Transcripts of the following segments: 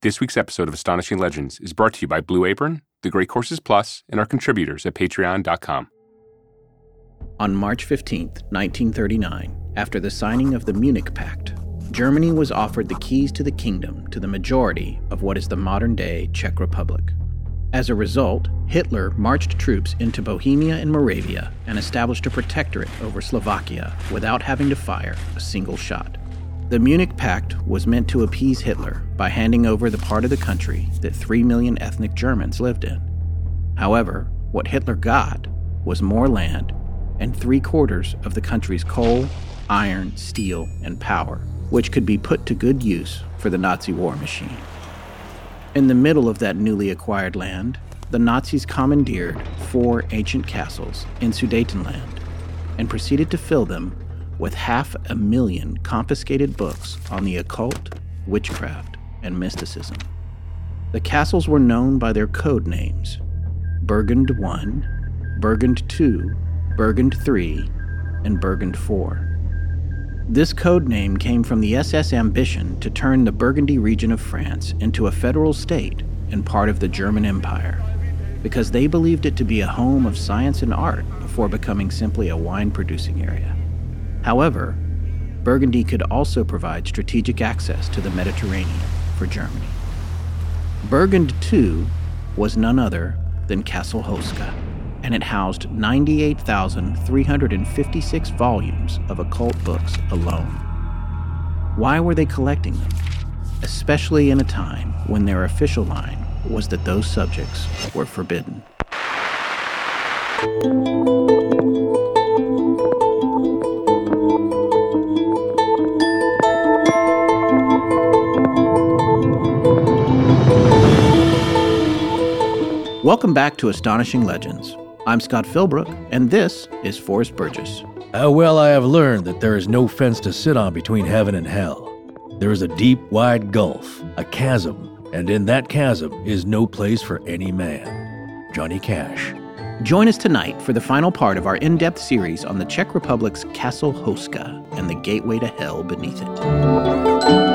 This week's episode of Astonishing Legends is brought to you by Blue Apron, The Great Courses Plus, and our contributors at patreon.com. On March 15, 1939, after the signing of the Munich Pact, Germany was offered the keys to the kingdom to the majority of what is the modern day Czech Republic. As a result, Hitler marched troops into Bohemia and Moravia and established a protectorate over Slovakia without having to fire a single shot. The Munich Pact was meant to appease Hitler by handing over the part of the country that 3 million ethnic Germans lived in. However, what Hitler got was more land and three quarters of the country's coal, iron, steel, and power, which could be put to good use for the Nazi war machine. In the middle of that newly acquired land, the Nazis commandeered four ancient castles in Sudetenland and proceeded to fill them with half a million confiscated books on the occult, witchcraft, and mysticism. The castles were known by their code names Burgund I, Burgund II, Burgund III, and Burgund IV. This code name came from the SS ambition to turn the Burgundy region of France into a federal state and part of the German Empire, because they believed it to be a home of science and art before becoming simply a wine producing area. However, Burgundy could also provide strategic access to the Mediterranean for Germany. Burgund II was none other than Castle Houska, and it housed 98,356 volumes of occult books alone. Why were they collecting them? Especially in a time when their official line was that those subjects were forbidden. Welcome back to Astonishing Legends. I'm Scott Philbrook, and this is Forrest Burgess. How well I have learned that there is no fence to sit on between heaven and hell. There is a deep, wide gulf, a chasm, and in that chasm is no place for any man. Johnny Cash. Join us tonight for the final part of our in depth series on the Czech Republic's Castle Houska and the gateway to hell beneath it.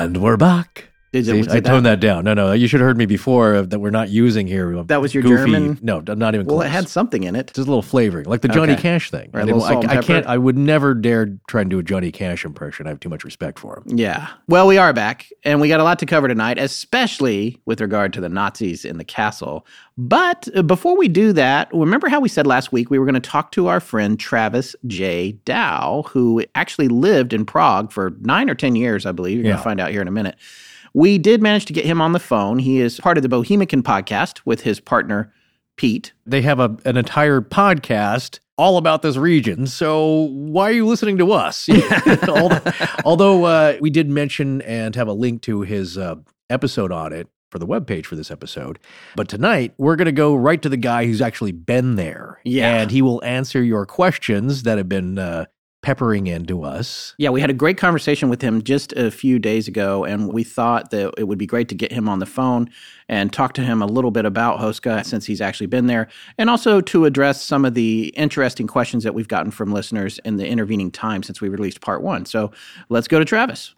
And we're back. See, I toned that? down. No, no, you should have heard me before uh, that we're not using here. That was your goofy, German? No, I'm not even Well, close. it had something in it. just a little flavoring, like the Johnny Okay. Cash thing. Right, I, a little didn't- I- I can't. I would never dare try and do a Johnny Cash impression. I have too much respect for him. Yeah. Well, we are back, and we got a lot to cover tonight, especially with regard to the Nazis in the castle. But uh, before we do that, remember how we said last week we were going to talk to our friend Travis J. Dow, who actually lived in Prague for nine or 10 years, I believe. You're going to find out here in a minute. We did manage to get him on the phone. He is part of the Bohemicast podcast with his partner, Pete. They have a, an entire podcast all about this region. So why are you listening to us? although although, uh, we did mention and have a link to his uh, episode on it for the webpage for this episode. But tonight, we're going to go right to the guy who's actually been there. Yeah. And he will answer your questions that have been uh, peppering into us. Yeah, we had a great conversation with him just a few days ago, and we thought that it would be great to get him on the phone and talk to him a little bit about Houska since he's actually been there, and also to address some of the interesting questions that we've gotten from listeners in the intervening time since we released part one. So let's go to Travis.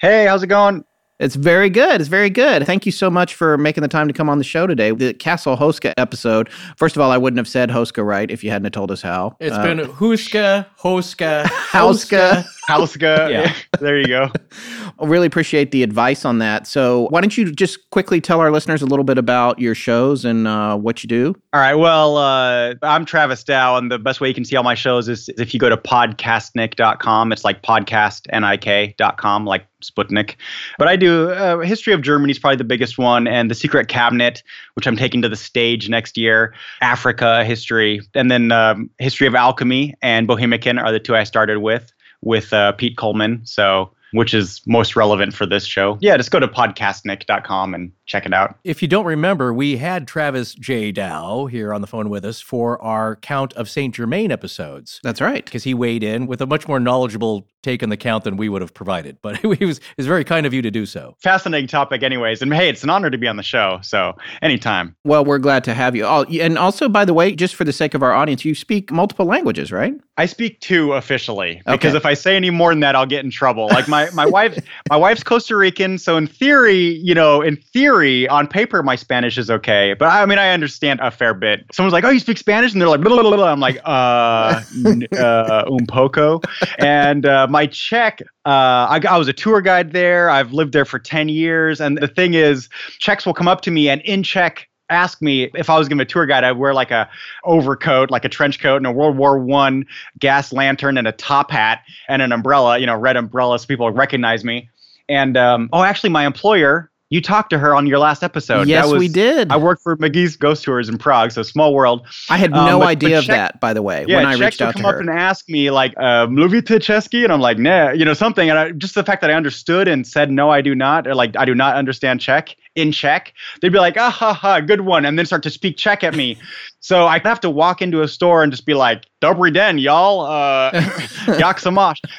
Hey, how's it going? It's very good. It's very good. Thank you so much for making the time to come on the show today. The Castle Hoska episode. First of all, I wouldn't have said Hoska right if you hadn't have told us how. It's Uh, been Huska, Hoska, Hauska. Hauska. Yeah. there you go. I really appreciate the advice on that. So, why don't you just quickly tell our listeners a little bit about your shows and uh, what you do? All right. Well, uh, I'm Travis Dow, and the best way you can see all my shows is if you go to podcastnik.com. It's like podcastnik.com, like Sputnik. But I do uh, History of Germany is probably the biggest one, and The Secret Cabinet, which I'm taking to the stage next year, Africa history, and then um, History of Alchemy and Bohemicast are the two I started with, with uh, Pete Coleman. So, which is most relevant for this show. Yeah, just go to podcastnik.com and check it out. If you don't remember, we had Travis J. Dow here on the phone with us for our Count of St. Germain episodes. That's right. Because he weighed in with a much more knowledgeable take on the count than we would have provided. But he was, it was very kind of you to do so. Fascinating topic, anyways. And hey, it's an honor to be on the show. So anytime. Well, we're glad to have you. Oh, and also, by the way, just for the sake of our audience, you speak multiple languages, right? I speak two officially because okay. if I say any more than that, I'll get in trouble. Like my my wife, my wife's Costa Rican, so in theory, you know, in theory, on paper, my Spanish is okay. But I mean, I understand a fair bit. Someone's like, "Oh, you speak Spanish," and they're like, blah, blah, blah. "I'm like, uh, uh, un poco," and uh, my Czech. Uh, I, I was a tour guide there. I've lived there for 10 years. And the thing is, Czechs will come up to me and in Czech, ask me if I was going to be a tour guide, I'd wear like a overcoat, like a trench coat, and a World War One gas lantern, and a top hat, and an umbrella, you know, red umbrella, so people recognize me. And um, oh, actually, my employer you talked to her on your last episode. Yes, was, we did. I worked for McGee's Ghost Tours in Prague, so small world. I had no um, but, idea but of that, by the way, yeah, when I reached out to her. come up and ask me, like, uh, Mluvite Česky? And I'm like, nah, you know, something. And I, just the fact that I understood and said, no, I do not, or like, I do not understand Czech in Czech, they'd be like, ah, ha, ha, good one. And then start to speak Czech at me. so I'd have to walk into a store and just be like, Dobry den, y'all. Uh, jak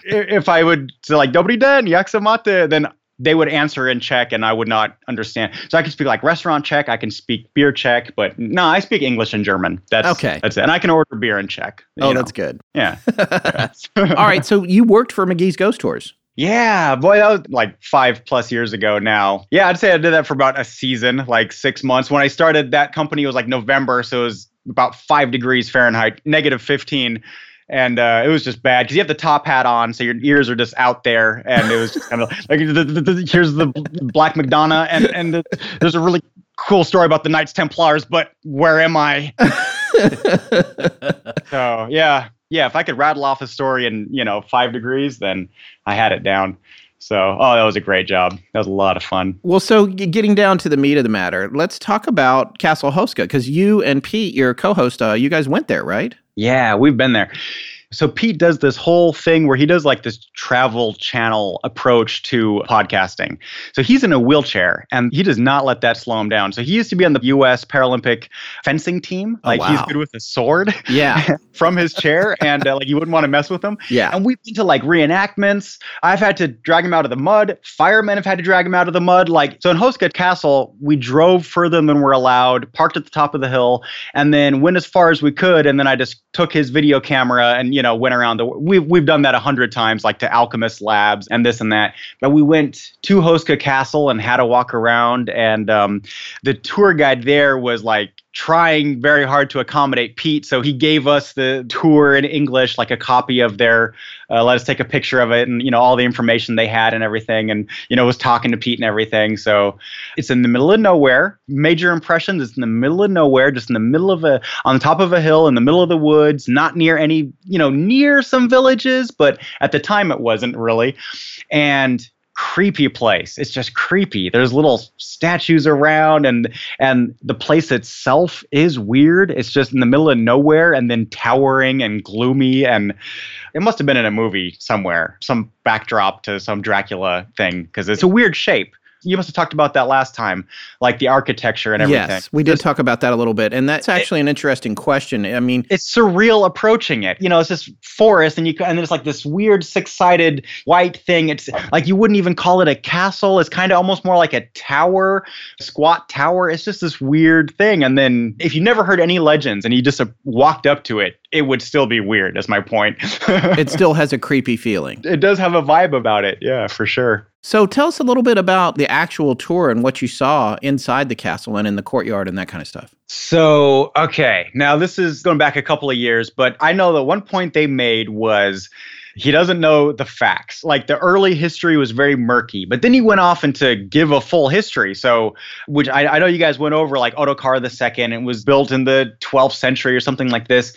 If I would say, like, Dobry den, jak then they would answer in Czech and I would not understand. So I can speak like restaurant Czech, I can speak beer Czech, but no, I speak English and German. That's okay. That's it. And I can order beer in Czech. Oh, know. that's good. Yeah. All right. So you worked for McGee's Ghost Tours. Yeah, boy, that was like five plus years ago now. Yeah, I'd say I did that for about a season, like six months. When I started that company, it was like November, so it was about five degrees Fahrenheit, negative 15 and uh, it was just bad because you have the top hat on, so your ears are just out there, and it was just kind of like the, the, the, here's the Black Madonna, and and there's a really cool story about the Knights Templars, but where am I? so yeah, yeah. If I could rattle off a story in you know five degrees, then I had it down. So, oh, that was a great job. That was a lot of fun. Well, so getting down to the meat of the matter, let's talk about Castle Houska because you and Pete, your co-host, uh, you guys went there, right? Yeah, we've been there. So Pete does this whole thing where he does like this travel channel approach to podcasting. So he's in a wheelchair and he does not let that slow him down. So he used to be on the US Paralympic fencing team. Oh, like oh, wow. he's good with a sword. Yeah. from his chair and uh, like you wouldn't want to mess with him. Yeah. And we've been to like reenactments. I've had to drag him out of the mud. Firemen have had to drag him out of the mud. Like so in Houska Castle, we drove further than we're allowed, parked at the top of the hill, and then went as far as we could. And then I just took his video camera and you know went around the we've we've done that a hundred times like to alchemist labs and this and that. But we went to Houska Castle and had a walk around and um, the tour guide there was like trying very hard to accommodate Pete. So he gave us the tour in English, like a copy of their, uh, let us take a picture of it and, you know, all the information they had and everything. And, you know, was talking to Pete and everything. So it's in the middle of nowhere. Major impressions. It's in the middle of nowhere, just in the middle of a, on the top of a hill in the middle of the woods, not near any, you know, near some villages, but at the time it wasn't really. And creepy place. It's just creepy. There's little statues around and and the place itself is weird. It's just in the middle of nowhere and then towering and gloomy and it must have been in a movie somewhere, some backdrop to some Dracula thing because it's a weird shape you must have talked about that last time, like the architecture and everything. Yes, we did talk about that a little bit, and that's actually it, an interesting question. I mean, it's surreal approaching it. You know, it's this forest, and you and it's like this weird six-sided white thing. It's like you wouldn't even call it a castle. It's kind of almost more like a tower, squat tower. It's just this weird thing. And then if you never heard any legends and you just uh, walked up to it, it would still be weird. That's my point. it still has a creepy feeling. It does have a vibe about it. Yeah, for sure. So tell us a little bit about the actual tour and what you saw inside the castle and in the courtyard and that kind of stuff. So, okay. Now, this is going back a couple of years, but I know that one point they made was he doesn't know the facts. Like the early history was very murky, but then he went off into give a full history. So, which I, I know you guys went over like Ottokar II, it was built in the 12th century or something like this.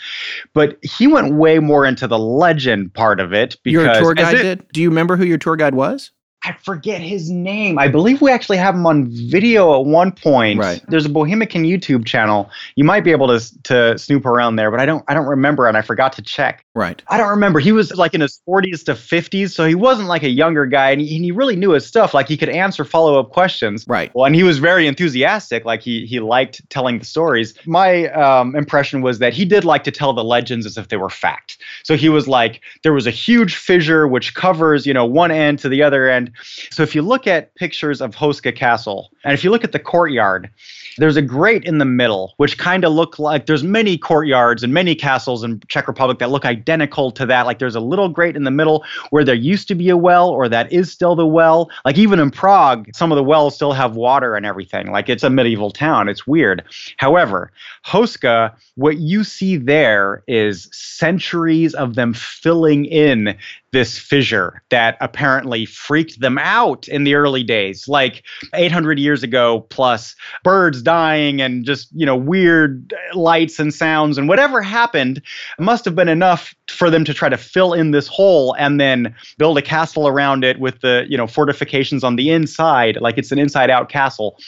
But he went way more into the legend part of it. Because your tour guide it, did? Do you remember who your tour guide was? I forget his name. I believe we actually have him on video at one point. Right. There's a Bohemicast YouTube channel. You might be able to to snoop around there, but I don't I don't remember and I forgot to check. Right. I don't remember. He was like in his 40s to 50s, so he wasn't like a younger guy, and he, and he really knew his stuff. Like he could answer follow up questions. Right. Well, and he was very enthusiastic. Like he he liked telling the stories. My um, impression was that he did like to tell the legends as if they were fact. So he was like, there was a huge fissure which covers, you know, one end to the other end. So if you look at pictures of Houska Castle, and if you look at the courtyard, there's a grate in the middle, which kind of look like there's many courtyards and many castles in Czech Republic that look identical to that. Like there's a little grate in the middle where there used to be a well, or that is still the well. Like even in Prague, some of the wells still have water and everything. Like it's a medieval town. It's weird. However, Houska, what you see there is centuries of them filling in this fissure that apparently freaked them out in the early days like 800 years ago plus birds dying and just you know weird lights and sounds and whatever happened must have been enough for them to try to fill in this hole and then build a castle around it with the you know fortifications on the inside like it's an inside out castle.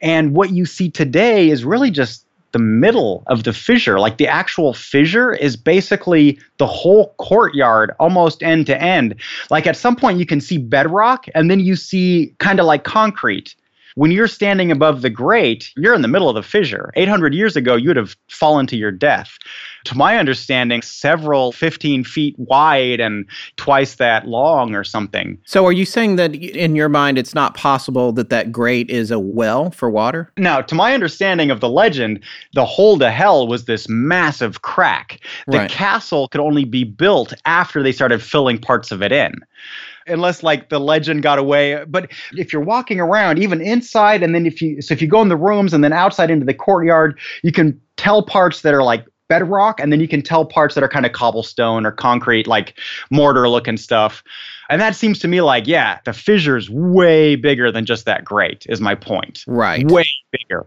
And what you see today is really just the middle of the fissure. Like the actual fissure is basically the whole courtyard, almost end to end. Like at some point, you can see bedrock and then you see kind of like concrete. When you're standing above the grate, you're in the middle of the fissure. 800 years ago, you would have fallen to your death. To my understanding, several 15 feet wide and twice that long or something. So, are you saying that in your mind it's not possible that that grate is a well for water? Now, to my understanding of the legend, the hole to hell was this massive crack. The Right. castle could only be built after they started filling parts of it in. Unless like the legend got away. But if you're walking around, even inside, and then if you so if you go in the rooms and then outside into the courtyard, you can tell parts that are like bedrock, and then you can tell parts that are kind of cobblestone or concrete, like mortar looking stuff. And that seems to me like, yeah, the fissure's way bigger than just that grate, is my point. Right. Way bigger.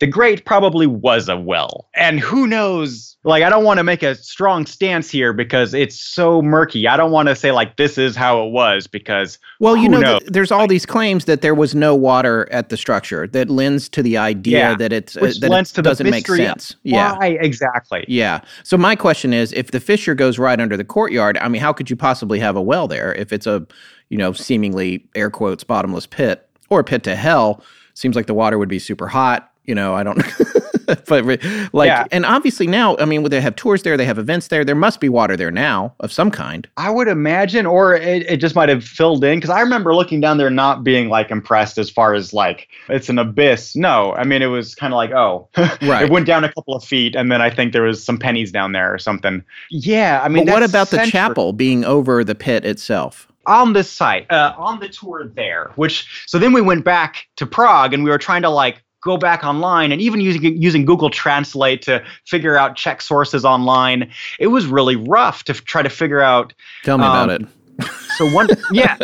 The grate probably was a well. And who knows? Like, I don't want to make a strong stance here because it's so murky. I don't want to say, like, this is how it was because Well, you know, th- there's all these claims that there was no water at the structure that lends to the idea Yeah, that it's uh, that lends it to doesn't make sense. Yeah. Why exactly? Yeah. So my question is, if the fissure goes right under the courtyard, I mean, how could you possibly have a well there if it's a, you know, seemingly air quotes bottomless pit or a pit to hell? Seems like the water would be super hot. You know, I don't. but like, Yeah. and obviously now, I mean, they have tours there, they have events there. There must be water there now of some kind. I would imagine, or it, it just might have filled in because I remember looking down there not being like impressed as far as like it's an abyss. No, I mean it was kind of like oh, Right. it went down a couple of feet, and then I think there was some pennies down there or something. Yeah, I mean, what about the chapel being over the pit itself? On this site uh, on the tour there? Which so then we went back to Prague and we were trying to like go back online and even using using Google Translate to figure out Czech sources online. It was really rough to f- try to figure out Tell me Um, about it. so one, yeah,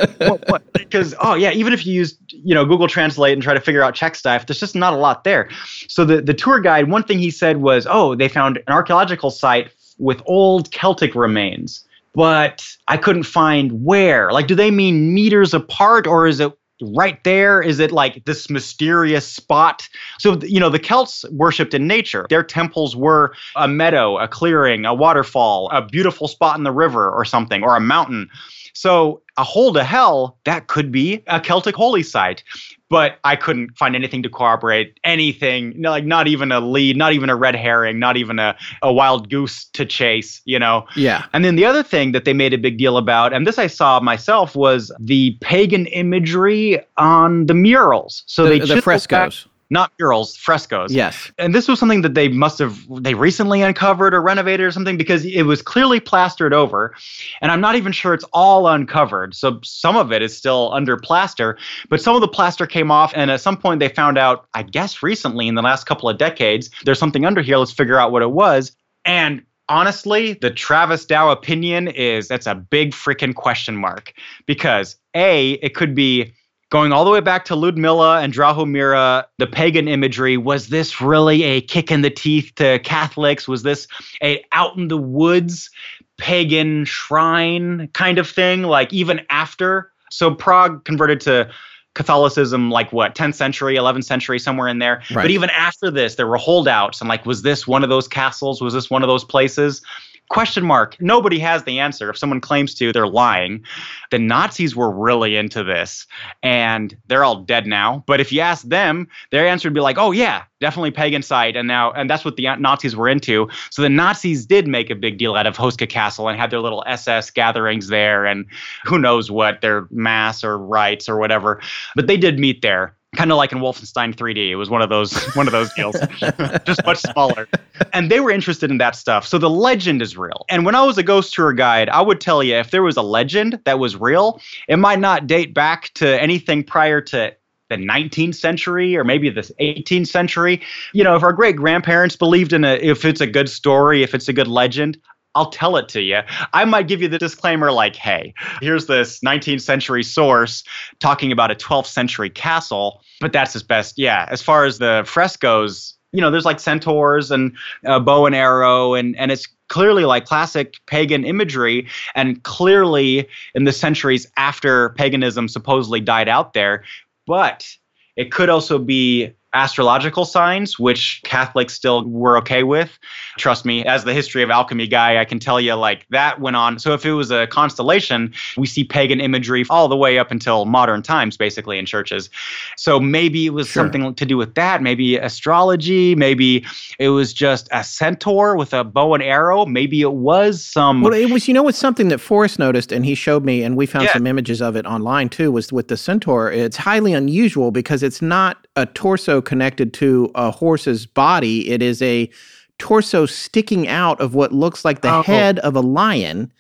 because oh yeah, even if you use you know Google Translate and try to figure out Czech stuff, there's just not a lot there. So the the tour guide, one thing he said was, oh, they found an archaeological site with old Celtic remains, but I couldn't find where. Like, do they mean meters apart, or is it right there? Is it like this mysterious spot? So, you know, the Celts worshipped in nature. Their temples were a meadow, a clearing, a waterfall, a beautiful spot in the river or something, or a mountain. So, a hole to hell, that could be a Celtic holy site. But I couldn't find anything to corroborate anything, like not even a lead, not even a red herring, not even a, a wild goose to chase, you know? Yeah. And then the other thing that they made a big deal about, and this I saw myself, was the pagan imagery on the murals. So The, they the chiseled back- frescoes. Not murals, frescoes. Yes. And this was something that they must have they recently uncovered or renovated or something because it was clearly plastered over. And I'm not even sure it's all uncovered. So some of it is still under plaster, but some of the plaster came off and at some point they found out, I guess recently in the last couple of decades, there's something under here, let's figure out what it was. And honestly, the Travis Dow opinion is that's a big freaking question mark because A, it could be going all the way back to Ludmilla and Drahomira, the pagan imagery, was this really a kick in the teeth to Catholics? Was this a out in the woods pagan shrine kind of thing? Like even after So Prague converted to Catholicism, like what, 10th century, 11th century, somewhere in there. Right. But even after this, there were holdouts. And like, was this one of those castles? Was this one of those places? Question mark. Nobody has the answer. If someone claims to, they're lying. The Nazis were really into this, and they're all dead now. But if you ask them, their answer would be like, "Oh yeah, definitely pagan site." And now, and that's what the Nazis were into. So the Nazis did make a big deal out of Houska Castle and had their little SS gatherings there, and who knows what their mass or rites or whatever. But they did meet there kind of like in Wolfenstein 3D. It was one of those one of those deals, just much smaller. And they were interested in that stuff. So the legend is real. And when I was a ghost tour guide, I would tell you if there was a legend that was real, it might not date back to anything prior to the 19th century or maybe the 18th century. You know, if our great grandparents believed in a if it's a good story, if it's a good legend, I'll tell it to you. I might give you the disclaimer like, hey, here's this 19th century source talking about a 12th century castle, but that's as best. Yeah, as far as the frescoes, you know, there's like centaurs and uh, bow and arrow, and, and it's clearly like classic pagan imagery, and clearly in the centuries after paganism supposedly died out there. But it could also be astrological signs, which Catholics still were okay with. Trust me, as the history of alchemy guy, I can tell you like that went on. So if it was a constellation, we see pagan imagery all the way up until modern times, basically in churches. So maybe it was Sure. something to do with that. Maybe astrology. Maybe it was just a centaur with a bow and arrow. Maybe it was some. Well, it was, you know, it's something that Forrest noticed, and he showed me, and we found Yeah. some images of it online too. Was with the centaur, it's highly unusual because it's not a torso connected to a horse's body. It is a torso sticking out of what looks like the Oh. head of a lion,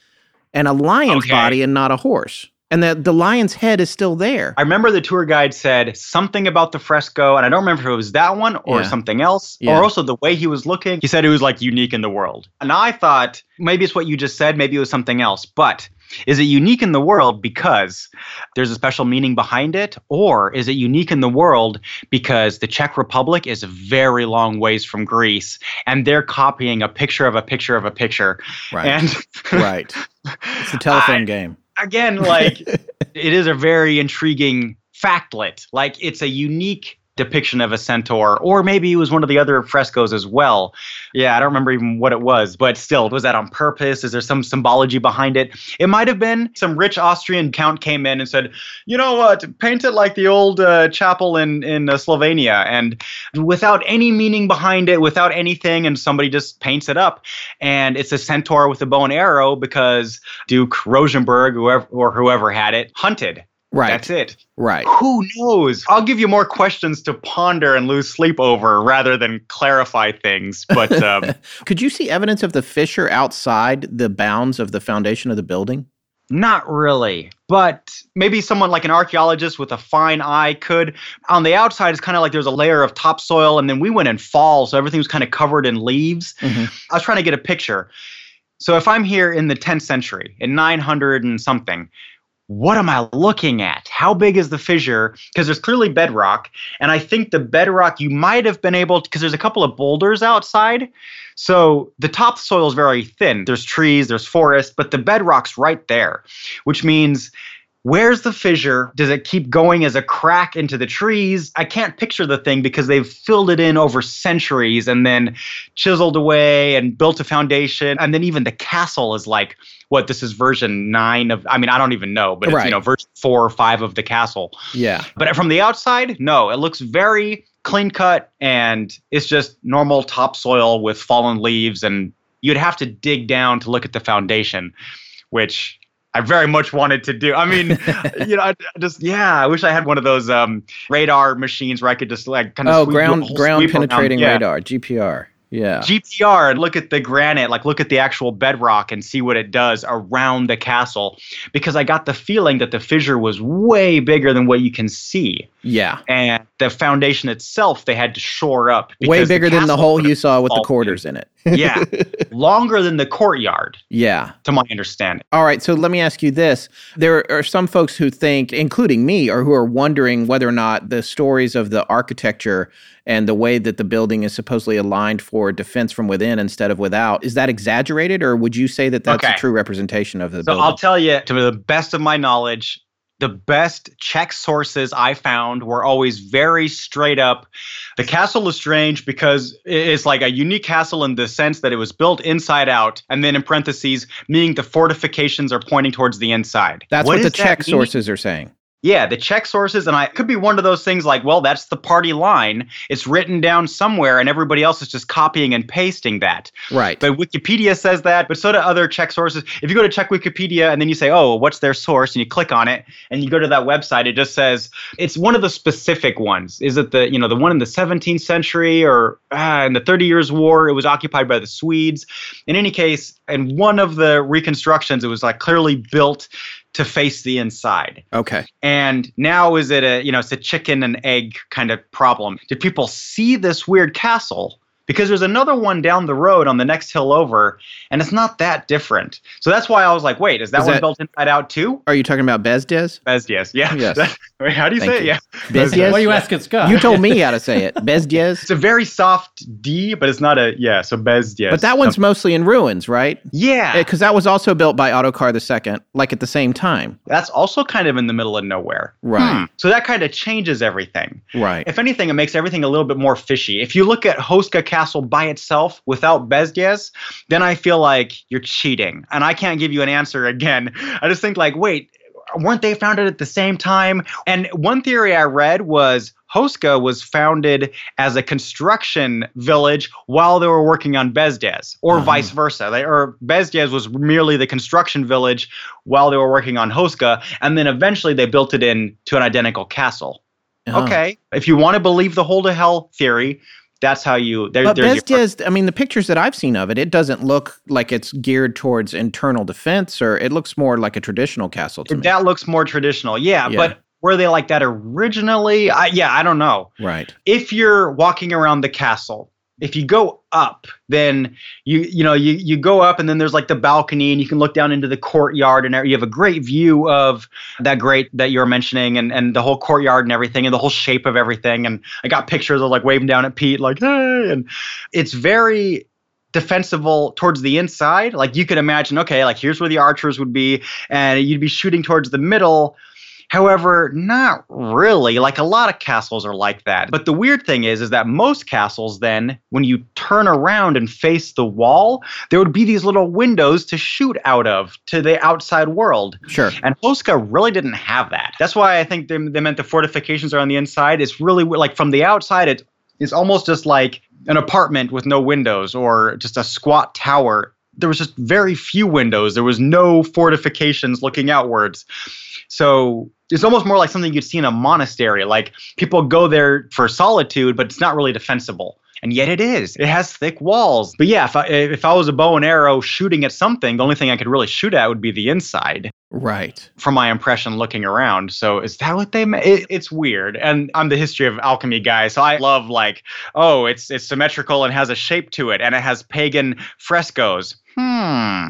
and a lion's Okay. body, and not a horse. And the the lion's head is still there. I remember the tour guide said something about the fresco, and I don't remember if it was that one or Yeah. something else, Yeah. or also the way he was looking. He said it was like unique in the world. And I thought maybe it's what you just said, maybe it was something else. But is it unique in the world because there's a special meaning behind it? Or is it unique in the world because the Czech Republic is a very long ways from Greece and they're copying a picture of a picture of a picture? Right. And right. It's a telephone game. again, like it is a very intriguing factlet. Like it's a unique depiction of a centaur, or maybe it was one of the other frescoes as well. Yeah, I don't remember even what it was, but still, was that on purpose? Is there some symbology behind it? It might have been some rich Austrian count came in and said, you know what, paint it like the old uh, chapel in in uh, Slovenia, and without any meaning behind it, without anything, and somebody just paints it up, and it's a centaur with a bow and arrow because Duke Rosenberg, whoever or whoever had it, hunted. Right. That's it. Right. Who knows? I'll give you more questions to ponder and lose sleep over rather than clarify things. But um, Could you see evidence of the fissure outside the bounds of the foundation of the building? not really. But maybe someone like an archaeologist with a fine eye could. On the outside, it's kind of like there's a layer of topsoil, and then we went in fall, so everything was kind of covered in leaves. Mhm. I was trying to get a picture. So if I'm here in the 10th century, in 900 and something, what am I looking at? How big is the fissure? Because there's clearly bedrock. And I think the bedrock, you might have been able to, because there's a couple of boulders outside. So the topsoil is very thin. There's trees, there's forest, but the bedrock's right there, which means Where's the fissure? Does it keep going as a crack into the trees? I can't picture the thing because they've filled it in over centuries and then chiseled away and built a foundation. And then even the castle is like, what, this is version nine of, I mean, I don't even know, but it's, Right. you know, version four or five of the castle. Yeah. But from the outside, no, it looks very clean cut and it's just normal topsoil with fallen leaves. And you'd have to dig down to look at the foundation, which I very much wanted to do. I mean, you know, I just yeah, I wish I had one of those um, radar machines where I could just like kind of Oh, sweep, ground ground penetrating Yeah. radar, GPR. Yeah. GPR and look at the granite, like look at the actual bedrock and see what it does around the castle. Because I got the feeling that the fissure was way bigger than what you can see. yeah. And the foundation itself, they had to shore up. Way bigger than the hole you saw with the quarters in it. Yeah. Longer than the courtyard, Yeah. to my understanding. All right, so let me ask you this. There are some folks who think, including me, or who are wondering whether or not the stories of the architecture and the way that the building is supposedly aligned for defense from within instead of without, is that exaggerated, or would you say that that's Okay. a true representation of the So building? I'll tell you, to the best of my knowledge, the best Czech sources I found were always very straight up. The castle is strange because it's like a unique castle in the sense that it was built inside out, and then in parentheses, meaning the fortifications are pointing towards the inside. That's what, the does that Czech sources are saying. Yeah, the Czech sources, and I it could be one of those things like, well, that's the party line. It's written down somewhere, and everybody else is just copying and pasting that. Right. But Wikipedia says that, but so do other Czech sources. If you go to Czech Wikipedia and then you say, oh, what's their source, and you click on it, and you go to that website, it just says it's one of the specific ones. Is it the you know the one in the 17th century or ah, in the 30 Years War? It was occupied by the Swedes. In any case, in one of the reconstructions, it was like clearly built to face the inside. okay. And now is it a, you know, it's a chicken and egg kind of problem. Did people see this weird castle? Because there's another one down the road on the next hill over, and it's not that different. So that's why I was like, wait, is that Is one that- built inside out too? Are you talking about Bezdez? Bezdez, yeah. Yes. Wait, how do you Thank say it? you. Yeah. Bezdez? Why are you asking Scott? You told me how to say it. Bezdez. It's a very soft D, but it's not a, yeah, so Bezdez. But that one's mostly in ruins, right? yeah. Because that was also built by Ottokar II, like at the same time. that's also kind of in the middle of nowhere. Right. Hmm. So that kind of changes everything. Right. If anything, it makes everything a little bit more fishy. If you look at Houska Castle by itself without Bezdez, then I feel like you're cheating. And I can't give you an answer again. I just think like, wait, weren't they founded at the same time? And one theory I read was Houska was founded as a construction village while they were working on Bezdez, or Uh-huh. vice versa. They, or Bezdez was merely the construction village while they were working on Houska, and then eventually they built it into an identical castle. Oh. Okay, if you want to believe the whole to hell theory, that's how you. There, But there's your- Bezdez, I mean, the pictures that I've seen of it, it doesn't look like it's geared towards internal defense, or it looks more like a traditional castle to me. that looks more traditional. Yeah, Yeah. but were they like that originally? I, yeah, I don't know. right. if you're walking around the castle if you go up then you you know you you go up and then there's like the balcony and you can look down into the courtyard and you have a great view of that great that you're mentioning and and the whole courtyard and everything and the whole shape of everything. And i got pictures of like waving down at pete like hey and it's very defensible towards the inside. Like you could imagine okay like here's where the archers would be and you'd be shooting towards the middle However, not really. Like a lot of castles are like that. But the weird thing is, is that most castles then, when you turn around and face the wall, there would be these little windows to shoot out of to the outside world. Sure. And Houska really didn't have that. That's why I think they, they meant the fortifications are on the inside. It's really like from the outside, it, it's almost just like an apartment with no windows or just a squat tower. There was just very few windows. There was no fortifications looking outwards. So it's almost more like something you'd see in a monastery. Like people go there for solitude, but it's not really defensible. And yet it is. It has thick walls. But yeah, if I, if I was a bow and arrow shooting at something, the only thing I could really shoot at would be the inside Right. from my impression looking around. So is that what they meant? It, it's weird. And I'm the history of alchemy guy, so I love like, oh, it's it's symmetrical and has a shape to it, and it has pagan frescoes. Hmm.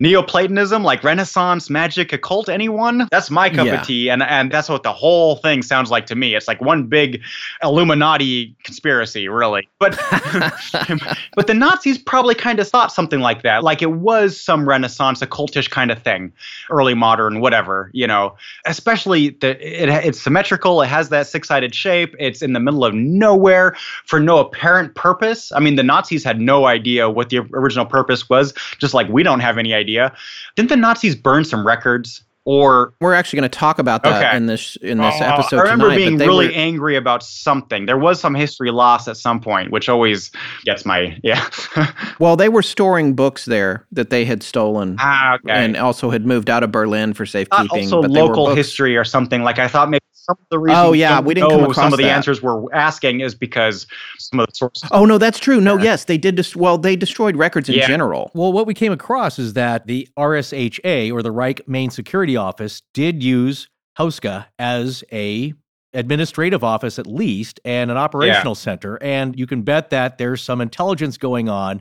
Neoplatonism, like Renaissance magic occult, anyone? That's my cup Yeah. of tea, and and that's what the whole thing sounds like to me. It's like one big Illuminati conspiracy, really. But but the Nazis probably kind of thought something like that. Like it was some Renaissance occultish kind of thing, early modern, whatever, you know. Especially that it, it's symmetrical, it has that six sided shape, it's in the middle of nowhere for no apparent purpose. I mean, the Nazis had no idea what the original purpose was, just like we don't have any idea. Didn't the Nazis burn some records? Or We're actually going to talk about that Okay. in this in this Oh, episode I remember tonight. being really were- angry about something. There was some history lost at some point, which always gets my yeah. well, they were storing books there that they had stolen. ah, okay. And also had moved out of Berlin for Not safekeeping. also but they were local history or something. Like I thought maybe some of the oh, reasons. Oh, yeah, we didn't come know across some of the that. answers we're asking is because some of the sources. Oh no, that's true. No, yes, they did. Dis- well, they destroyed records in Yeah. general. Well, what we came across is that the RSHA or the Reich Main Security Office did use Hauska as a administrative office at least and an operational center and you can bet that there's some intelligence going on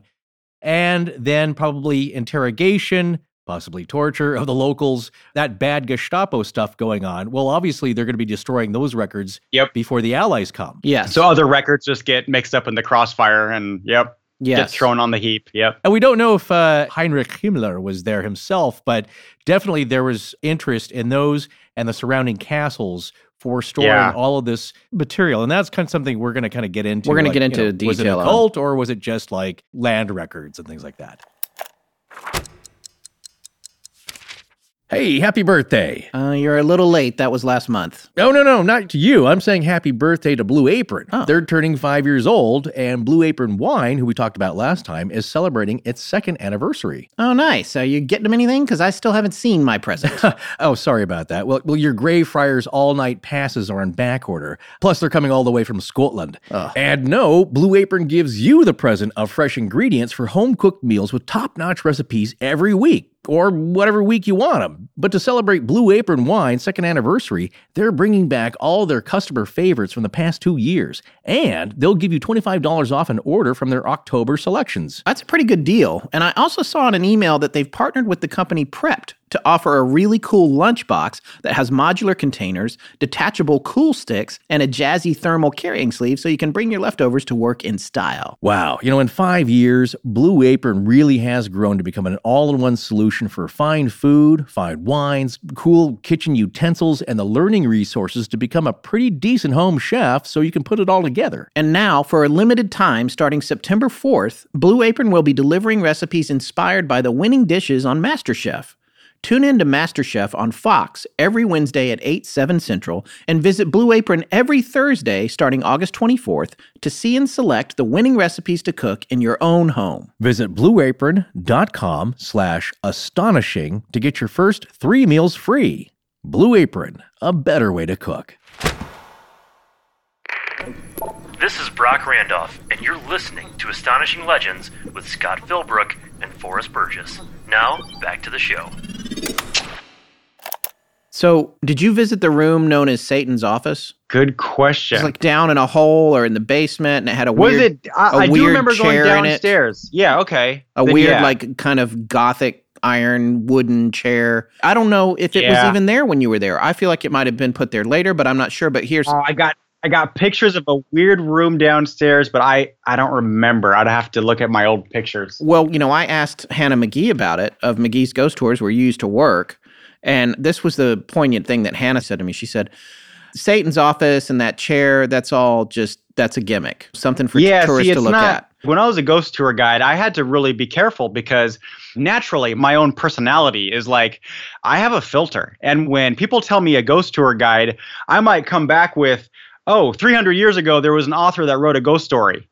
and then probably interrogation possibly torture of the locals that bad gestapo stuff going on well obviously they're going to be destroying those records Yep. before the allies come Yeah. So other records just get mixed up in the crossfire, and yep. Yes. Get thrown on the heap. Yep. And we don't know if uh, Heinrich Himmler was there himself, but definitely there was interest in those and the surrounding castles for storing Yeah. all of this material. And that's kind of something we're going to kind of get into. We're gonna like, get you into know, Was it detail a on. cult or was it just like land records and things like that? Hey, happy birthday. Uh, you're a little late. That was last month. No, no, no, not to you. I'm saying happy birthday to Blue Apron. Oh. They're turning five years old, and Blue Apron Wine, who we talked about last time, is celebrating its second anniversary. Oh, nice. Are you getting them anything? Because I still haven't seen my present. oh, sorry about that. Well, well, your Greyfriars all night passes are on back order. Plus, they're coming all the way from Scotland. And no, Blue Apron gives you the present of fresh ingredients for home cooked meals with top notch recipes every week. Or whatever week you want them. But to celebrate Blue Apron Wine's second anniversary, they're bringing back all their customer favorites from the past two years. And they'll give you $25 off an order from their October selections. That's a pretty good deal. And I also saw in an email that they've partnered with the company Prepped to offer a really cool lunchbox that has modular containers, detachable cool sticks, and a jazzy thermal carrying sleeve so you can bring your leftovers to work in style. Wow. You know, in five years, Blue Apron really has grown to become an all in one solution for fine food, fine wines, cool kitchen utensils, and the learning resources to become a pretty decent home chef so you can put it all together. And now, for a limited time, starting September 4th, Blue Apron will be delivering recipes inspired by the winning dishes on MasterChef. Tune in to MasterChef on Fox every Wednesday at 8, 7 Central, and visit Blue Apron every Thursday starting August 24th to see and select the winning recipes to cook in your own home. Visit blueapron.com slash astonishing to get your first three meals free. Blue Apron, a better way to cook. This is Brock Randolph, and you're listening to Astonishing Legends with Scott Philbrook and Forrest Burgess. Now, back to the show. So, did you visit the room known as Satan's office? Good question. It's like down in a hole or in the basement, and it had a was weird, it? I, a I do remember going chair in it. downstairs. Yeah. Okay. a Then, weird yeah. like kind of gothic iron wooden chair. I don't know if it was even there when you were there. I feel like it might have been put there later, but I'm not sure. But here's Oh, I got I got pictures of a weird room downstairs, but I I don't remember. I'd have to look at my old pictures. well, you know, I asked Hannah McGee about it of McGee's Ghost Tours where you used to work, and this was the poignant thing that Hannah said to me. She said, "Satan's office and that chair, that's all just that's a gimmick, something for yeah, tourists see, to look not. at." When I was a ghost tour guide, I had to really be careful because naturally my own personality is like I have a filter. And when people tell me a ghost tour guide, I might come back with, "Oh, 300 years ago there was an author that wrote a ghost story."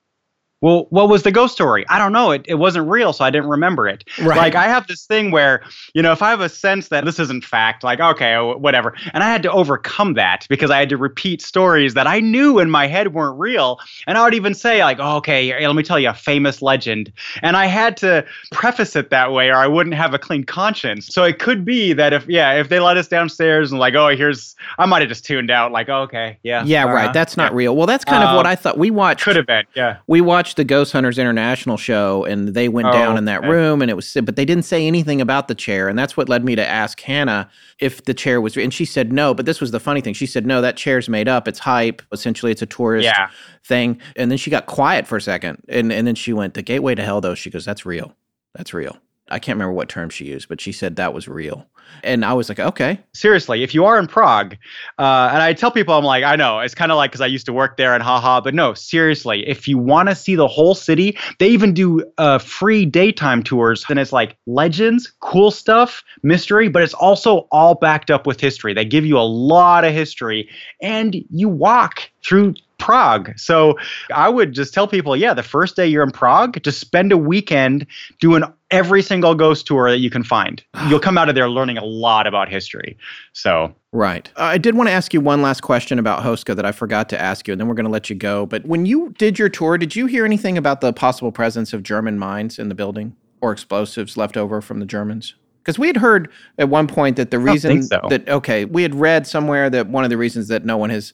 Well, what was the ghost story? I don't know. It, it wasn't real, so I didn't remember it. Right. Like, I have this thing where, you know, if I have a sense that this isn't fact, like, okay, oh, whatever. And I had to overcome that because I had to repeat stories that I knew in my head weren't real. And I would even say, like, oh, okay, let me tell you a famous legend. And I had to preface it that way or I wouldn't have a clean conscience. So it could be that if, yeah, if they let us downstairs and, like, oh, here's, I might have just tuned out, like, oh, okay, yeah. Yeah, uh, right. That's not real. Well, that's kind of Uh, what I thought. We watched. Could have been, yeah. we watched the Ghost Hunters International show and they went Oh, down in that okay. room and it was but they didn't say anything about the chair and that's what led me to ask Hannah if the chair was and she said no but this was the funny thing. She said no that chair's made up. It's hype. Essentially it's a tourist Yeah. thing. And then she got quiet for a second and and then she went the gateway to hell though. She goes that's real. That's real I can't remember what term she used but she said that was real and I was like okay seriously, if you are in Prague, uh, and I tell people, I'm like, I know it's kind of like because I used to work there and haha, but no, seriously, if you want to see the whole city, they even do uh, free daytime tours, and it's like legends, cool stuff, mystery, but it's also all backed up with history. They give you a lot of history, and you walk through Prague. So I would just tell people, yeah, the first day you're in Prague, just spend a weekend doing every single ghost tour that you can find. You'll come out of there learning a lot about history. So Right. Uh, I did want to ask you one last question about Houska that I forgot to ask you, and then we're going to let you go. But when you did your tour, did you hear anything about the possible presence of German mines in the building or explosives left over from the Germans? Because we had heard at one point that the reason so. that, okay, we had read somewhere that one of the reasons that no one has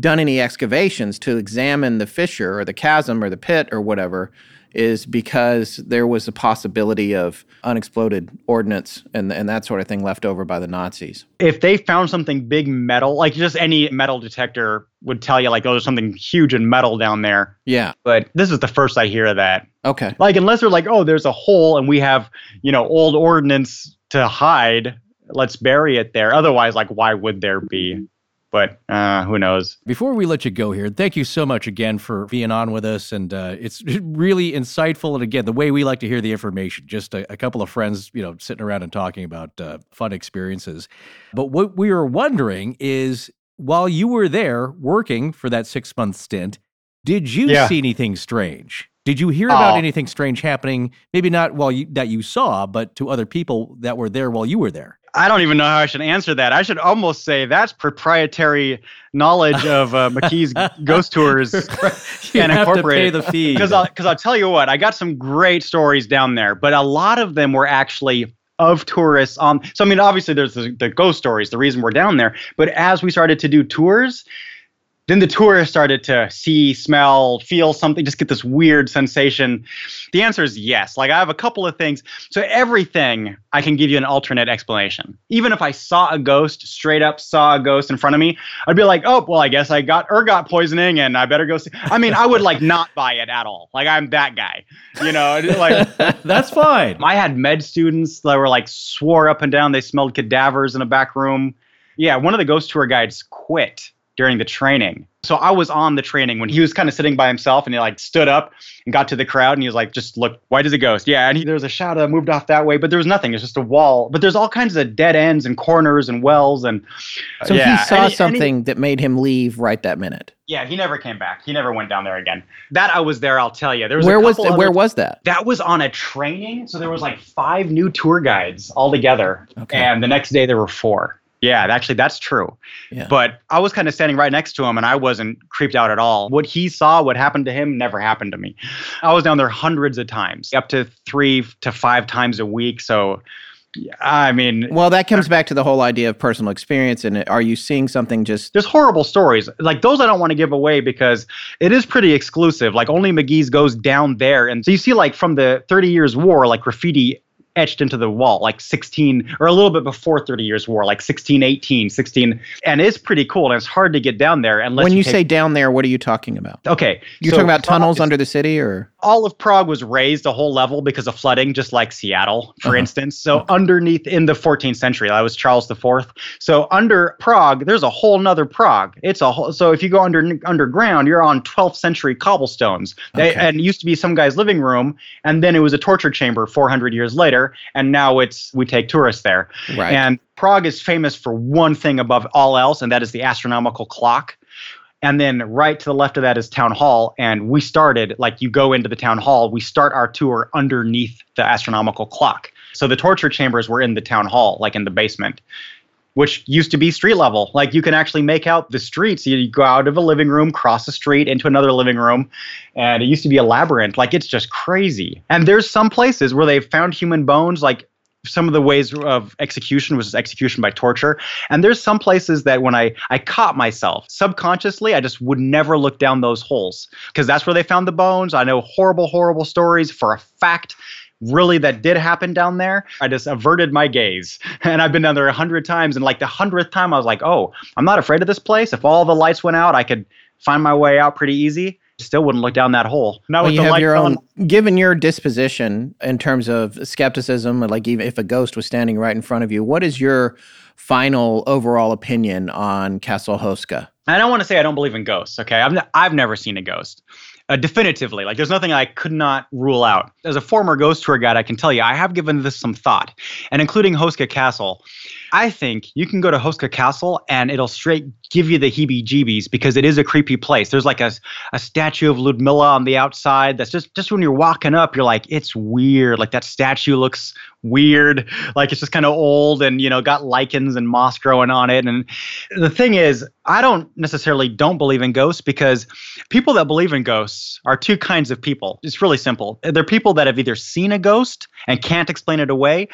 done any excavations to examine the fissure or the chasm or the pit or whatever is because there was a possibility of unexploded ordnance and, and that sort of thing left over by the Nazis. If they found something big metal, like just any metal detector would tell you, like, oh, there's something huge in metal down there. Yeah. But this is the first I hear of that. Okay. Like, unless they're like, oh, there's a hole and we have, you know, old ordnance to hide, let's bury it there. Otherwise, like, why would there be? But uh, who knows? Before we let you go here, thank you so much again for being on with us. And uh, it's really insightful. And again, the way we like to hear the information, just a, a couple of friends, you know, sitting around and talking about uh, fun experiences. But what we were wondering is while you were there working for that six month stint, did you yeah. see anything strange? Did you hear about oh. anything strange happening? Maybe not while you, that you saw, but to other people that were there while you were there. I don't even know how I should answer that. I should almost say that's proprietary knowledge of uh, McGee's ghost tours and incorporate the fee. Because I'll, I'll tell you what, I got some great stories down there, but a lot of them were actually of tourists on. So I mean, obviously there's the, the ghost stories, the reason we're down there. But as we started to do tours, then the tourists started to see, smell, feel something, just get this weird sensation. The answer is yes. Like I have a couple of things. So everything I can give you an alternate explanation. Even if I saw a ghost, straight up saw a ghost in front of me, I'd be like, oh, well, I guess I got ergot poisoning and I better go see. I mean, I would like not buy it at all. Like I'm that guy, you know, like that's fine. I had med students that were like swore up and down they smelled cadavers in a back room. Yeah, one of the ghost tour guides quit during the training. So I was on the training when he was kind of sitting by himself and he like stood up and got to the crowd and he was like, just look, white as a ghost. Yeah. And he, there was a shadow moved off that way, but there was nothing. It's just a wall. But there's all kinds of dead ends and corners and wells. And uh, so yeah. he saw and something he, that made him leave right that minute. Yeah. He never came back. He never went down there again. That I was there. I'll tell you. There was where was where was that? That was on a training. So there was like five new tour guides all together. Okay. And the next day there were four. Yeah, actually, that's true. Yeah. But I was kind of standing right next to him and I wasn't creeped out at all. What he saw, what happened to him, never happened to me. I was down there hundreds of times, up to three to five times a week. So, I mean, well, that comes back to the whole idea of personal experience. And are you seeing something just? There's horrible stories like those. I don't want to give away because it is pretty exclusive. Like only McGee's goes down there, and so you see, like from the Thirty Years' War, like graffiti etched into the wall like 16 or a little bit before 30 years war like 1618, 16 and it's pretty cool and it's hard to get down there unless when you, you say down there what are you talking about okay you're so talking about tunnels under the city or all of prague was raised a whole level because of flooding just like seattle for uh-huh. instance so okay. underneath in the 14th century that was charles iv so under prague there's a whole nother prague it's a whole so if you go under underground you're on 12th century cobblestones okay. they, and it used to be some guy's living room and then it was a torture chamber 400 years later there, and now it's we take tourists there. Right. And Prague is famous for one thing above all else, and that is the astronomical clock. And then right to the left of that is town hall. And we started, like you go into the town hall, we start our tour underneath the astronomical clock. So the torture chambers were in the town hall, like in the basement, which used to be street level. Like you can actually make out the streets. You go out of a living room, cross the street into another living room, and it used to be a labyrinth. Like it's just crazy. And there's some places where they've found human bones, like some of the ways of execution was execution by torture and there's some places that when i i caught myself subconsciously i just would never look down those holes because that's where they found the bones i know horrible horrible stories for a fact really that did happen down there i just averted my gaze and i've been down there a hundred times and like the hundredth time i was like oh i'm not afraid of this place if all the lights went out i could find my way out pretty easy still wouldn't look down that hole. Not well, with you have your own. Given your disposition in terms of skepticism, like even if a ghost was standing right in front of you, what is your final overall opinion on Castle Houska? I don't want to say I don't believe in ghosts. Okay, I've n- I've never seen a ghost. Uh, definitively, like there's nothing I could not rule out. As a former ghost tour guide, I can tell you I have given this some thought, and including Houska Castle. I think you can go to Houska Castle and it'll straight give you the heebie jeebies because it is a creepy place. There's like a, a statue of Ludmilla on the outside that's just, just when you're walking up, you're like, it's weird. Like that statue looks weird. Like it's just kind of old and, you know, got lichens and moss growing on it. And the thing is, I don't necessarily don't believe in ghosts because people that believe in ghosts are two kinds of people. It's really simple. They're people that have either seen a ghost and can't explain it away,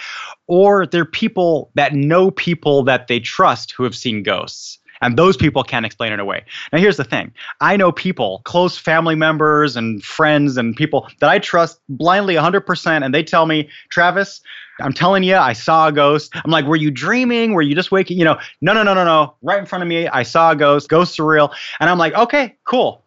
or they're people that know people that they trust who have seen ghosts And those people can't explain it away. Now, here's the thing I know people, close family members and friends and people that I trust blindly 100%, and they tell me, Travis, I'm telling you, I saw a ghost. I'm like, were you dreaming? Were you just waking? You know, no, no, no, no, no. Right in front of me, I saw a ghost. Ghosts are real. And I'm like, okay, cool.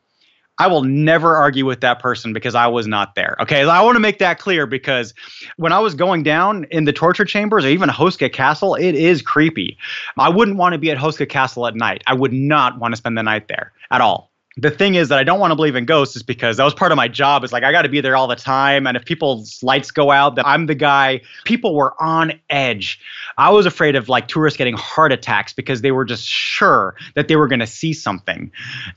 I will never argue with that person because I was not there. Okay. I want to make that clear because when I was going down in the torture chambers or even Houska Castle, it is creepy. I wouldn't want to be at Houska Castle at night. I would not want to spend the night there at all the thing is that I don't want to believe in ghosts is because that was part of my job. Is like I got to be there all the time, and if people's lights go out, that I'm the guy. People were on edge. I was afraid of like tourists getting heart attacks because they were just sure that they were going to see something.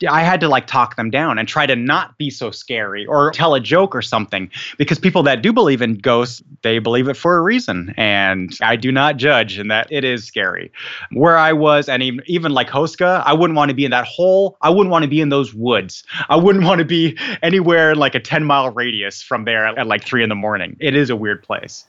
I had to like talk them down and try to not be so scary or tell a joke or something because people that do believe in ghosts, they believe it for a reason, and I do not judge in that it is scary. Where I was, and even even like Houska, I wouldn't want to be in that hole. I wouldn't want to be in those those woods. I wouldn't want to be anywhere like a 10 mile radius from there at, at like three in the morning. It is a weird place.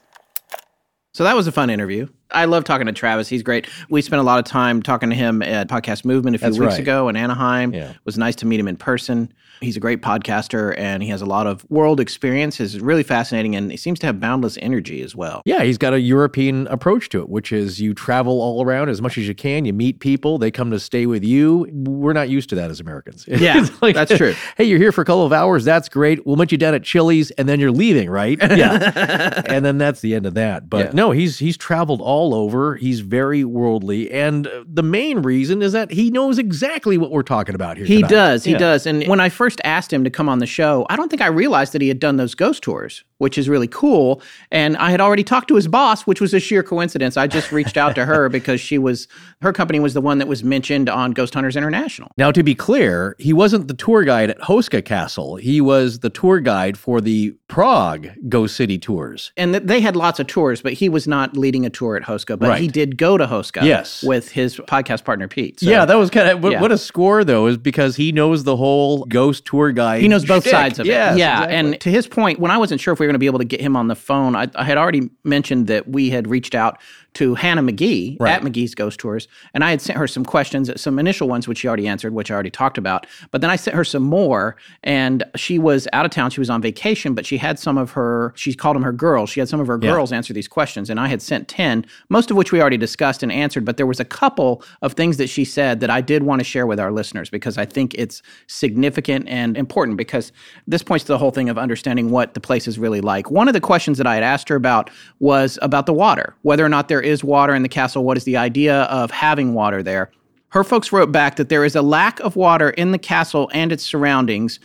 So that was a fun interview. I love talking to Travis. He's great. We spent a lot of time talking to him at Podcast Movement a few That's weeks right. ago in Anaheim. Yeah. It was nice to meet him in person. He's a great podcaster and he has a lot of world experience. Is really fascinating and he seems to have boundless energy as well. Yeah, he's got a European approach to it, which is you travel all around as much as you can. You meet people, they come to stay with you. We're not used to that as Americans. Yeah, like, that's true. Hey, you're here for a couple of hours. That's great. We'll meet you down at Chili's, and then you're leaving, right? Yeah, and then that's the end of that. But Yeah. no, he's he's traveled all over. He's very worldly, and uh, the main reason is that he knows exactly what we're talking about here. He tonight. does. He Yeah. does. And when I first asked him to come on the show, I don't think I realized that he had done those ghost tours, which is really cool. And I had already talked to his boss, which was a sheer coincidence. I just reached out to her because she was her company was the one that was mentioned on Ghost Hunters International. Now, to be clear, he wasn't the tour guide at Houska Castle. He was the tour guide for the Prague Ghost City tours. And th- they had lots of tours, but he was not leading a tour at Houska, but Right. he did go to Houska Yes. with his podcast partner Pete. So yeah, that was kind of what, yeah. what a score though, is because he knows the whole ghost tour guide. he knows both shtick. sides of it. Yes, yeah. exactly. And to his point, when I wasn't sure if we were going to be able to get him on the phone, I, I had already mentioned that we had reached out to Hannah McGee Right. at McGee's Ghost Tours, and I had sent her some questions, some initial ones, which she already answered, which I already talked about. But then I sent her some more, and she was out of town. She was on vacation, but she had some of her, she called them her girls. She had some of her Yeah. girls answer these questions, and I had sent 10, most of which we already discussed and answered. But there was a couple of things that she said that I did want to share with our listeners because I think it's significant and important because this points to the whole thing of understanding what the place is really like. One of the questions that I had asked her about was about the water, whether or not there is water in the castle, what is the idea of having water there. Her folks wrote back that there is a lack of water in the castle and its surroundings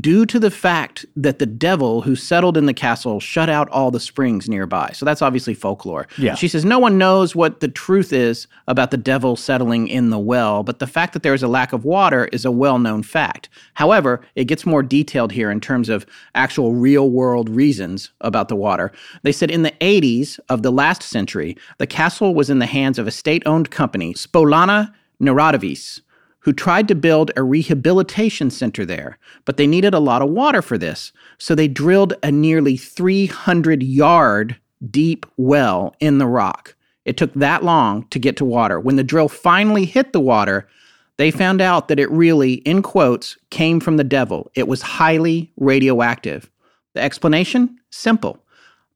due to the fact that the devil who settled in the castle shut out all the springs nearby. So that's obviously folklore. Yeah. She says no one knows what the truth is about the devil settling in the well, but the fact that there is a lack of water is a well known fact. However, it gets more detailed here in terms of actual real world reasons about the water. They said in the 80s of the last century, the castle was in the hands of a state owned company, Spolana Neratovice who tried to build a rehabilitation center there, but they needed a lot of water for this. So they drilled a nearly 300 yard deep well in the rock. It took that long to get to water. When the drill finally hit the water, they found out that it really, in quotes, came from the devil. It was highly radioactive. The explanation? Simple.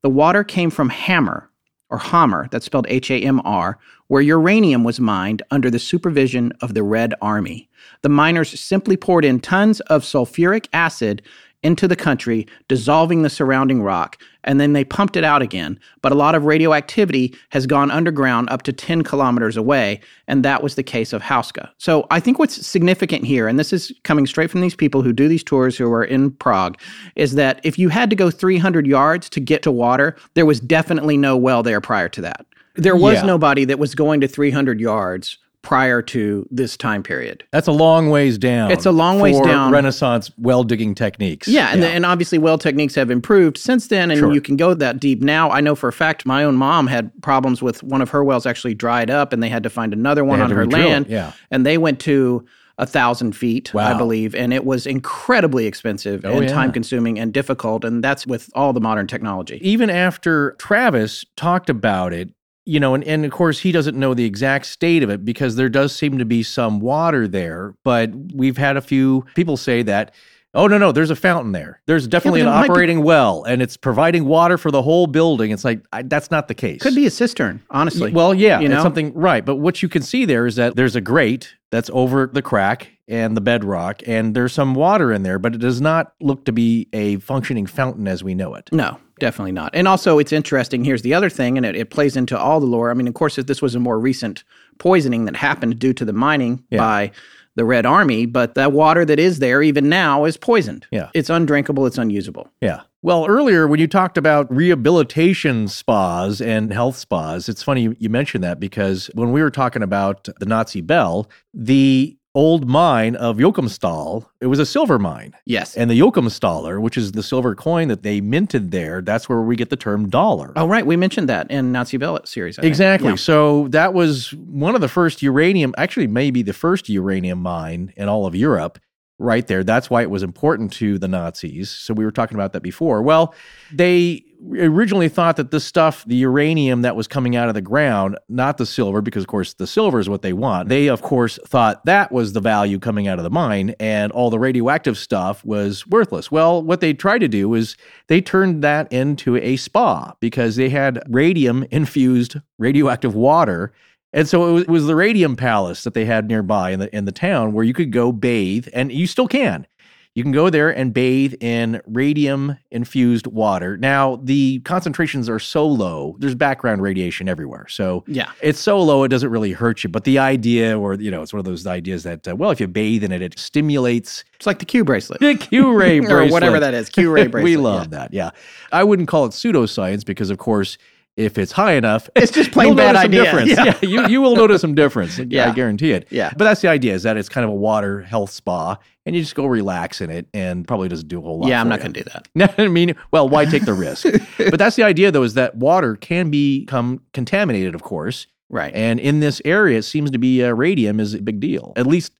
The water came from Hammer, or Hammer, that's spelled H A M R, where uranium was mined under the supervision of the Red Army. The miners simply poured in tons of sulfuric acid into the country, dissolving the surrounding rock, and then they pumped it out again. But a lot of radioactivity has gone underground up to 10 kilometers away, and that was the case of Houska. So I think what's significant here, and this is coming straight from these people who do these tours who are in Prague, is that if you had to go 300 yards to get to water, there was definitely no well there prior to that. There was Yeah. nobody that was going to 300 yards prior to this time period. That's a long ways down. It's a long ways for down. Renaissance well digging techniques. Yeah, and, and obviously well techniques have improved since then, and Sure. you can go that deep now. I know for a fact my own mom had problems with one of her wells actually dried up, and they had to find another one on her re-drill it, land. yeah. and they went to a thousand feet, I believe, and it was incredibly expensive Oh, and yeah. time consuming and difficult, and that's with all the modern technology. even after Travis talked about it, you know, and, and of course, he doesn't know the exact state of it because there does seem to be some water there. But we've had a few people say that, oh, no, no, there's a fountain there. There's definitely but an might be- operating well and it's providing water for the whole building. It's like, I, that's not the case. Could be a cistern, honestly. Well, yeah, you it's know? something right. But what you can see there is that there's a grate that's over the crack and the bedrock, and there's some water in there, but it does not look to be a functioning fountain as we know it. No, definitely not. And also, it's interesting. Here's the other thing, and it, it plays into all the lore. I mean, of course, this was a more recent poisoning that happened due to the mining Yeah. by the Red Army, but that water that is there even now is poisoned. Yeah. It's undrinkable, it's unusable. Yeah. Well, earlier when you talked about rehabilitation spas and health spas, it's funny you mentioned that because when we were talking about the Nazi Bell, the old mine of Joachimsthal, it was a silver mine. Yes. And the Joachimsthaler, which is the silver coin that they minted there, that's where we get the term dollar. oh, right. We mentioned that in Nazi Bell series. I. Exactly. Yeah. So that was one of the first uranium, actually, maybe the first uranium mine in all of Europe, right there. That's why it was important to the Nazis. So we were talking about that before. Well, they originally thought that this stuff, the uranium that was coming out of the ground, not the silver, because of course the silver is what they want. They, of course, thought that was the value coming out of the mine and all the radioactive stuff was worthless. Well, what they tried to do is they turned that into a spa because they had radium infused radioactive water. And so it was, it was the Radium Palace that they had nearby in the in the town where you could go bathe, and you still can. You can go there and bathe in radium infused water. Now, the concentrations are so low, there's background radiation everywhere. So Yeah. it's so low, it doesn't really hurt you. But the idea, or, you know, it's one of those ideas that, uh, well, if you bathe in it, it stimulates It's like the Q bracelet. the Q ray or bracelet. whatever that is. Q ray bracelet. we yeah. love that. Yeah. I wouldn't call it pseudoscience because, of course, if it's high enough, It's just plain bad idea. difference. Yeah. Yeah. you, you will notice some difference. yeah, I guarantee it. Yeah. But that's the idea is that it's kind of a water health spa and you just go relax in it and probably doesn't do a whole lot. Yeah, I'm not going to do that. No, I mean, well, why take the risk? but that's the idea, though, is that water can become contaminated, of course. Right. And in this area, it seems to be uh, radium is a big deal, at least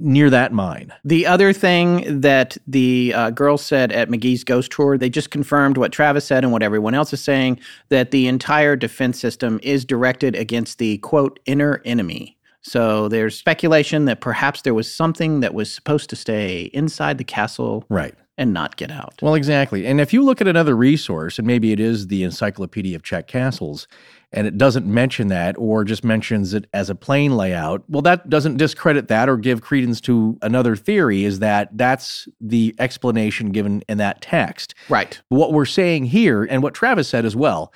near that mine. The other thing that the uh, girls said at McGee's ghost tour, they just confirmed what Travis said and what everyone else is saying that the entire defense system is directed against the quote inner enemy. So there's speculation that perhaps there was something that was supposed to stay inside the castle Right. And not get out. Well, exactly. And if you look at another resource, and maybe it is the Encyclopedia of Czech Castles, and it doesn't mention that or just mentions it as a plain layout, well, that doesn't discredit that or give credence to another theory, is that that's the explanation given in that text. Right. What we're saying here, and what Travis said as well,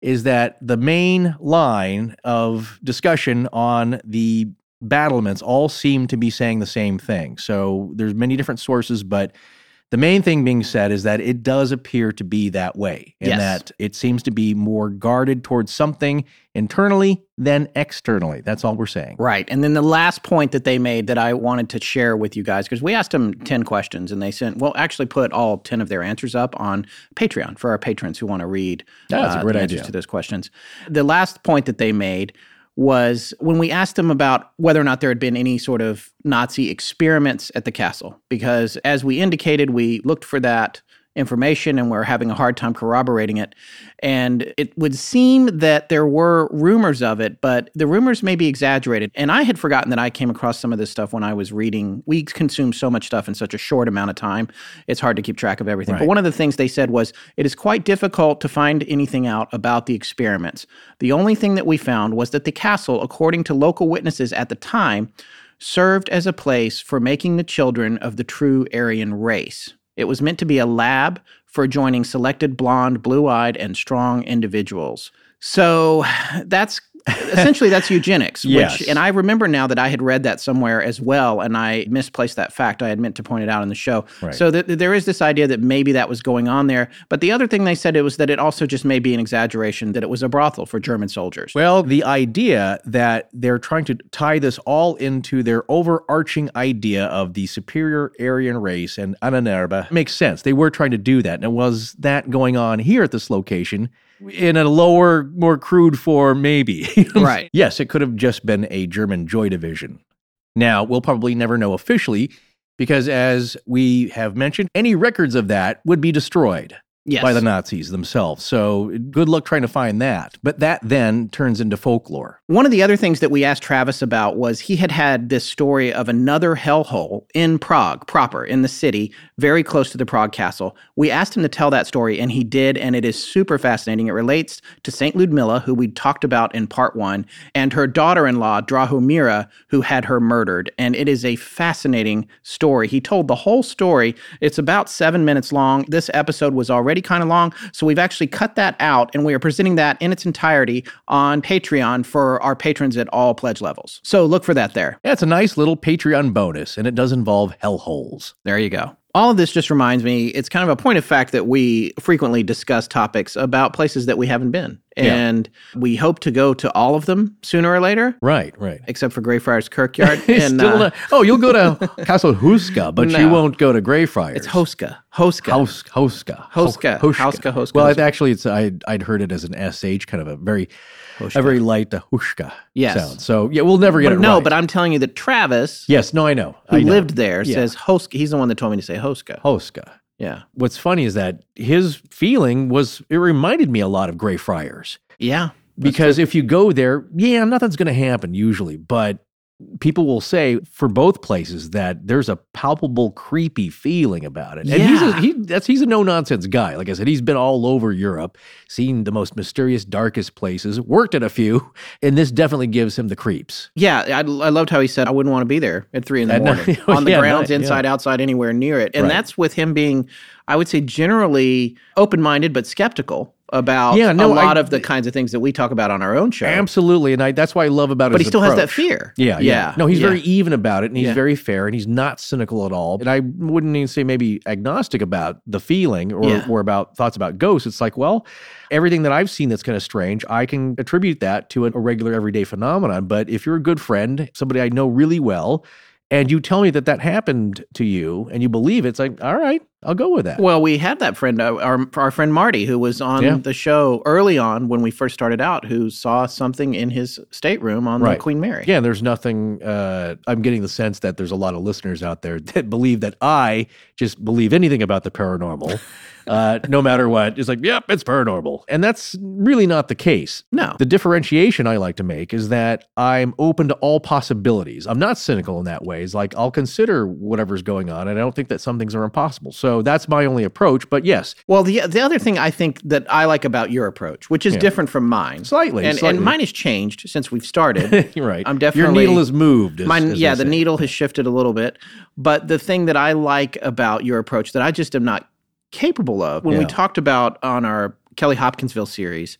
is that the main line of discussion on the battlements all seem to be saying the same thing. So there's many different sources, but the main thing being said is that it does appear to be that way, and Yes. that it seems to be more guarded towards something internally than externally. That's all we're saying. Right. And then the last point that they made that I wanted to share with you guys, because we asked them 10 questions and they sent, well, actually put all 10 of their answers up on Patreon for our patrons who want to read uh, that's a great the answers to those questions. The last point that they made was when we asked them about whether or not there had been any sort of Nazi experiments at the castle, because as we indicated, we looked for that information and we're having a hard time corroborating it. And it would seem that there were rumors of it, but the rumors may be exaggerated. And I had forgotten that I came across some of this stuff when I was reading. We consume so much stuff in such a short amount of time, it's hard to keep track of everything. But one of the things they said was it is quite difficult to find anything out about the experiments. The only thing that we found was that the castle, according to local witnesses at the time, served as a place for making the children of the true Aryan race. It was meant to be a lab for joining selected blonde, blue eyed, and strong individuals. So that's essentially that's eugenics. Yes. Which, and I remember now that I had read that somewhere as well, and I misplaced that fact. I had meant to point it out in the show. Right. So th- there is this idea that maybe that was going on there. But the other thing they said it was that it also just may be an exaggeration that it was a brothel for German soldiers. Well, the idea that they're trying to tie this all into their overarching idea of the superior Aryan race and Ahnenerbe makes sense. They were trying to do that. And was that going on here at this location in a lower, more crude form? Maybe. Right. yes, it could have just been a German Joy Division. Now, we'll probably never know officially because, as we have mentioned, any records of that would be destroyed. Yes. by the Nazis themselves. So good luck trying to find that. But that then turns into folklore. One of the other things that we asked Travis about was he had had this story of another hellhole in Prague proper, in the city, very close to the Prague castle. We asked him to tell that story, and he did, and it is super fascinating. It relates to St. Ludmilla, who we talked about in part one, and her daughter in law, Drahomira, who had her murdered. And it is a fascinating story. He told the whole story. It's about seven minutes long. This episode was already kind of long, so we've actually cut that out, and we are presenting that in its entirety on Patreon for our patrons at all pledge levels. So look for that there. Yeah, it's a nice little Patreon bonus, and it does involve hellholes. There you go. All of this just reminds me, it's kind of a point of fact that we frequently discuss topics about places that we haven't been. Yeah. And we hope to go to all of them sooner or later, Right, right. except for Greyfriars Kirkyard. and Still uh, oh, you'll go to Castle Huska, but you won't go to Greyfriars. it's Hoska. Hoska. House, Hoska. Hoska. Ho- Hauska, Hoska, Well, Hoska. it, actually, it's I, I'd heard it as an sh, kind of a very, a very light hushka Yes. sound. So yeah, we'll never get But it no, right. but I'm telling you that Travis, yes, no, I know. who I know. lived there, Yeah. says Hoska. He's the one that told me to say Hoska. Hoska. Yeah. What's funny is that his feeling was it reminded me a lot of Greyfriars Yeah. because if you go there, yeah, nothing's going to happen usually, but people will say for both places that there's a palpable creepy feeling about it. And he's a, Yeah. he that's he's a no nonsense guy. Like I said, he's been all over Europe, seen the most mysterious, darkest places, worked at a few, and this definitely gives him the creeps. Yeah, I, I loved how he said, I wouldn't want to be there at three in the morning night. on the Yeah, grounds, night, yeah. inside, outside, anywhere near it. And Right. that's with him being, I would say, generally open minded but skeptical about Yeah, no, a lot I- of the kinds of things that we talk about on our own show. Absolutely, and I, that's why I love about But he still has that fear. Yeah, yeah. Yeah, No, he's yeah. very even about it and he's very fair and he's not cynical at all. And I wouldn't even say maybe agnostic about the feeling or, or about thoughts about ghosts. It's like, well, everything that I've seen that's kind of strange, I can attribute that to a regular everyday phenomenon. But if you're a good friend, somebody I know really well, and you tell me that that happened to you and you believe it, it's like, all right, I'll go with that. Well, we had that friend, uh, our, our friend Marty, who was on Yeah. the show early on when we first started out, who saw something in his stateroom on the Queen Mary. Yeah, there's nothing. Uh, I'm getting the sense that there's a lot of listeners out there that believe that I just believe anything about the paranormal, uh, no matter what. It's like, yep, it's paranormal, and that's really not the case. No. The differentiation I like to make is that I'm open to all possibilities. I'm not cynical in that way. It's like I'll consider whatever's going on, and I don't think that some things are impossible. So that's my only approach. But yes, Well, the the other thing I think that I like about your approach, which is Yeah. different from mine, Slightly, and, slightly. and mine has changed since we've started. you're right. I'm definitely your needle is moved. as- Mine, as yeah, the say. needle has shifted a little bit, but the thing that I like about your approach that I just am not capable of when we talked about on our Kelly Hopkinsville series.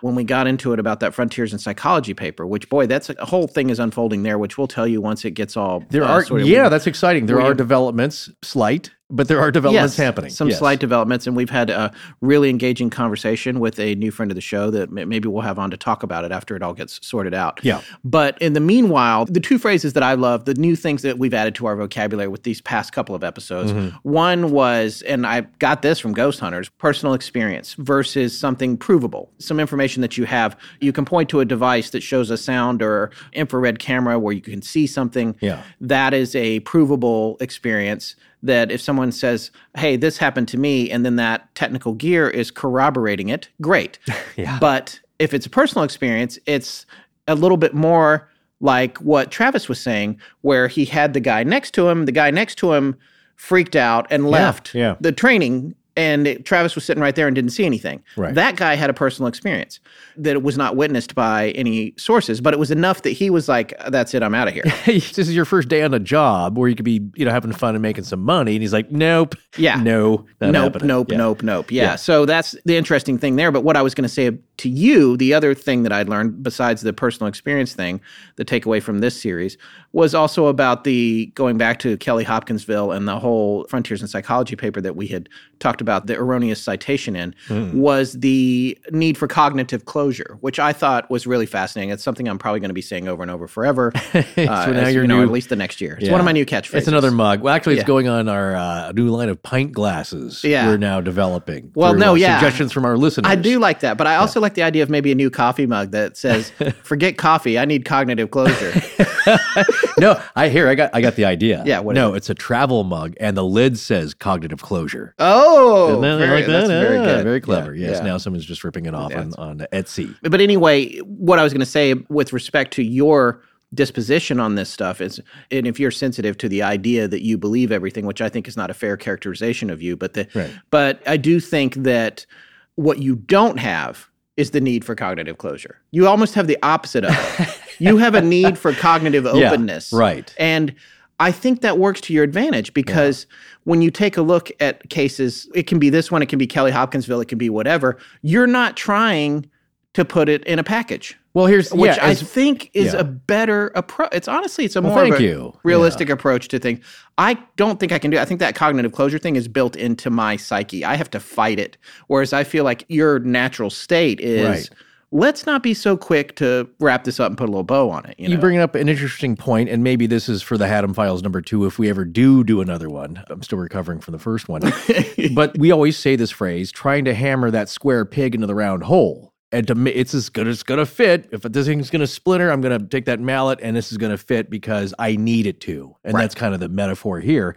When we got into it about that frontiers in psychology paper, which boy, that's a whole thing is unfolding there, which we'll tell you once it gets all There uh, are, sort of- yeah, that's exciting. There we- are developments, slight, but there are developments Yes, happening. Some Yes. slight developments, and we've had a really engaging conversation with a new friend of the show that maybe we'll have on to talk about it after it all gets sorted out. Yeah. But in the meanwhile, the two phrases that I love, the new things that we've added to our vocabulary with these past couple of episodes, Mm-hmm. one was, and I got this from Ghost Hunters, personal experience versus something provable. Some information that you have, you can point to a device that shows a sound or infrared camera where you can see something. Yeah. That is a provable experience that if someone says, hey, this happened to me, and then that technical gear is corroborating it, great. Yeah. But if it's a personal experience, it's a little bit more like what Travis was saying, where he had the guy next to him, the guy next to him freaked out and left yeah. the training. And it- Travis was sitting right there and didn't see anything. Right. That guy had a personal experience that was not witnessed by any sources, but it was enough that he was like, "That's it, I'm out of here." this is your first day on a job where you could be, you know, having fun and making some money. And he's like, nope. Yeah. No. nope, happening. nope, Yeah. nope, nope. Yeah. Yeah. So that's the interesting thing there. But what I was going to say to you, the other thing that I'd learned besides the personal experience thing, the takeaway from this series was also about the going back to Kelly Hopkinsville and the whole Frontiers in Psychology paper that we had talked about the erroneous citation in Hmm. was the need for cognitive closure, which I thought was really fascinating. It's something I'm probably going to be saying over and over forever. uh, now as, you're you know, new- at least the next year. It's Yeah. one of my new catchphrases. It's another mug. Well, actually, it's Yeah. going on our uh, new line of pint glasses. Yeah. We're now developing. Well, through, no, uh, yeah. Suggestions from our listeners. I do like that, but I also like the idea of maybe a new coffee mug that says, "Forget coffee, I need cognitive closure." no, I hear. I got. I got the idea. Yeah, no, it's a travel mug, and the lid says cognitive closure. Oh, that very, like that? that's very Ah, good. Very clever. Yeah, yes. yeah. Now someone's just ripping it off on, on Etsy. But anyway, what I was going to say with respect to your disposition on this stuff is, and if you're sensitive to the idea that you believe everything, which I think is not a fair characterization of you, but the, Right. but I do think that what you don't have is the need for cognitive closure. You almost have the opposite of it. you have a need for cognitive Yeah, openness, right. And I think that works to your advantage because when you take a look at cases, it can be this one, it can be Kelly Hopkinsville, it can be whatever. You're not trying to put it in a package, Well, here's which yeah, I think is yeah. a better approach. It's honestly, it's a Well, more thank you. realistic approach to things. I don't think I can do. I think that cognitive closure thing is built into my psyche. I have to fight it, whereas I feel like your natural state is. Right. Let's not be so quick to wrap this up and put a little bow on it. You, You bring up an interesting point, and maybe this is for the Haddam Files number two. If we ever do do another one, I'm still recovering from the first one. but we always say this phrase: trying to hammer that square peg into the round hole. And to it's as good as it's gonna fit. If this thing's gonna splinter, I'm gonna take that mallet, and this is gonna fit because I need it to. And that's kind of the metaphor here.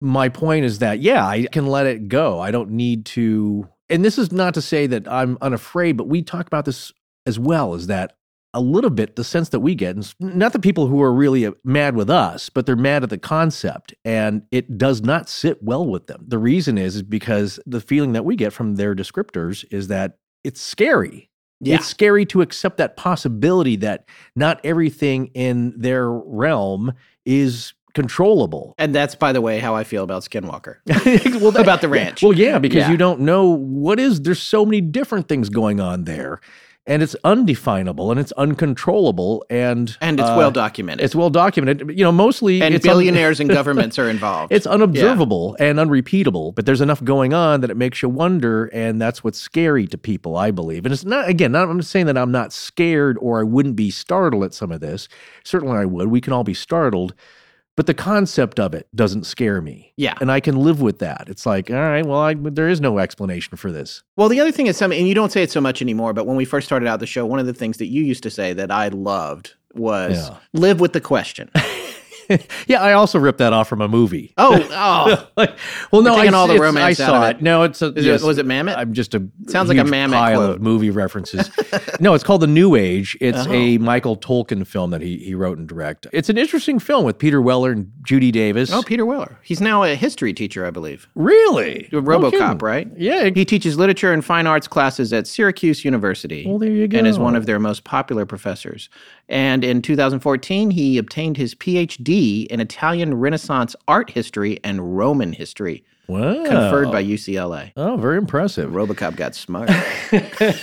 My point is that yeah, I can let it go. I don't need to. And this is not to say that I'm unafraid, but we talk about this as well. Is that a little bit the sense that we get, and not the people who are really uh, mad with us, but they're mad at the concept, and it does not sit well with them. The reason is, is because the feeling that we get from their descriptors is that it's scary. Yeah. It's scary to accept that possibility that not everything in their realm is controllable. and that's, by the way, how I feel about Skinwalker. well, that- About the ranch. Well, yeah, because Yeah. you don't know what is. There's so many different things going on there, and it's undefinable and it's uncontrollable, and and it's uh, well documented. It's well documented. You know, mostly and it's un- billionaires and governments are involved. it's unobservable and unrepeatable, but there's enough going on that it makes you wonder, and that's what's scary to people, I believe. And it's not again, not, I'm not saying that I'm not scared or I wouldn't be startled at some of this. Certainly, I would. We can all be startled. But the concept of it doesn't scare me. Yeah. And I can live with that. It's like, all right, well, I, there is no explanation for this. Well, the other thing is something, and you don't say it so much anymore, but when we first started out the show, one of the things that you used to say that I loved was Yeah. live with the question. yeah, I also ripped that off from a movie. Oh, oh. Like, well, no, I, all the romance I saw it. it. No, it's a. It- was it Mammoth? I'm just a Sounds like a Mammoth pile quote. of movie references. no, it's called The New Age. It's Oh. a Michael Tolkin film that he he wrote and directed. It's an interesting film with Peter Weller and Judy Davis. oh, Peter Weller. He's now a history teacher, I believe. really? A No Robocop, kidding. right? Yeah. He teaches literature and fine arts classes at Syracuse University. Well, there you go. And is one of their most popular professors. And in 2014, he obtained his PhD in Italian Renaissance art history and Roman history, wow. conferred by UCLA. Oh, very impressive. Robocop got smart.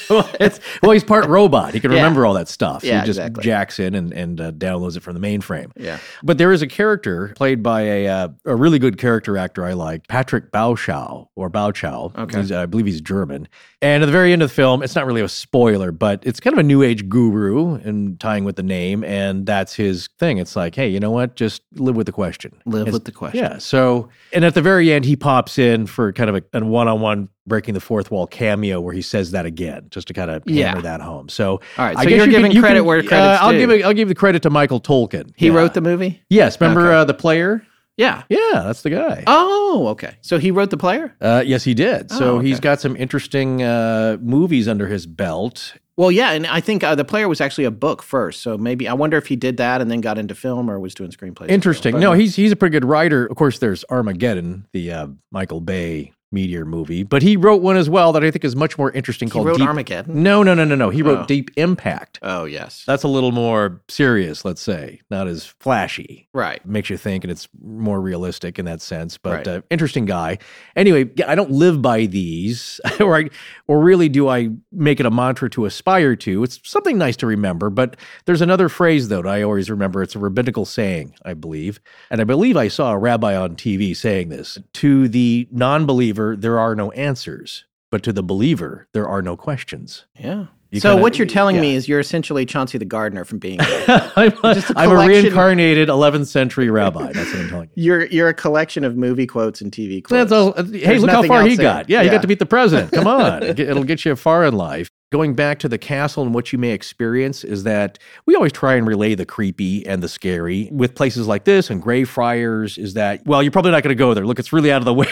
well, it's, well, he's part robot. He can Yeah. remember all that stuff. Yeah, he just exactly. jacks in and, and uh, downloads it from the mainframe. Yeah. But there is a character played by a uh, a really good character actor I like, Patrick Bauchau or Bauchow. Okay. He's, I believe he's German. And at the very end of the film, it's not really a spoiler, but it's kind of a new age guru and tying with the name, and that's his thing. It's like, hey, you know what? Just live with the question. Live It's- with the question. Yeah. So, and at the very end, he pops in for kind of a, a one-on-one breaking the fourth wall cameo where he says that again, just to kind of Yeah. hammer that home. So, All right, I so guess you're you giving can- you credit can- where credit's uh, I'll due. give it, I'll give the credit to Michael Tolkin. He Yeah. wrote the movie? Yes, remember Okay. uh, the player? Yeah. Yeah, that's the guy. Oh, okay. So he wrote the player? Uh, yes, he did. So Oh, okay. he's got some interesting uh, movies under his belt. Well, yeah, and I think uh, the player was actually a book first. So maybe I wonder if he did that and then got into film or was doing screenplays. Interesting. No, he's he's a pretty good writer. Of course, there's Armageddon, the uh, Michael Bay meteor movie, but he wrote one as well that I think is much more interesting he called wrote Deep. Armageddon. No, no, no, no, no. He wrote Oh. Deep Impact. Oh, yes. That's a little more serious, let's say, not as flashy. right. makes you think and it's more realistic in that sense but Right. uh, interesting guy anyway yeah, i don't live by these or I, or really do i make it a mantra to aspire to it's something nice to remember but there's another phrase though that i always remember it's a rabbinical saying i believe and i believe i saw a rabbi on tv saying this to the non-believer there are no answers but to the believer there are no questions Yeah. You so kinda- what you're telling yeah. me is you're essentially Chauncey the gardener from being I'm, a, a I'm a reincarnated 11th century rabbi that's what i'm telling you you're you're a collection of movie quotes and TV quotes. That's all. Uh, hey, There's look how far he there. got. Yeah, he Yeah. got to beat the president. Come on, It'll get you far in life. Going back to the castle and what you may experience is that we always try and relay the creepy and the scary with places like this and Greyfriars is that, well, you're probably not going to go there. Look, it's really out of the way.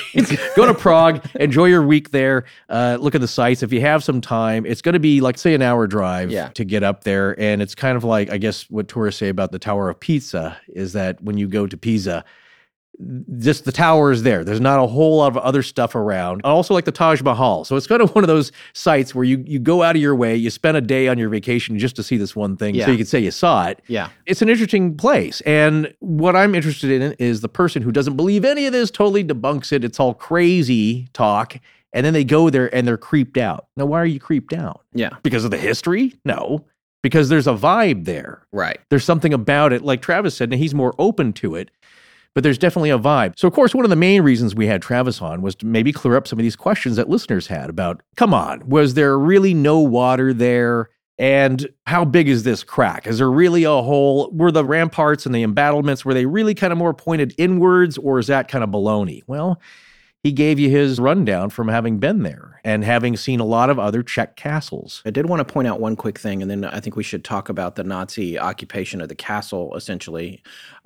go to Prague, enjoy your week there, uh, look at the sights. If you have some time, it's going to be like, say, an hour drive Yeah. to get up there. And it's kind of like, I guess, what tourists say about the Tower of Pizza is that when you go to Pisa, just the tower is there. There's not a whole lot of other stuff around. Also, like the Taj Mahal. So it's kind of one of those sites where you you go out of your way, you spend a day on your vacation just to see this one thing, Yeah. so you can say you saw it. Yeah. It's an interesting place. And what I'm interested in is the person who doesn't believe any of this totally debunks it. It's all crazy talk. And then they go there and they're creeped out. Now, why are you creeped out? Yeah. Because of the history? No. Because there's a vibe there Right. there's something about it like travis said and he's more open to it but there's definitely a vibe. So of course one of the main reasons we had travis on was to maybe clear up some of these questions that listeners had about come on was there really no water there? And how big is this crack? Is there really a hole? Were the ramparts and the embattlements were they really kind of more pointed inwards or is that kind of baloney? Well he gave you his rundown from having been there and having seen a lot of other czech castles. I did want to point out one quick thing, and then I think we should talk about the Nazi occupation of the castle, essentially.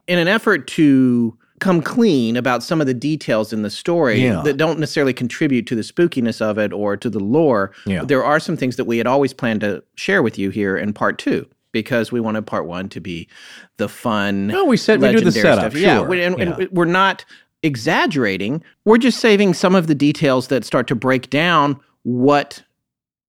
In an effort to come clean about some of the details in the story Yeah. that don't necessarily contribute to the spookiness of it or to the lore, Yeah. there are some things that we had always planned to share with you here in part two. Because we wanted part one to be the fun. No, we said we do the setup, Stuff. Yeah, we- and, Yeah. and we're not exaggerating. We're just saving some of the details that start to break down what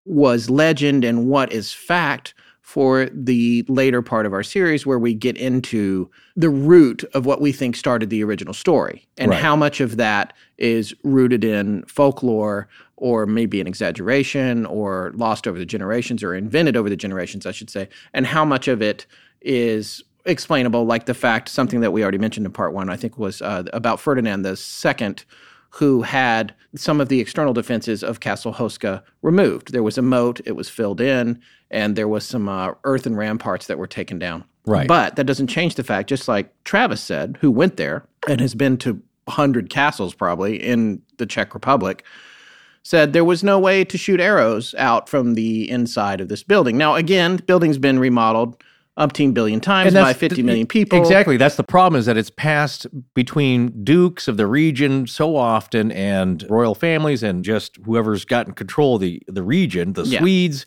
was legend and what is fact for the later part of our series where we get into the root of what we think started the original story and Right. how much of that is rooted in folklore or maybe an exaggeration or lost over the generations or invented over the generations I should say and how much of it is explainable like the fact something that we already mentioned in part 1 I think was uh, about Ferdinand the second who had some of the external defenses of Castle Houska removed. There was a moat, it was filled in, and there was some uh, earthen ramparts that were taken down. Right. But that doesn't change the fact, just like Travis said, who went there and has been to 100 castles probably in the Czech Republic, said there was no way to shoot arrows out from the inside of this building. Now, again, the building's been remodeled umpteen billion times by 50 million people. Exactly. That's the problem is that it's passed between dukes of the region so often and royal families and just whoever's gotten control of the, the region, the Yeah. Swedes,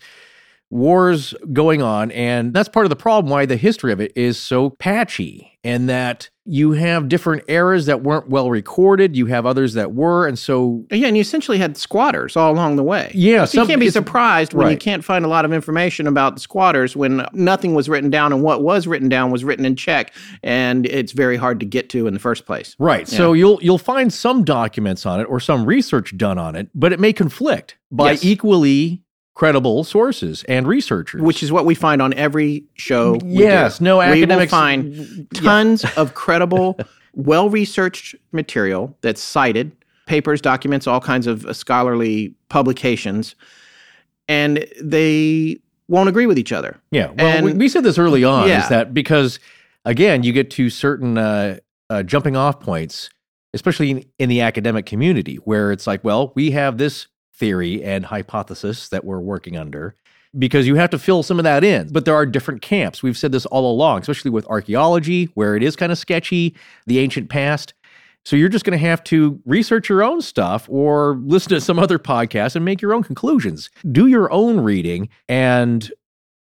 wars going on. And that's part of the problem why the history of it is so patchy and that you have different eras that weren't well recorded. You have others that were. And so Yeah, and you essentially had squatters all along the way. Yeah, so you can't be surprised when you can't find a lot of information about the squatters when nothing was written down, and what was written down was written in Czech, and it's very hard to get to in the first place. Right. So you'll you'll find some documents on it or some research done on it, but it may conflict by Yes. equally credible sources and researchers. Which is what we find on every show. we Yes, do. no We academics- find tons of credible, well-researched material that's cited, papers, documents, all kinds of uh, scholarly publications, and they won't agree with each other. Yeah. Well, we, we said this early on Yeah. is that because, again, you get to certain uh, uh, jumping off points, especially in, in the academic community, where it's like, well, we have this theory and hypothesis that we're working under because you have to fill some of that in. But there are different camps. We've said this all along, especially with archaeology, where it is kind of sketchy, the ancient past. So you're just going to have to research your own stuff or listen to some other podcast and make your own conclusions. Do your own reading and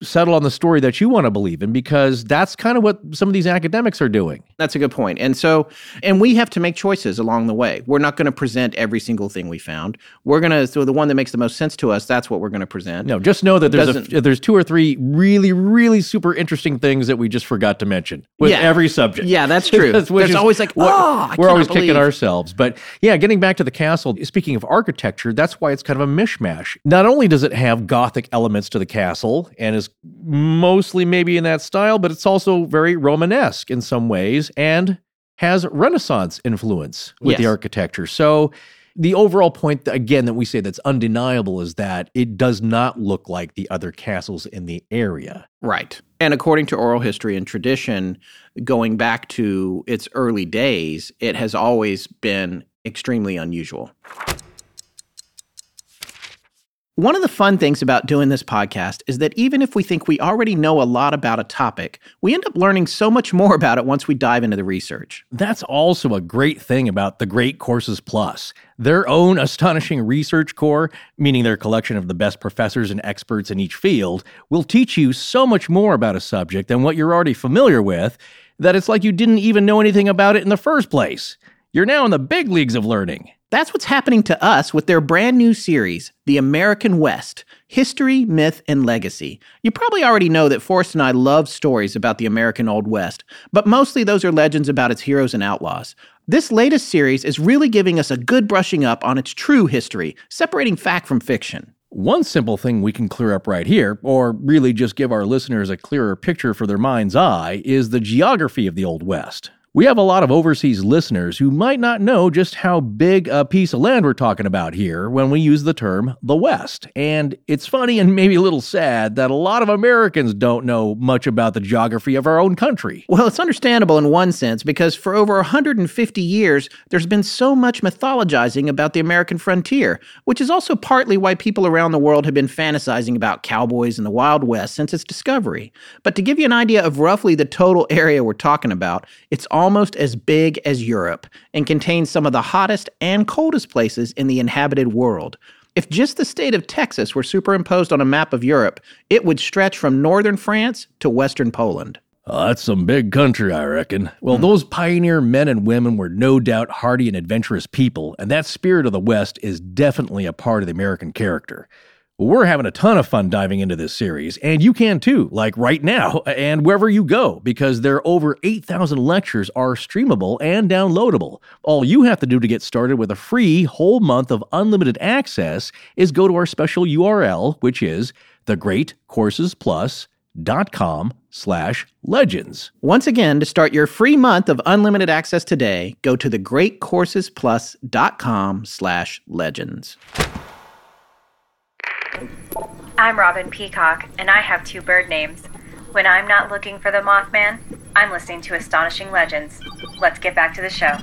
settle on the story that you want to believe in because that's kind of what some of these academics are doing. That's a good point. And so, and we have to make choices along the way. We're not going to present every single thing we found. We're going to, so the one that makes the most sense to us, that's what we're going to present. No, just know that there's a, there's two or three really really super interesting things that we just forgot to mention with Yeah. every subject. Yeah, that's true. That's There's is always like, oh, we're always cannot kicking ourselves. But yeah, getting back to the castle. Speaking of architecture, that's why it's kind of a mishmash. Not only does it have Gothic elements to the castle and is mostly maybe in that style, but it's also very Romanesque in some ways and has Renaissance influence with the architecture. So the overall point, again, that we say that's undeniable is that it does not look like the other castles in the area. Right. And according to oral history and tradition, going back to its early days, it has always been extremely unusual. One of the fun things about doing this podcast is that even if we think we already know a lot about a topic, we end up learning so much more about it once we dive into the research. That's also a great thing about the Great Courses Plus. Their own astonishing research corps, meaning their collection of the best professors and experts in each field, will teach you so much more about a subject than what you're already familiar with that it's like you didn't even know anything about it in the first place. You're now in the big leagues of learning. That's what's happening to us with their brand new series, The American West History, Myth, and Legacy. You probably already know that Forrest and I love stories about the American Old West, but mostly those are legends about its heroes and outlaws. This latest series is really giving us a good brushing up on its true history, separating fact from fiction. One simple thing we can clear up right here, or really just give our listeners a clearer picture for their mind's eye, is the geography of the Old West. We have a lot of overseas listeners who might not know just how big a piece of land we're talking about here when we use the term the West. And it's funny and maybe a little sad that a lot of Americans don't know much about the geography of our own country. Well, it's understandable in one sense because for over 150 years, there's been so much mythologizing about the American frontier, which is also partly why people around the world have been fantasizing about cowboys in the Wild West since its discovery. But to give you an idea of roughly the total area we're talking about, it's all almost as big as Europe and contains some of the hottest and coldest places in the inhabited world. If just the state of Texas were superimposed on a map of Europe, it would stretch from northern France to western Poland. Oh, that's some big country, I reckon. Well, mm. those pioneer men and women were no doubt hardy and adventurous people, and that spirit of the West is definitely a part of the American character. We're having a ton of fun diving into this series, and you can too, like right now and wherever you go, because their over 8,000 lectures are streamable and downloadable. All you have to do to get started with a free whole month of unlimited access is go to our special URL, which is thegreatcoursesplus.com slash legends. Once again, to start your free month of unlimited access today, go to thegreatcoursesplus.com slash legends. I'm Robin Peacock, and I have two bird names. When I'm not looking for the Mothman, I'm listening to Astonishing Legends. Let's get back to the show.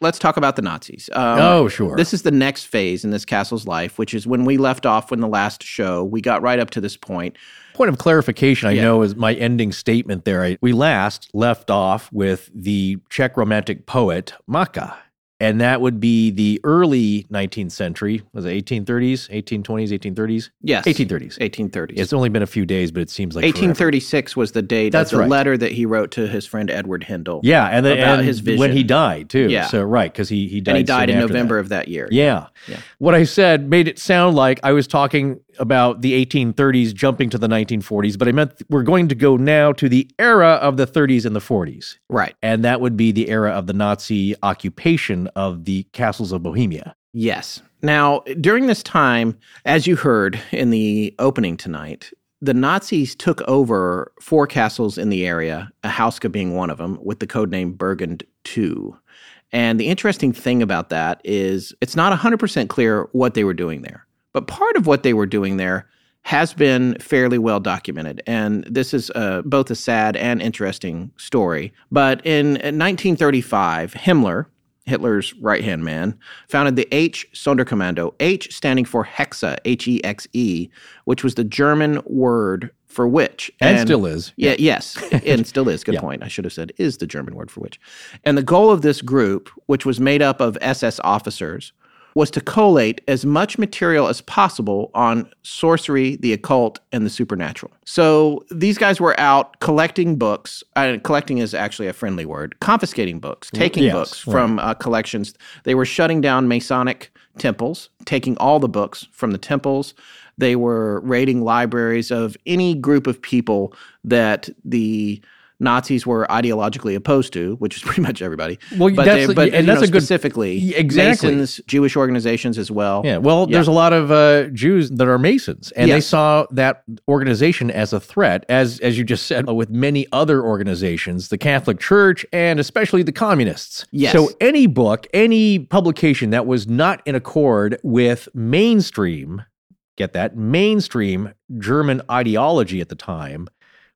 Let's talk about the Nazis. Um, oh, sure. This is the next phase in this castle's life, which is when we left off in the last show. We got right up to this point. Point of clarification, I yeah. know, is my ending statement there. I, we last left off with the Czech romantic poet Mácha and that would be the early 19th century. Was it 1830s, 1820s, 1830s? Yes, 1830s. 1830s. It's only been a few days, but it seems like 1836 forever. was the date. That's of the right. letter that he wrote to his friend Edward Hindle. Yeah, and, the, about and his vision when he died too. Yeah, so right because he he died. And he died in November that. of that year. Yeah. yeah. What I said made it sound like I was talking about the 1830s jumping to the 1940s, but I meant we're going to go now to the era of the 30s and the 40s. Right. And that would be the era of the Nazi occupation of the castles of Bohemia. Yes. Now, during this time, as you heard in the opening tonight, the Nazis took over four castles in the area, Houska being one of them, with the codename Burgund II. And the interesting thing about that is it's not 100% clear what they were doing there. But part of what they were doing there has been fairly well documented. And this is uh, both a sad and interesting story. But in 1935, Himmler, Hitler's right hand man, founded the H Sonderkommando, H standing for Hexe, H E X E, which was the German word for witch. And, and still is. Yeah, yes. and still is. Good yeah. point. I should have said is the German word for witch. And the goal of this group, which was made up of SS officers, was to collate as much material as possible on sorcery, the occult, and the supernatural. So these guys were out collecting books. Uh, collecting is actually a friendly word. Confiscating books, taking yes, books right. from uh, collections. They were shutting down Masonic temples, taking all the books from the temples. They were raiding libraries of any group of people that the Nazis were ideologically opposed to, which is pretty much everybody. Well, but that's, they, but and that's know, a good specifically exactly Masons, Jewish organizations as well. Yeah, well, yeah. there's a lot of uh, Jews that are Masons, and yes. they saw that organization as a threat, as as you just said, with many other organizations, the Catholic Church, and especially the communists. Yes. So any book, any publication that was not in accord with mainstream, get that mainstream German ideology at the time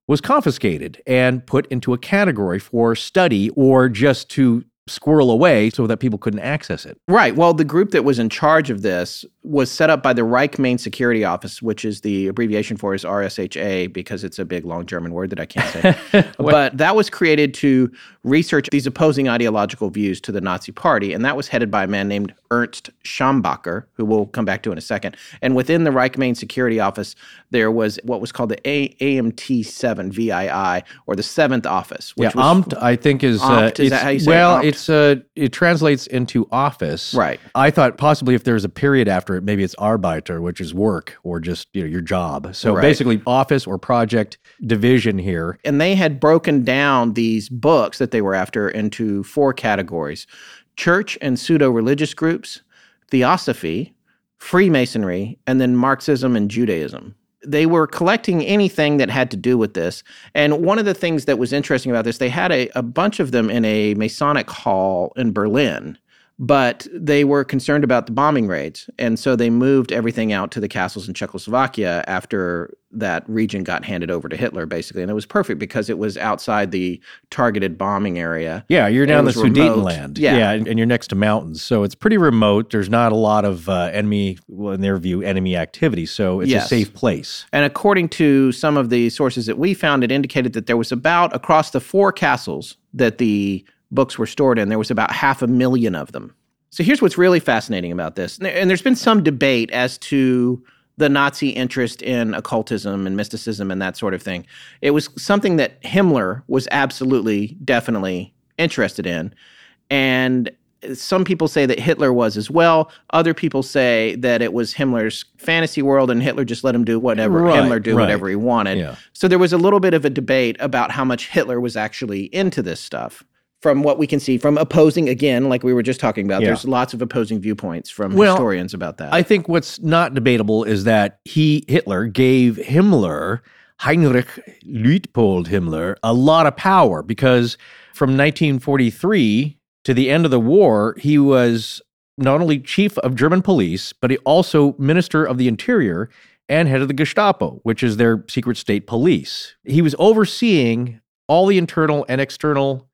was confiscated and put into a category for study or just to squirrel away so that people couldn't access it. Right. Well, the group that was in charge of this was set up by the Reich Main Security Office, which is the abbreviation for is RSHA because it's a big long German word that I can't say. but that was created to research these opposing ideological views to the Nazi Party, and that was headed by a man named Ernst Schambacher, who we'll come back to in a second. And within the Reich Main Security Office, there was what was called the a- AMT7 VII, or the Seventh Office. yeah, Which was, Amt, I think is, uh, is that how you say it? well, Amt? it's uh, it translates into office. Right. I thought possibly if there's a period after it, maybe it's Arbeiter, which is work or just you know your job. So Right. basically, office or project division here. and they had broken down these books that they were after into four categories church and pseudo religious groups, theosophy, Freemasonry, and then Marxism and Judaism. They were collecting anything that had to do with this. And one of the things that was interesting about this, they had a, a bunch of them in a Masonic hall in Berlin but they were concerned about the bombing raids. And so they moved everything out to the castles in Czechoslovakia after that region got handed over to Hitler, basically. And it was perfect because it was outside the targeted bombing area. Yeah, you're down the. Sudetenland. Yeah. and, and you're next to mountains, so it's pretty remote. There's not a lot of uh, enemy, well, in their view, enemy activity. So it's Yes. a safe place. And according to some of the sources that we found, it indicated that there was about across the four castles that the books were stored in, there was about half a million of them. So here's what's really fascinating about this. And there's been some debate as to the Nazi interest in occultism and mysticism and that sort of thing. It was something that Himmler was absolutely, definitely interested in. And some people say that Hitler was as well. Other people say that it was Himmler's fantasy world and Hitler just let him do whatever Right, Himmler do right. whatever he wanted. Yeah. So there was a little bit of a debate about how much Hitler was actually into this stuff. From what we can see from opposing again, like we were just talking about, Yeah. there's lots of opposing viewpoints from Well, historians about that. I think what's not debatable is that he, Hitler, gave Himmler, Heinrich Luitpold Himmler, a lot of power because from 1943 to the end of the war, he was not only chief of German police, but he also minister of the interior and head of the Gestapo, which is their secret state police. He was overseeing all the internal and external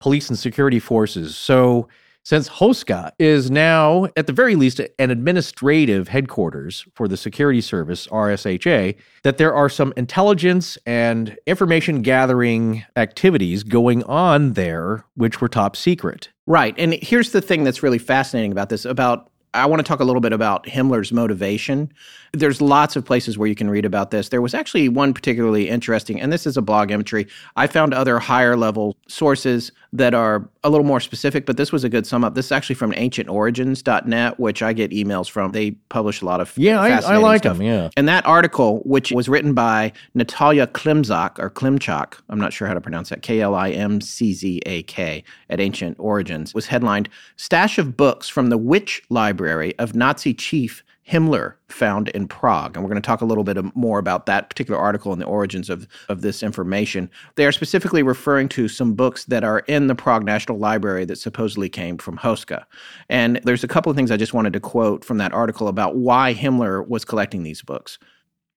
police and security forces. So, since Houska is now, at the very least, an administrative headquarters for the security service, RSHA, that there are some intelligence and information gathering activities going on there, which were top secret. Right. And here's the thing that's really fascinating about this about I want to talk a little bit about Himmler's motivation. There's lots of places where you can read about this. There was actually one particularly interesting, and this is a blog entry. I found other higher level sources that are a little more specific, but this was a good sum up. This is actually from ancientorigins.net, which I get emails from. They publish a lot of Yeah, I, I like stuff. them. Yeah. And that article, which was written by Natalia Klimzak or Klimchak, I'm not sure how to pronounce that, K L I M C Z A K at Ancient Origins, was headlined Stash of Books from the Witch Library of Nazi Chief Himmler found in Prague. And we're going to talk a little bit more about that particular article and the origins of, of this information. They are specifically referring to some books that are in the Prague National Library that supposedly came from Houska. And there's a couple of things I just wanted to quote from that article about why Himmler was collecting these books.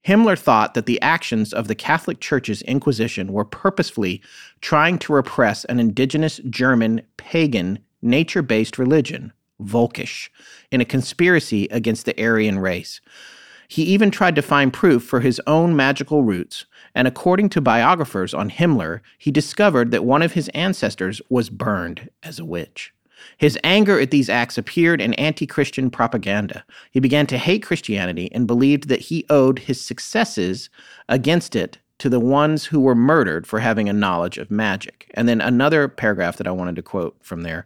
Himmler thought that the actions of the Catholic Church's Inquisition were purposefully trying to repress an indigenous German pagan nature based religion, Volkisch, in a conspiracy against the Aryan race. He even tried to find proof for his own magical roots, and according to biographers on Himmler, he discovered that one of his ancestors was burned as a witch. His anger at these acts appeared in anti Christian propaganda. He began to hate Christianity and believed that he owed his successes against it to the ones who were murdered for having a knowledge of magic. And then another paragraph that I wanted to quote from there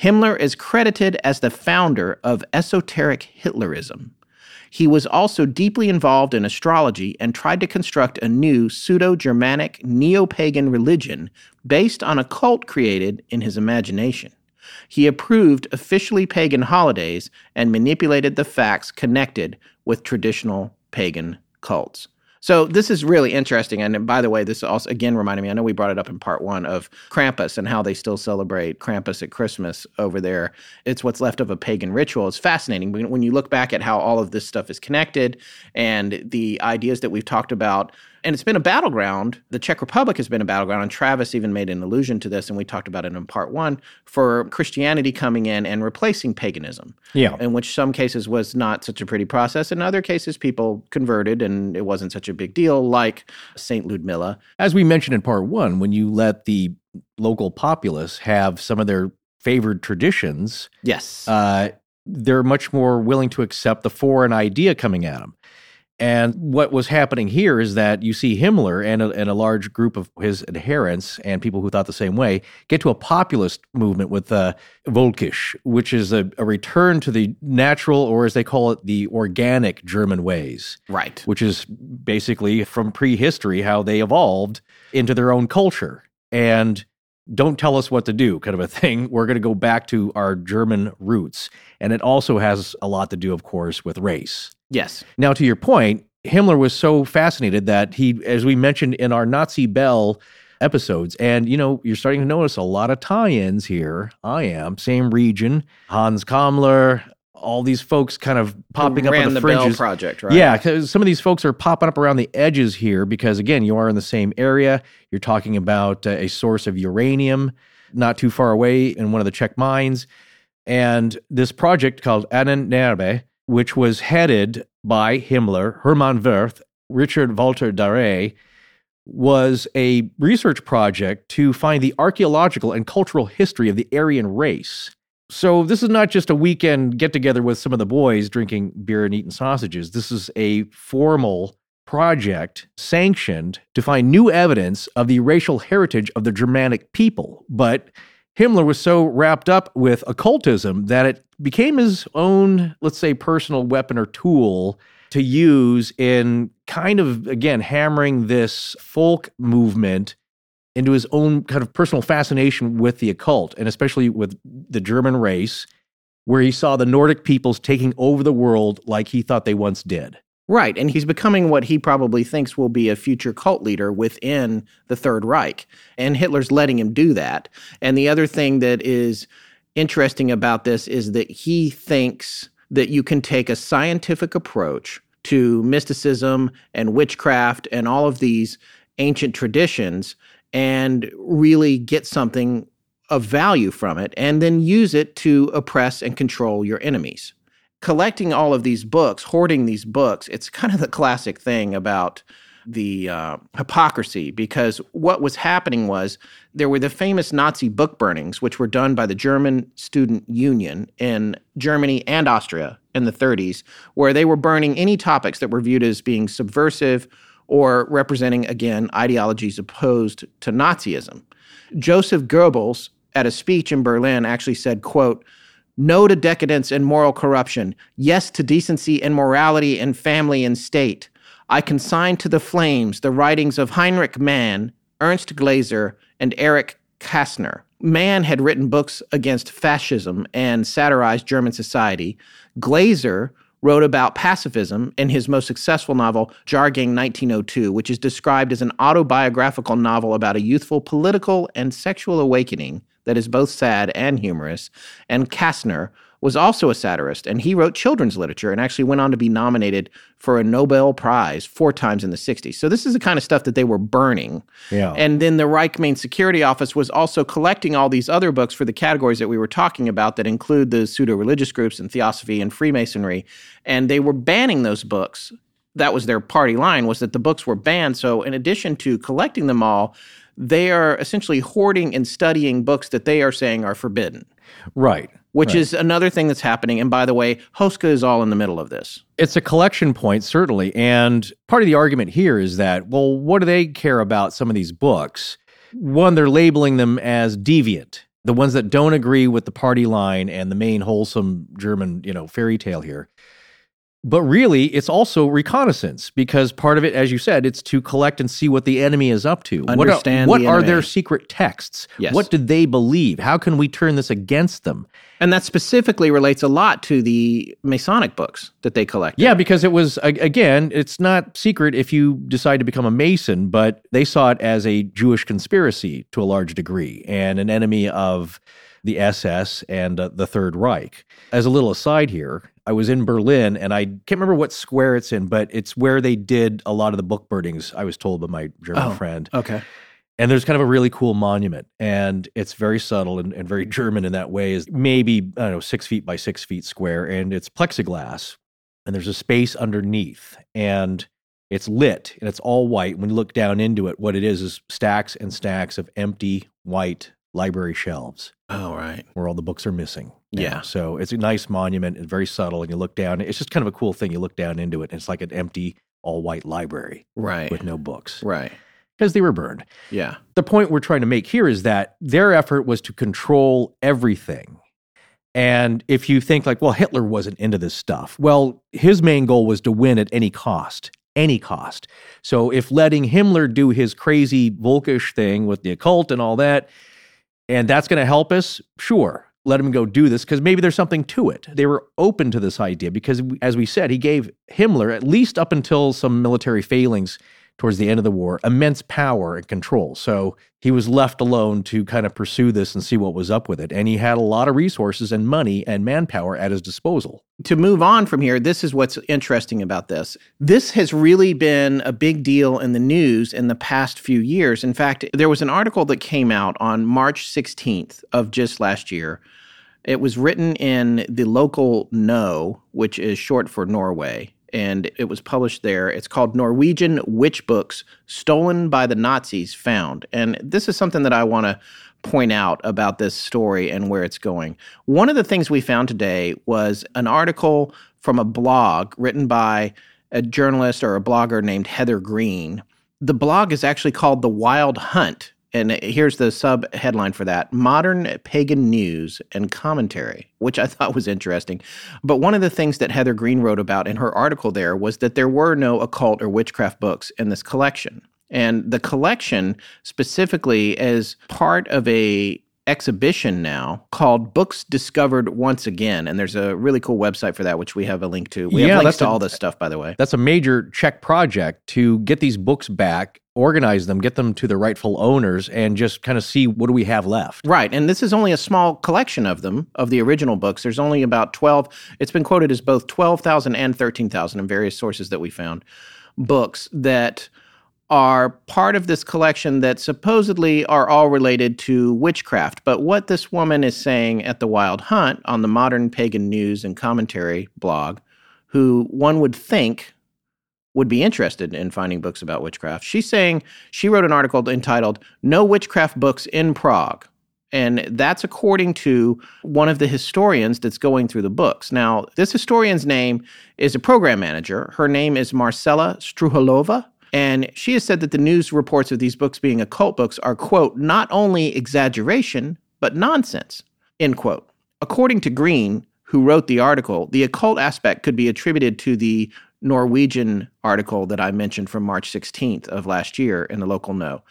Himmler is credited as the founder of esoteric Hitlerism. He was also deeply involved in astrology and tried to construct a new pseudo Germanic neo pagan religion based on a cult created in his imagination. He approved officially pagan holidays and manipulated the facts connected with traditional pagan cults. So this is really interesting. And by the way, this also again reminded me, I know we brought it up in part one of Krampus and how they still celebrate Krampus at Christmas over there. It's what's left of a pagan ritual. It's fascinating when when you look back at how all of this stuff is connected and the ideas that we've talked about And it's been a battleground. The Czech Republic has been a battleground. And Travis even made an allusion to this, and we talked about it in part one for Christianity coming in and replacing paganism. Yeah. In which some cases was not such a pretty process. In other cases, people converted and it wasn't such a big deal, like St. Ludmilla. As we mentioned in part one, when you let the local populace have some of their favored traditions, Yes. uh, they're much more willing to accept the foreign idea coming at them. And what was happening here is that you see Himmler and a, and a large group of his adherents and people who thought the same way get to a populist movement with uh, Volkisch, which is a, a return to the natural, or as they call it, the organic German ways, right. which is basically from prehistory how they evolved into their own culture. And don't tell us what to do kind of a thing. We're going to go back to our German roots. And it also has a lot to do, of course, with race. Yes. Now, to your point, Himmler was so fascinated that he, as we mentioned in our Nazi Bell episodes, and you know, you're starting to notice a lot of tie ins here. I am, same region, Hans Kammler, all these folks kind of popping up on the, the Bell. Project, right? Yeah, because some of these folks are popping up around the edges here because, again, you are in the same area. You're talking about uh, a source of uranium not too far away in one of the Czech mines. And this project called Ahnenerbe, which was headed by Himmler, Hermann Wirth, Richard Walter Darré, was a research project to find the archaeological and cultural history of the Aryan race. So this is not just a weekend get together with some of the boys drinking beer and eating sausages. This is a formal project sanctioned to find new evidence of the racial heritage of the Germanic people. But Himmler was so wrapped up with occultism that it became his own, let's say, personal weapon or tool to use in kind of, again, hammering this folk movement into his own kind of personal fascination with the occult, and especially with the German race, where he saw the Nordic peoples taking over the world like he thought they once did. Right. And he's becoming what he probably thinks will be a future cult leader within the Third Reich. And Hitler's letting him do that. And the other thing that is interesting about this is that he thinks that you can take a scientific approach to mysticism and witchcraft and all of these ancient traditions and really get something of value from it and then use it to oppress and control your enemies collecting all of these books, hoarding these books, it's kind of the classic thing about the uh, hypocrisy because what was happening was there were the famous Nazi book burnings, which were done by the German Student Union in Germany and Austria in the 30s, where they were burning any topics that were viewed as being subversive or representing, again, ideologies opposed to Nazism. Joseph Goebbels, at a speech in Berlin, actually said, quote, no to decadence and moral corruption. Yes to decency and morality and family and state. I consign to the flames the writings of Heinrich Mann, Ernst Glaeser, and Erich Kästner. Mann had written books against fascism and satirized German society. Glaeser wrote about pacifism in his most successful novel, Jahrgang 1902, which is described as an autobiographical novel about a youthful political and sexual awakening that is both sad and humorous. And Kastner was also a satirist, and he wrote children's literature and actually went on to be nominated for a Nobel Prize four times in the 60s. So this is the kind of stuff that they were burning. Yeah. And then the Reich Main Security Office was also collecting all these other books for the categories that we were talking about that include the pseudo religious groups and theosophy and Freemasonry. And they were banning those books. That was their party line was that the books were banned. So in addition to collecting them all, they are essentially hoarding and studying books that they are saying are forbidden, Right. which Right. is another thing that's happening. And by the way, Houska is all in the middle of this. It's a collection point, certainly. And part of the argument here is that, well, what do they care about some of these books? One, they're labeling them as deviant, the ones that don't agree with the party line and the main wholesome German, you know, fairy tale here. But really, it's also reconnaissance because part of it, as you said, it's to collect and see what the enemy is up to. What are- Understand what the are, their secret texts? Yes. What do they believe? How can we turn this against them? And that specifically relates a lot to the Masonic books that they collected. Yeah, because it was, again, it's not secret if you decide to become a Mason, but they saw it as a Jewish conspiracy to a large degree and an enemy of the SS and uh, the Third Reich. As a little aside here, I was in Berlin and I can't remember what square it's in, but it's where they did a lot of the book burnings, I was told by my German Oh. friend. Okay. And there's kind of a really cool monument, and it's very subtle and, and very German in that way. Is maybe I don't know six feet by six feet square, and it's plexiglass, and there's a space underneath, and it's lit, and it's all white. When you look down into it, what it is is stacks and stacks of empty white library shelves Oh, right. where all the books are missing. now. Yeah. So it's a nice monument and very subtle, and you look down. It's just kind of a cool thing. You look down into it, and it's like an empty, all white library Right. with no books Right. because they were burned Yeah. the point we're trying to make here is that their effort was to control everything. And if you think like, well, Hitler wasn't into this stuff, well, his main goal was to win at any cost, any cost. So if letting Himmler do his crazy Volkish thing with the occult and all that, and that's going to help us, sure, let him go do this because maybe there's something to it. They were open to this idea because, as we said, he gave Himmler, at least up until some military failings towards the end of the war, immense power and control. So he was left alone to kind of pursue this and see what was up with it. And he had a lot of resources and money and manpower at his disposal. to move on from here, this is what's interesting about this. This has really been a big deal in the news in the past few years. In fact, there was an article that came out on March 16th of just last year. It was written in the local No, which is short for Norway, and it was published there. It's called Norwegian Witch Books Stolen by the Nazis Found. And this is something that I want to point out about this story and where it's going. One of the things we found today was an article from a blog written by a journalist or a blogger named Heather Greene. The blog is actually called The Wild Hunt. And here's the sub headline for that Modern Pagan News and Commentary, which I thought was interesting. But one of the things that Heather Greene wrote about in her article there was that there were no occult or witchcraft books in this collection. And the collection specifically as part of a exhibition now called Books Discovered Once Again. And there's a really cool website for that, which we have a link to. We Yeah, have links to a- all this stuff, by the way. That's a major Czech project to get these books back, organize them, get them to the rightful owners, and just kind of see what do we have left. Right. And this is only a small collection of them, of the original books. There's only about 12. It's been quoted as both 12,000 and 13,000 in various sources that we found. Books that are part of this collection that supposedly are all related to witchcraft. But what this woman is saying at the Wild Hunt on the Modern Pagan News and Commentary blog, who one would think would be interested in finding books about witchcraft. She's saying she wrote an article entitled No Witchcraft Books in Prague. And that's according to one of the historians that's going through the books. Now, this historian's name is a program manager. Her name is Marcela Struhalova. And she has said that the news reports of these books being occult books are, quote, not only exaggeration, but nonsense, end quote. According to Greene, who wrote the article, the occult aspect could be attributed to the Norwegian article that I mentioned from March 16th of last year in the local No.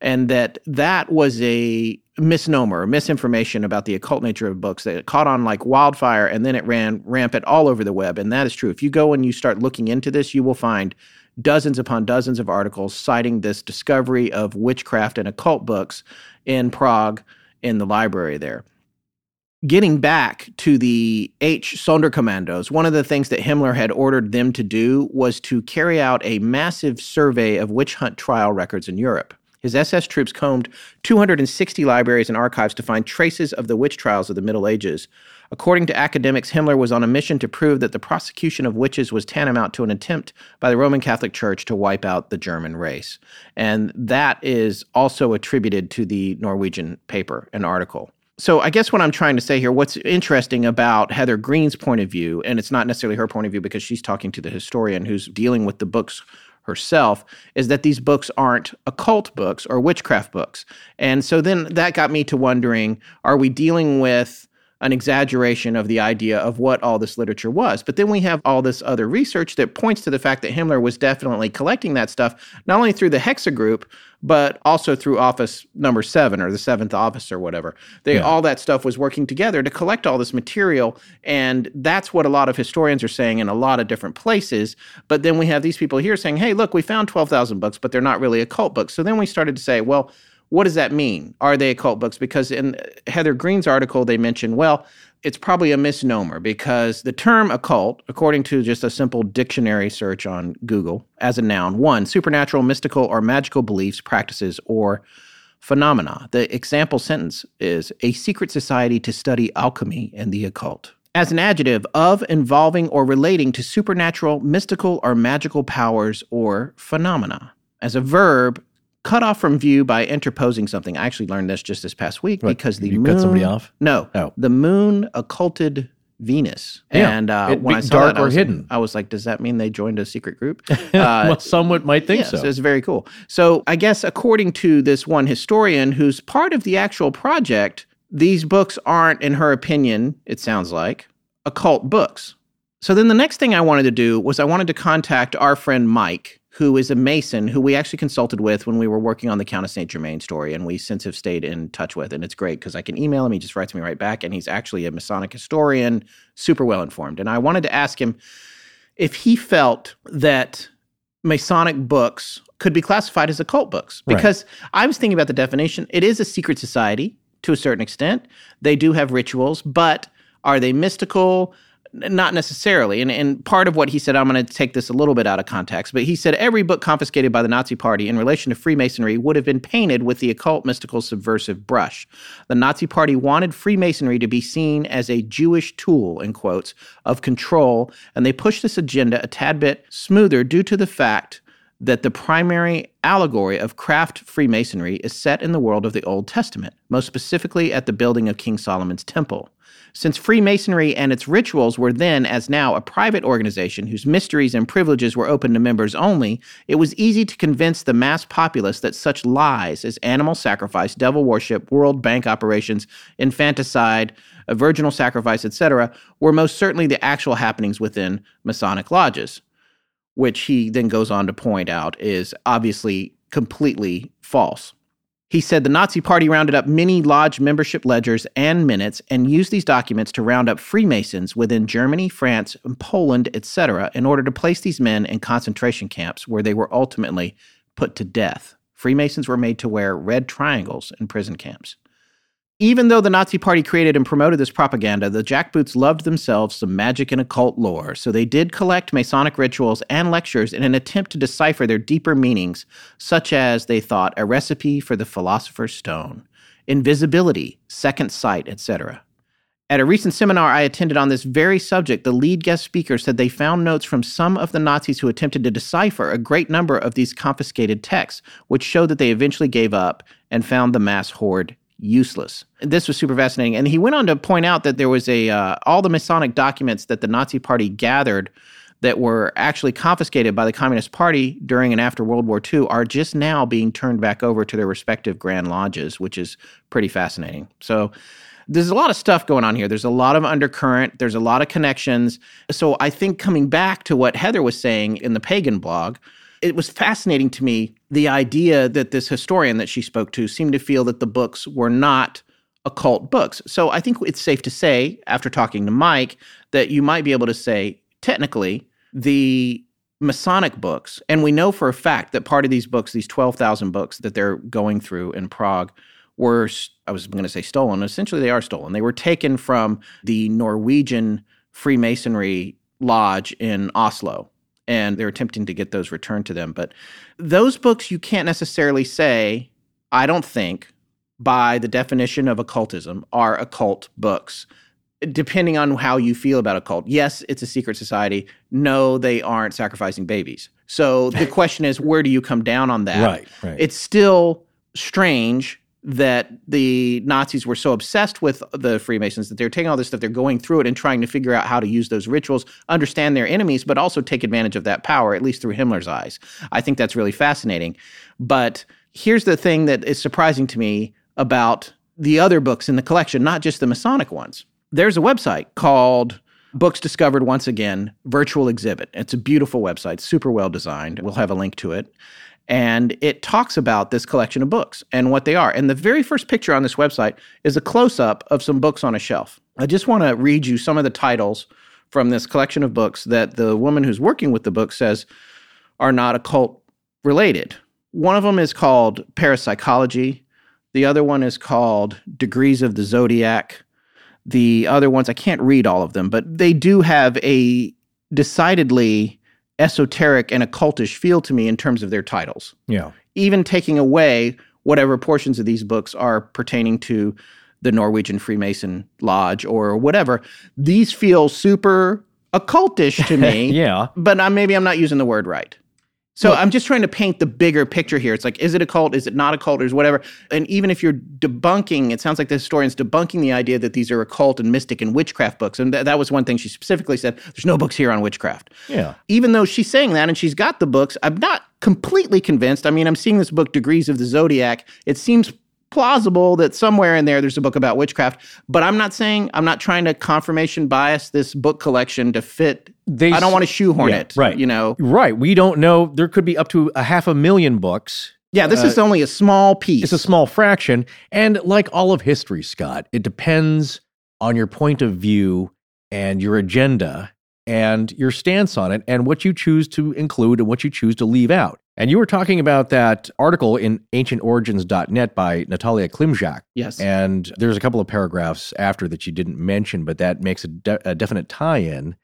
And that that was a misnomer, misinformation about the occult nature of books that caught on like wildfire and then it ran rampant all over the web. And that is true. If you go and you start looking into this, you will find dozens upon dozens of articles citing this discovery of witchcraft and occult books in Prague in the library there getting back to the H Sonderkommandos, one of the things that Himmler had ordered them to do was to carry out a massive survey of witch hunt trial records in Europe. His SS troops combed 260 libraries and archives to find traces of the witch trials of the Middle Ages. According to academics, Himmler was on a mission to prove that the prosecution of witches was tantamount to an attempt by the Roman Catholic Church to wipe out the German race. And that is also attributed to the Norwegian paper, an article. So I guess what I'm trying to say here, what's interesting about Heather Greene's point of view, and it's not necessarily her point of view because she's talking to the historian who's dealing with the books herself, is that these books aren't occult books or witchcraft books. And so then that got me to wondering, are we dealing with an exaggeration of the idea of what all this literature was. But then we have all this other research that points to the fact that Himmler was definitely collecting that stuff, not only through the Hexa group, but also through office number seven or the seventh office or whatever. They, Yeah. All that stuff was working together to collect all this material. And that's what a lot of historians are saying in a lot of different places. But then we have these people here saying, hey, look, we found 12,000 books, but they're not really occult books. So then we started to say, well, what does that mean? Are they occult books? Because in Heather Greene's article, they mentioned, well, it's probably a misnomer because the term occult, according to just a simple dictionary search on Google, as a noun, one, supernatural, mystical, or magical beliefs, practices, or phenomena. The example sentence is a secret society to study alchemy and the occult. As an adjective, of, involving, or relating to supernatural, mystical, or magical powers or phenomena. As a verb, cut off from view by interposing something. I actually learned this just this past week What, because the you moon. cut somebody off? No, Oh. the moon occulted Venus, Yeah, and uh, it'd when I saw dark that, I or was, hidden. I was like, "Does that mean they joined a secret group?" well, someone might think so. it's very cool. So I guess according to this one historian who's part of the actual project, these books aren't, in her opinion, it sounds like, occult books. So then the next thing I wanted to do was I wanted to contact our friend Mike, who is a Mason, who we actually consulted with when we were working on the Count of St. Germain story, and we since have stayed in touch with. And it's great because I can email him, he just writes me right back, and he's actually a Masonic historian, super well informed. And I wanted to ask him if he felt that Masonic books could be classified as occult books. Right. Because I was thinking about the definition. It is a secret society to a certain extent. They do have rituals, but are they mystical? Not necessarily. And, and part of what he said, I'm going to take this a little bit out of context, but he said every book confiscated by the Nazi Party in relation to Freemasonry would have been painted with the occult, mystical, subversive brush. The Nazi Party wanted Freemasonry to be seen as a Jewish tool, in quotes, of control, and they pushed this agenda a tad bit smoother due to the fact that the primary allegory of craft Freemasonry is set in the world of the Old Testament, most specifically at the building of King Solomon's Temple. Since Freemasonry and its rituals were then, as now, a private organization whose mysteries and privileges were open to members only, it was easy to convince the mass populace that such lies as animal sacrifice, devil worship, World Bank operations, infanticide, uh, virginal sacrifice, etc., were most certainly the actual happenings within Masonic lodges which he then goes on to point out is obviously completely false. He said the Nazi Party rounded up many lodge membership ledgers and minutes and used these documents to round up Freemasons within Germany, France, and Poland, etc., in order to place these men in concentration camps where they were ultimately put to death. Freemasons were made to wear red triangles in prison camps. Even though the Nazi Party created and promoted this propaganda, the jackboots loved themselves some magic and occult lore, so they did collect Masonic rituals and lectures in an attempt to decipher their deeper meanings, such as, they thought, a recipe for the Philosopher's Stone, invisibility, second sight, etc. At a recent seminar I attended on this very subject, the lead guest speaker said they found notes from some of the Nazis who attempted to decipher a great number of these confiscated texts, which showed that they eventually gave up and found the mass hoard useless. This was super fascinating, and he went on to point out that there was a uh, all the Masonic documents that the Nazi Party gathered that were actually confiscated by the Communist Party during and after World War II are just now being turned back over to their respective Grand Lodges, which is pretty fascinating. So there's a lot of stuff going on here. There's a lot of undercurrent, there's a lot of connections. So I think coming back to what Heather was saying in the pagan blog, it was fascinating to me the idea that this historian that she spoke to seemed to feel that the books were not occult books. So I think it's safe to say, after talking to Mike, that you might be able to say, technically, the Masonic books, and we know for a fact that part of these books, these 12,000 books that they're going through in Prague, were, I was going to say stolen. Essentially, they are stolen. They were taken from the Norwegian Freemasonry Lodge in Oslo, and they're attempting to get those returned to them. But those books, you can't necessarily say, I don't think, by the definition of occultism, are occult books depending on how you feel about a cult. Yes, it's a secret society. No, they aren't sacrificing babies. So the question is, where do you come down on that? Right, right. It's still strange that the Nazis were so obsessed with the Freemasons that they're taking all this stuff, they're going through it and trying to figure out how to use those rituals, understand their enemies, but also take advantage of that power, at least through Himmler's eyes. I think that's really fascinating. But here's the thing that is surprising to me about the other books in the collection, not just the Masonic ones there's a website called Books Discovered Once Again Virtual Exhibit. It's a beautiful website, super well designed. We'll have a link to it. And it talks about this collection of books and what they are. And the very first picture on this website is a close up of some books on a shelf. I just want to read you some of the titles from this collection of books that the woman who's working with the book says are not occult related. One of them is called Parapsychology. The other one is called Degrees of the Zodiac. The other ones, I can't read all of them, but they do have a decidedly esoteric and occultish feel to me in terms of their titles. Yeah. Even taking away whatever portions of these books are pertaining to the Norwegian Freemason Lodge or whatever, these feel super occultish to me. Yeah. But I'm, maybe I'm not using the word right. So I'm just trying to paint the bigger picture here. It's like, is it a cult? Is it not a cult? Or is whatever? And even if you're debunking, it sounds like the historian's debunking the idea that these are occult and mystic and witchcraft books. And th- that was one thing she specifically said. There's no books here on witchcraft. Yeah. Even though she's saying that and she's got the books, I'm not completely convinced. I mean, I'm seeing this book, Degrees of the Zodiac. It seems plausible that somewhere in there there's a book about witchcraft, but I'm not saying I'm not trying to confirmation bias this book collection to fit. They I don't want to shoehorn yeah, it, right. You know, Right. We don't know. There could be up to a half a million books. yeah. This is uh, only a small piece. It's a small fraction. And like all of history, Scott, it depends on your point of view and your agenda and your stance on it and what you choose to include and what you choose to leave out. And you were talking about that article in ancientorigins.net by Natalia Klimjak. yes. And there's a couple of paragraphs after that you didn't mention, but that makes a, de- a definite tie in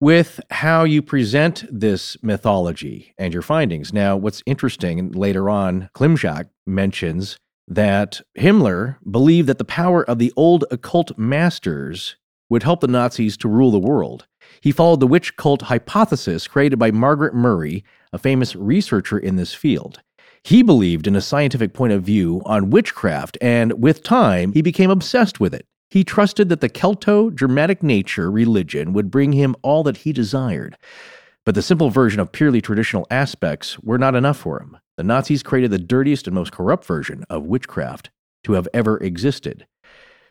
with how you present this mythology and your findings. Now, what's interesting, later on, Klimjak mentions that Himmler believed that the power of the old occult masters would help the Nazis to rule the world. He followed the witch cult hypothesis created by Margaret Murray, a famous researcher in this field. He believed in a scientific point of view on witchcraft, and with time, he became obsessed with it. He trusted that the Celto Germanic nature religion would bring him all that he desired. But the simple version of purely traditional aspects were not enough for him. The Nazis created the dirtiest and most corrupt version of witchcraft to have ever existed.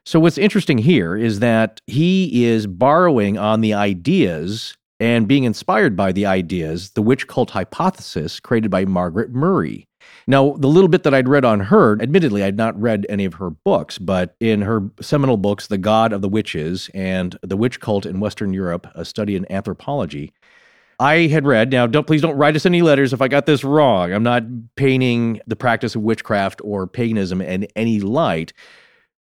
So, what's interesting here is that he is borrowing on the ideas and being inspired by the ideas, the witch cult hypothesis created by Margaret Murray. Now, the little bit that I'd read on her, admittedly, I'd not read any of her books, but in her seminal books, The God of the Witches and The Witch Cult in Western Europe, A Study in Anthropology, I had read, now don't please don't write us any letters if I got this wrong. I'm not painting the practice of witchcraft or paganism in any light,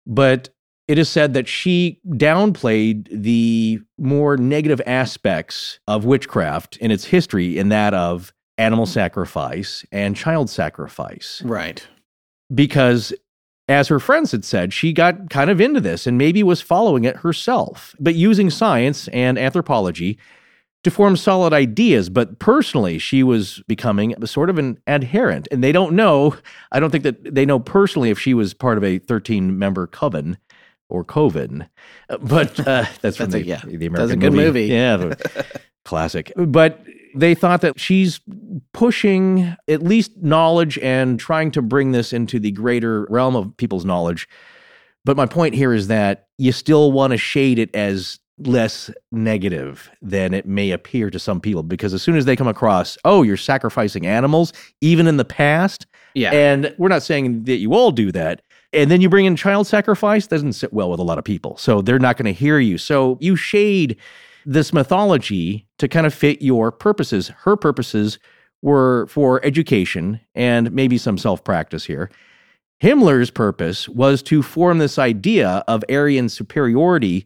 but it is said that she downplayed the more negative aspects of witchcraft in its history, in that of animal sacrifice and child sacrifice. right. Because, as her friends had said, she got kind of into this and maybe was following it herself, but using science and anthropology to form solid ideas. But personally, she was becoming a sort of an adherent. And they don't know, I don't think that they know personally if she was part of a 13 member coven or coven. But uh, that's from a- the, yeah. the American That's a good movie. Yeah, the classic. But they thought that she's pushing at least knowledge and trying to bring this into the greater realm of people's knowledge. But my point here is that you still want to shade it as less negative than it may appear to some people because as soon as they come across, oh, you're sacrificing animals, even in the past, Yeah. and we're not saying that you all do that. And then you bring in child sacrifice, doesn't sit well with a lot of people. So they're not going to hear you. So you shade this mythology to kind of fit your purposes. Her purposes were for education and maybe some self practice here. Himmler's purpose was to form this idea of Aryan superiority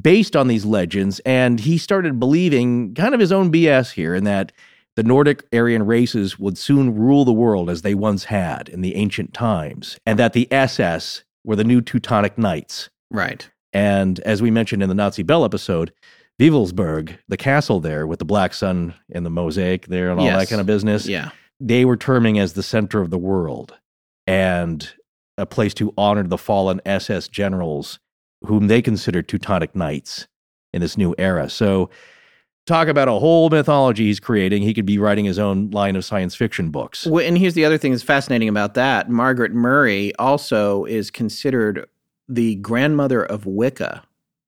based on these legends. And he started believing kind of his own BS here in that the Nordic Aryan races would soon rule the world as they once had in the ancient times, and that the SS were the new Teutonic Knights. right. And as we mentioned in the Nazi Bell episode, Wewelsburg, the castle there with the black sun and the mosaic there and all that kind of business, Yeah. they were terming as the center of the world and a place to honor the fallen SS generals whom they considered Teutonic Knights in this new era. So, talk about a whole mythology he's creating. He could be writing his own line of science fiction books. Well, and here's the other thing that's fascinating about that. Margaret Murray also is considered the grandmother of Wicca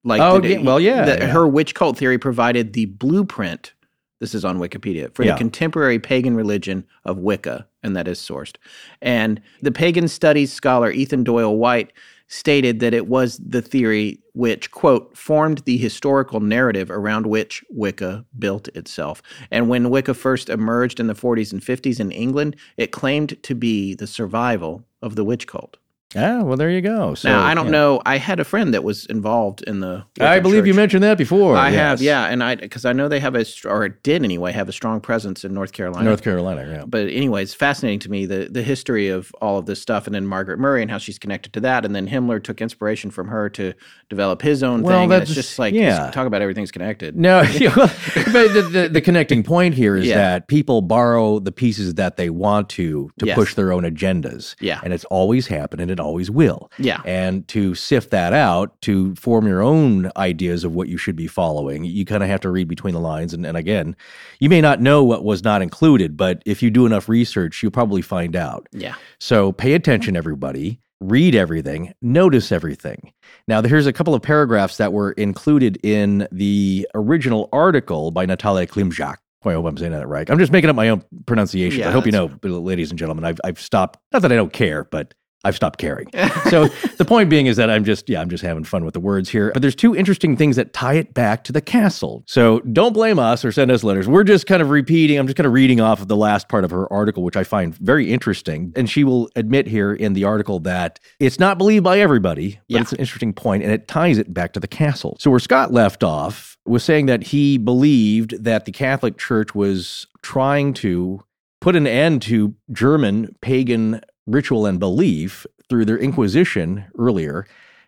Like, Oh, the- yeah, well, yeah, the- yeah. her witch cult theory provided the blueprint. This is on Wikipedia for Yeah. the contemporary pagan religion of Wicca, and that is sourced. And the pagan studies scholar Ethan Doyle White stated that it was the theory which, quote, formed the historical narrative around which Wicca built itself. And when Wicca first emerged in the 40s and 50s in England, it claimed to be the survival of the witch cult. Ah, well, there you go. So, now, I don't yeah. know. I had a friend that was involved in the. I believe you mentioned that before. I have, yeah, and I because I know they have a or did anyway have a strong presence in North Carolina. North Carolina, yeah. But anyway, it's fascinating to me the the history of all of this stuff, and then Margaret Murray and how she's connected to that, and then Himmler took inspiration from her to develop his own Well, thing. and it's that's- just like yeah. talk about everything's connected. No, but the, the, the connecting point here is Yeah. that people borrow the pieces that they want to to Yes. push their own agendas. Yeah. And it's always happened and it always will. Yeah. And to sift that out, to form your own ideas of what you should be following, you kind of have to read between the lines. And, and again, you may not know what was not included, but if you do enough research, you'll probably find out. Yeah, So pay attention, everybody. Read everything, notice everything. Now, here's a couple of paragraphs that were included in the original article by Natalia Klimjak. Boy, I hope I'm saying that right. I'm just making up my own pronunciation. Yeah, I hope you know, ladies and gentlemen, I've, I've stopped, not that I don't care, but I've stopped caring. so the point being is that I'm just, yeah, I'm just having fun with the words here. But there's two interesting things that tie it back to the castle. So don't blame us or send us letters. We're just kind of repeating, I'm just kind of reading off of the last part of her article, which I find very interesting. And she will admit here in the article that it's not believed by everybody, but Yeah. it's an interesting point and it ties it back to the castle. So where Scott left off was saying that he believed that the Catholic Church was trying to put an end to German pagan ritual and belief through their Inquisition earlier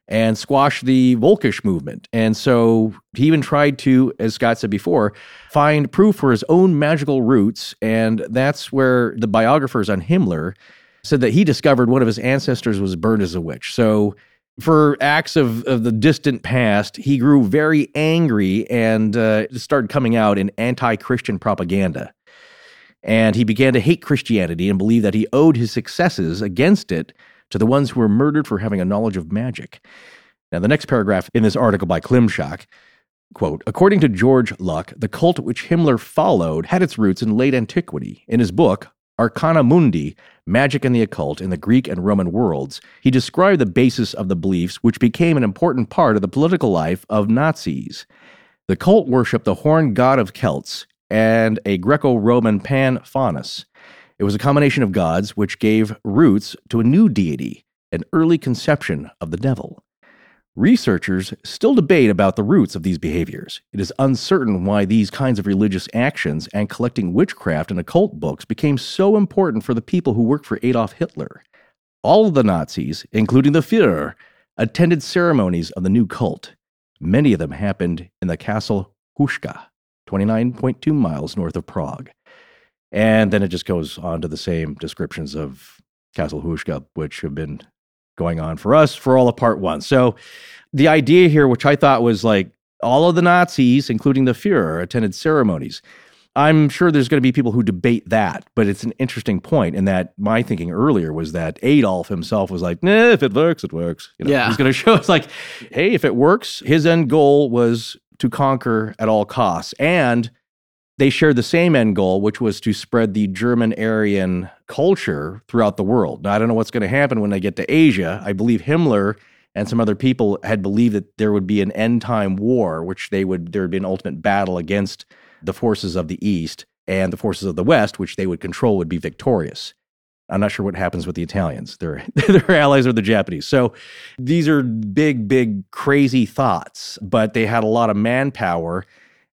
and squash the Volkish movement. And so he even tried to, as Scott said before, find proof for his own magical roots. And that's where the biographers on Himmler said that he discovered one of his ancestors was burned as a witch. So for acts of, of the distant past, he grew very angry and uh, started coming out in anti Christian propaganda. And he began to hate Christianity and believe that he owed his successes against it to the ones who were murdered for having a knowledge of magic. Now, the next paragraph in this article by Klimschak quote, according to George Luck, the cult which Himmler followed had its roots in late antiquity. In his book, Arcana Mundi, Magic and the Occult in the Greek and Roman Worlds, he described the basis of the beliefs which became an important part of the political life of Nazis. The cult worshipped the horned god of Celts and a Greco Roman Pan Faunus. It was a combination of gods which gave roots to a new deity, an early conception of the devil. Researchers still debate about the roots of these behaviors. It is uncertain why these kinds of religious actions and collecting witchcraft and occult books became so important for the people who worked for Adolf Hitler. All of the Nazis, including the Führer, attended ceremonies of the new cult. Many of them happened in the castle Houska, 29.2 miles north of Prague. And then it just goes on to the same descriptions of Castle Houska, which have been going on for us for all of part one. So the idea here, which I thought was like all of the Nazis, including the Fuhrer, attended ceremonies. I'm sure there's going to be people who debate that, but it's an interesting point in that my thinking earlier was that Adolf himself was like, nah, if it works, it works. You know, Yeah. He's going to show us like, hey, if it works, his end goal was to conquer at all costs. And they shared the same end goal, which was to spread the German Aryan culture throughout the world. Now, I don't know what's going to happen when they get to Asia. I believe Himmler and some other people had believed that there would be an end time war, which they would there would be an ultimate battle against the forces of the East and the forces of the West, which they would control, would be victorious. I'm not sure what happens with the Italians. Their their allies are the Japanese. So these are big, big, crazy thoughts, but they had a lot of manpower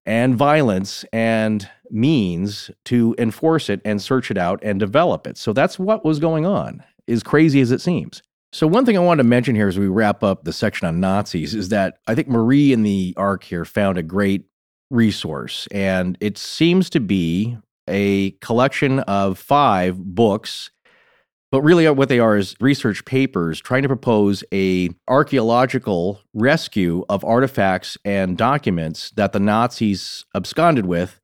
and violence and means to enforce it and search it out and develop it. So that's what was going on, as crazy as it seems. So, one thing I wanted to mention here as we wrap up the section on Nazis is that I think Marie in the arc here found a great resource, and it seems to be a collection of five books but really what they are is research papers trying to propose a archaeological rescue of artifacts and documents that the Nazis absconded with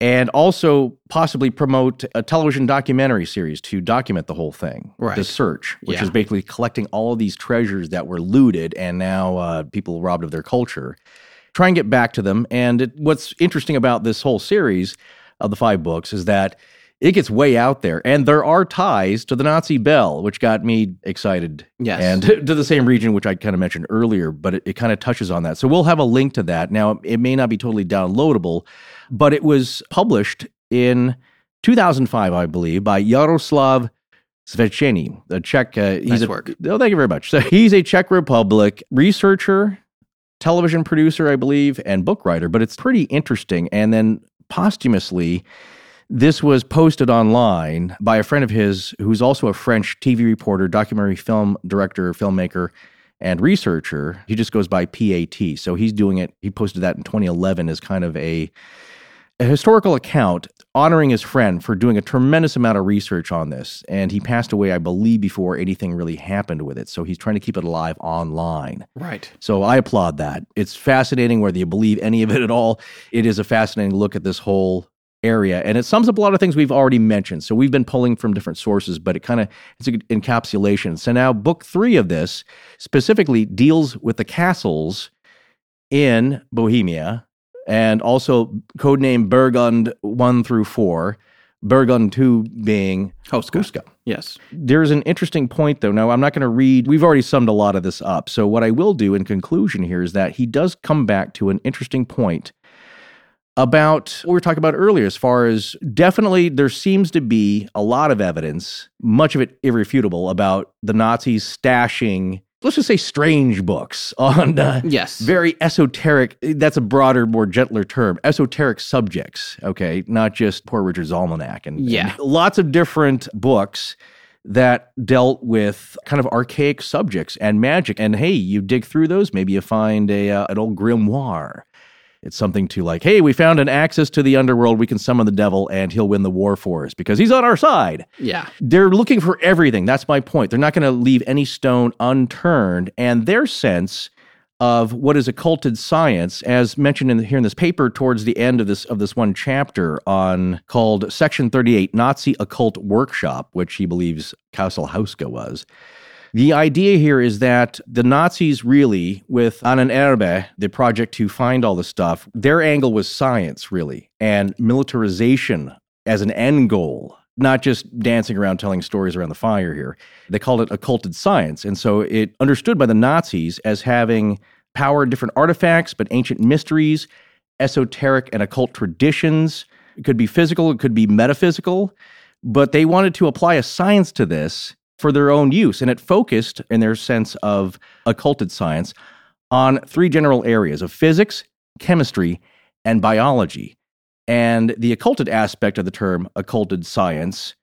and also possibly promote a television documentary series to document the whole thing. Right. The search, which Yeah. is basically collecting all of these treasures that were looted and now uh, people robbed of their culture. Try and get back to them. And it, what's interesting about this whole series of the five books is that it gets way out there, and there are ties to the Nazi Bell, which got me excited. Yes. And to the same region, which I kind of mentioned earlier, but it, it kind of touches on that. So we'll have a link to that. Now, it may not be totally downloadable, but it was published in 2005, I believe, by Yaroslav Svecheny, the Czech. Uh, he's Nice a, work. Oh, thank you very much. So he's a Czech Republic researcher, television producer, I believe, and book writer. But it's pretty interesting. And then posthumously, this was posted online by a friend of his who's also a French TV reporter, documentary film director, filmmaker, and researcher. He just goes by PAT. So he's doing it. He posted that in 2011 as kind of a, a historical account honoring his friend for doing a tremendous amount of research on this. And he passed away, I believe, before anything really happened with it. So he's trying to keep it alive online. Right. So I applaud that. It's fascinating whether you believe any of it at all. It is a fascinating look at this whole area and it sums up a lot of things we've already mentioned. So we've been pulling from different sources, but it kind of it's an encapsulation. So now book 3 of this specifically deals with the castles in Bohemia and also codename Burgund 1 through 4, Burgund 2 being. Houska. Yes. There's an interesting point, though. Now, I'm not going to read, we've already summed a lot of this up. So, what I will do in conclusion here is that he does come back to an interesting point about what we were talking about earlier, as far as definitely there seems to be a lot of evidence, much of it irrefutable, about the Nazis stashing, let's just say, strange books on uh, Yes. very esoteric that's a broader more gentler term esoteric subjects okay not just poor richard's almanac and, Yeah. and lots of different books that dealt with kind of archaic subjects and magic and hey you dig through those maybe you find a uh, an old grimoire it's something to like hey we found an access to the underworld we can summon the devil and he'll win the war for us because he's on our side yeah. they're looking for everything. That's my point. They're not going to leave any stone unturned. And their sense of what is occulted science, as mentioned in, here in this paper towards the end of this of this one chapter on called Section 38 Nazi Occult Workshop, which he believes Castle Houska was. The idea here is that the Nazis really, with Ahnenerbe, the project to find all the stuff, their angle was science, really, and militarization as an end goal, not just dancing around telling stories around the fire here. They called it occulted science. And so it understood by the Nazis as having power different artifacts, but ancient mysteries, esoteric and occult traditions. It could be physical, it could be metaphysical, but they wanted to apply a science to this for their own use. And it focused, in their sense of occulted science, on three general areas of physics, chemistry, and biology. And the occulted aspect of the term occulted science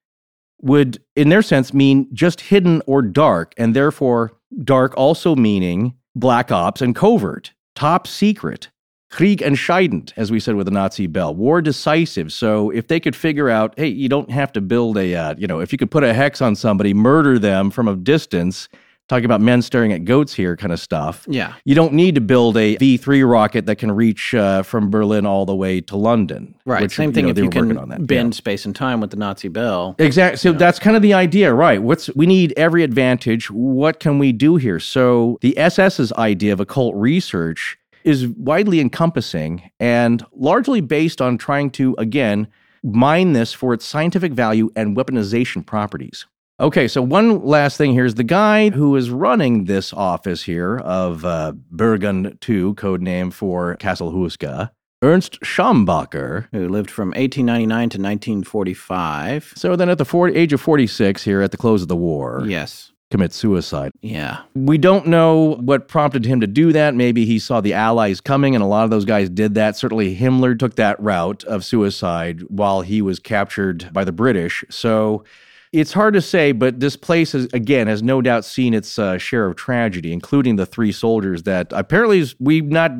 would, in their sense, mean just hidden or dark, and therefore dark also meaning black ops and covert, top secret, Krieg entscheidend, as we said with the Nazi bell, war decisive. So if they could figure out, hey, you don't have to build a, uh, you know, if you could put a hex on somebody, murder them from a distance, talking about men staring at goats here kind of stuff. Yeah. You don't need to build a V three rocket that can reach uh, from Berlin all the way to London. Right. which, Same thing know, if you can on that. bend Yeah. space and time with the Nazi bell. Exactly. So that's kind of the idea, right? What's we need every advantage. What can we do here? So the SS's idea of occult research is widely encompassing and largely based on trying to again mine this for its scientific value and weaponization properties. Okay, so one last thing here is the guy who is running this office here of uh, Burgund 2, code name for Castle Houska, Ernst Schambacher, Who lived from 1899 to 1945. So then, at the 40, age of 46, here at the close of the war, Yes. Commits suicide. Yeah. We don't know what prompted him to do that. Maybe he saw the Allies coming, and a lot of those guys did that. Certainly, Himmler took that route of suicide while he was captured by the British. So it's hard to say, but this place, has, again, has no doubt seen its uh, share of tragedy, including the three soldiers that apparently we've not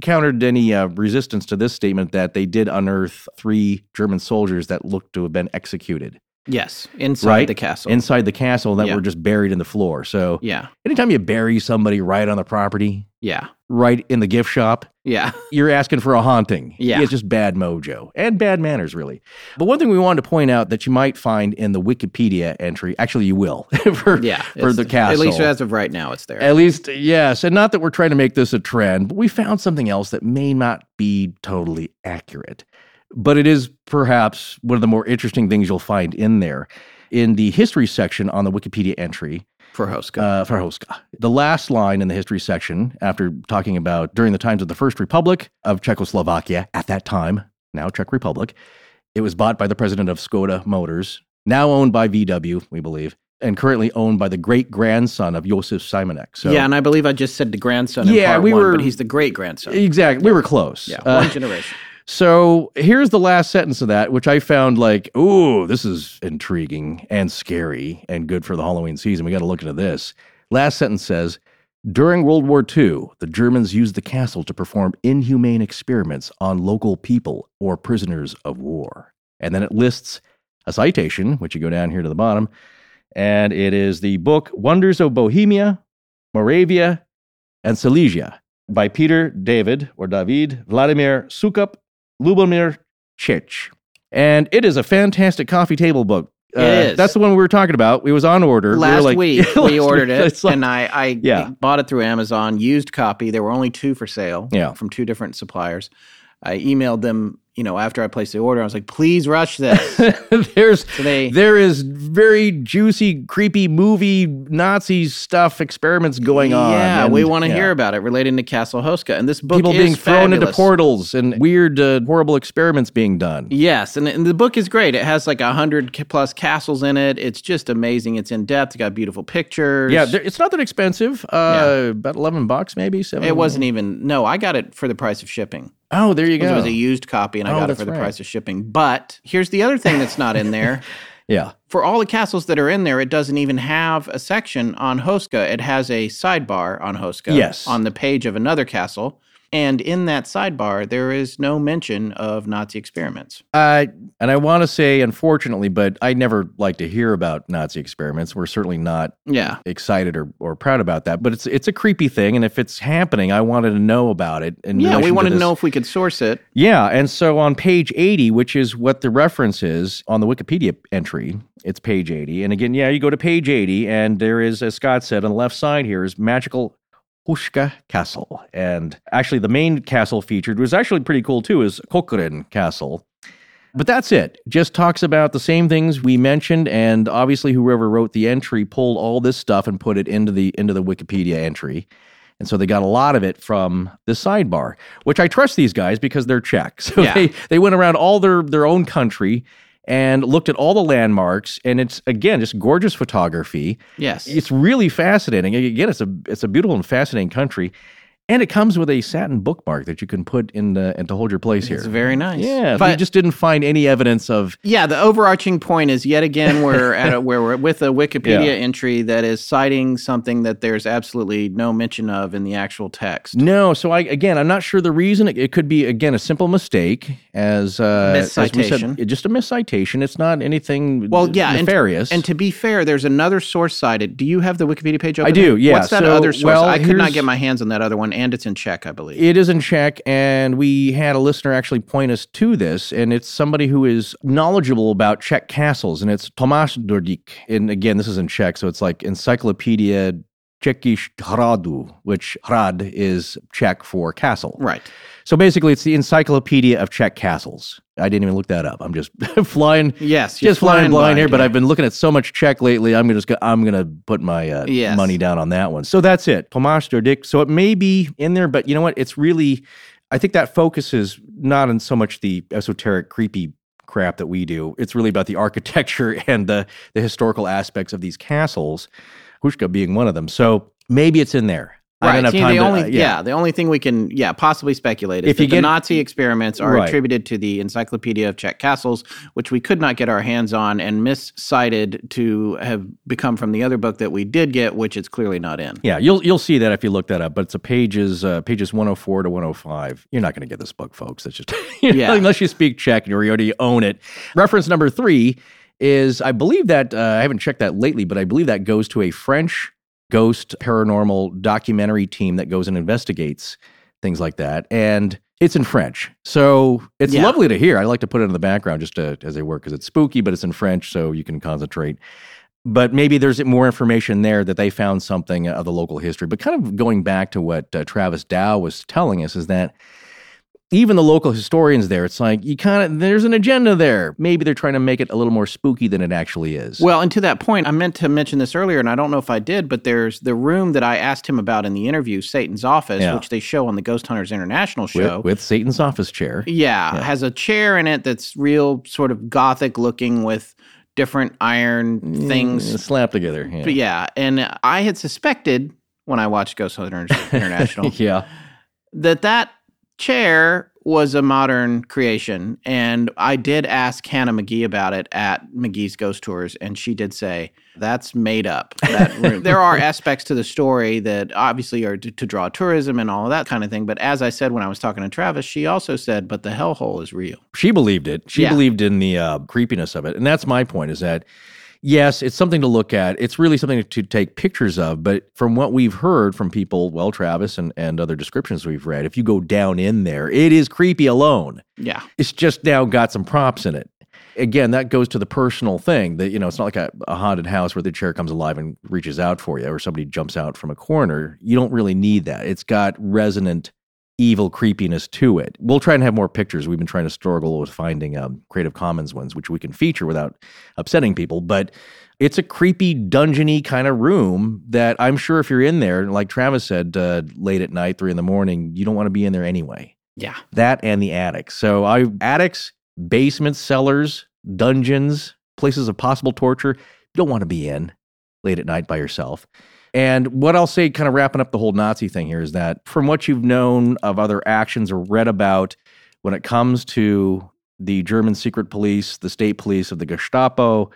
countered any uh, resistance to this statement that they did unearth three German soldiers that looked to have been executed Yes. Inside right the castle. inside the castle that Yeah. were just buried in the floor. So yeah. anytime you bury somebody right on the property, Yeah. right in the gift shop, Yeah. you're asking for a haunting. Yeah. It's just bad mojo and bad manners, really. But one thing we wanted to point out that you might find in the Wikipedia entry, actually, you will for, Yeah. for the castle. At least as of right now, it's there. At least, yes. And not that we're trying to make this a trend, but we found something else that may not be totally accurate. But it is perhaps one of the more interesting things you'll find in there. In the history section on the Wikipedia entry for Houska. uh, for Houska, the last line in the history section, after talking about during the times of the First Republic of Czechoslovakia at that time, now Czech Republic, it was bought by the president of Skoda Motors, now owned by VW, we believe, and currently owned by the great grandson of Josef Simonek. So yeah, and I believe I just said the grandson in Yeah, part we one, were- but he's the great grandson. exactly, we were close. Yeah, Uh, one generation. So here's the last sentence of that, which I found like, ooh, this is intriguing and scary and good for the Halloween season. We got to look into this. Last sentence says, during World War II, the Germans used the castle to perform inhumane experiments on local people or prisoners of war. And then it lists a citation, which you go down here to the bottom, and it is the book Wonders of Bohemia, Moravia, and Silesia by Peter David or David Vladimir Soukup Lubomir Chich. And it is a fantastic coffee table book. Uh, It is. That's the one we were talking about. It was on order. We Last like- week we ordered it, like- and I, I Yeah. bought it through Amazon, used copy. There were only two for sale Yeah. from two different suppliers. I emailed them, you know, after I placed the order. I was like, please rush this. there's So they- there is very juicy, creepy movie Nazi stuff experiments going on. Yeah, and- we want to yeah. hear about it relating to Castle Houska. And this book people is being thrown into portals and weird, uh, horrible experiments being done. Yes, and, and the book is great. It has like a hundred plus castles in it. It's just amazing. It's in depth. It's got beautiful pictures. Yeah, there, it's not that expensive. Uh, About eleven bucks, maybe seven. it wasn't even. No, I got it for the price of shipping. Oh, there you go. It was a used copy, and I Oh, got it for the right. price of shipping. But here's the other thing that's not in there. yeah. for all the castles that are in there, it doesn't even have a section on Houska. It has a sidebar on Houska. Yes. On the page of another castle. And in that sidebar, there is no mention of Nazi experiments. Uh, and I want to say, unfortunately, but I never like to hear about Nazi experiments. We're certainly not Yeah. excited or, or proud about that. But it's it's a creepy thing, and if it's happening, I wanted to know about it. In Yeah, we wanted to this. know if we could source it. Yeah, and so on page 80, which is what the reference is on the Wikipedia entry, it's page 80. And again, yeah, you go to page 80, and there is, as Scott said, on the left side here is magical Houska Castle. And actually, the main castle featured was actually pretty cool too, is Kokořín Castle. But that's it. Just talks about the same things we mentioned, and obviously, whoever wrote the entry pulled all this stuff and put it into the into the Wikipedia entry. And so they got a lot of it from the sidebar, which I trust these guys because they're Czech. So Yeah. they, they went around all their, their own country and looked at all the landmarks. And it's, again, just gorgeous photography. Yes. It's really fascinating. Again, it's a, it's a beautiful and fascinating country. And it comes with a satin bookmark that you can put in the, and to hold your place here. It's very nice. yeah, But we just didn't find any evidence of yeah, the overarching point is yet again we're at a, where we're with a Wikipedia Yeah. entry that is citing something that there's absolutely no mention of in the actual text. No, so I again, I'm not sure the reason. It, it could be again a simple mistake, as uh, as we said, just a miscitation. It's not anything. Well, yeah, nefarious. And to be fair, there's another source cited. Do you have the Wikipedia page open? I do, yeah. What's that So, other source? well, I could not get my hands on that other one, and it's in Czech, I believe. it is in Czech, and we had a listener actually point us to this, and it's somebody who is knowledgeable about Czech castles, and it's Tomáš Durdík. And again, this is in Czech, so it's like Encyclopedia Czechish Hradu, which Hrad is Czech for castle. right. So basically, it's the Encyclopedia of Czech castles. I didn't even look that up. I'm just flying. Yes, just flying flying blind blind here. But. I've been looking at so much Czech lately. I'm just go- I'm gonna put my uh, Yes. money down on that one. So that's it, Tomáš Durdík. So it may be in there, but you know what? It's really, I think that focuses not on so much the esoteric, creepy crap that we do. It's really about the architecture and the the historical aspects of these castles. Houska being one of them. So maybe it's in there. I Right. don't have See, time the to, only uh, yeah. the only thing we can yeah possibly speculate is If that you the get- Nazi experiments are Right. attributed to the Encyclopedia of Czech Castles, which we could not get our hands on and miscited to have become from the other book that we did get, which it's clearly not in. Yeah, you'll you'll see that if you look that up. But it's a pages uh, pages 104 to 105. You're not going to get this book, folks. It's just you know, Yeah. unless you speak Czech and you already own it. Reference number three is I believe that uh, I haven't checked that lately, but I believe that goes to a French ghost paranormal documentary team that goes and investigates things like that. And it's in French. So it's Yeah. lovely to hear. I like to put it in the background just to, as they work because it's spooky, but it's in French, so you can concentrate. But maybe there's more information there that they found something of the local history. But kind of going back to what uh, Travis Dow was telling us is that even the local historians there, it's like you kind of there's an agenda there. Maybe they're trying to make it a little more spooky than it actually is. Well, and to that point, I meant to mention this earlier, and I don't know if I did, but there's the room that I asked him about in the interview, Satan's office, Yeah. which they show on the Ghost Hunters International show. with, with Satan's office chair. yeah, Yeah. has a chair in it that's real sort of gothic looking with different iron Mm, things. slapped together. Yeah. But yeah, and I had suspected when I watched Ghost Hunters International yeah. that that chair was a modern creation. And I did ask Hannah McGee about it at McGee's Ghost Tours, and she did say that's made up. That there are aspects to the story that obviously are to, to draw tourism and all of that kind of thing. But as I said when I was talking to Travis, she also said, but the hellhole is real. She believed it. She Yeah. believed in the uh, creepiness of it. And that's my point is that, yes, it's something to look at. It's really something to take pictures of. But from what we've heard from people, well, Travis and, and other descriptions we've read, if you go down in there, it is creepy alone. Yeah. It's just now got some props in it. Again, that goes to the personal thing that, you know, it's not like a, a haunted house where the chair comes alive and reaches out for you or somebody jumps out from a corner. You don't really need that. It's got resonant evil creepiness to it. We'll try and have more pictures. We've been trying to struggle with finding um, Creative Commons ones, which we can feature without upsetting people. But it's a creepy, dungeony kind of room that I'm sure if you're in there, like Travis said, uh, late at night, three in the morning, you don't want to be in there anyway Yeah. that and the attic. So I attics, basements, cellars, dungeons, places of possible torture. You don't want to be in late at night by yourself. And what I'll say, kind of wrapping up the whole Nazi thing here, is that from what you've known of other actions or read about when it comes to the German secret police, the state police of the Gestapo,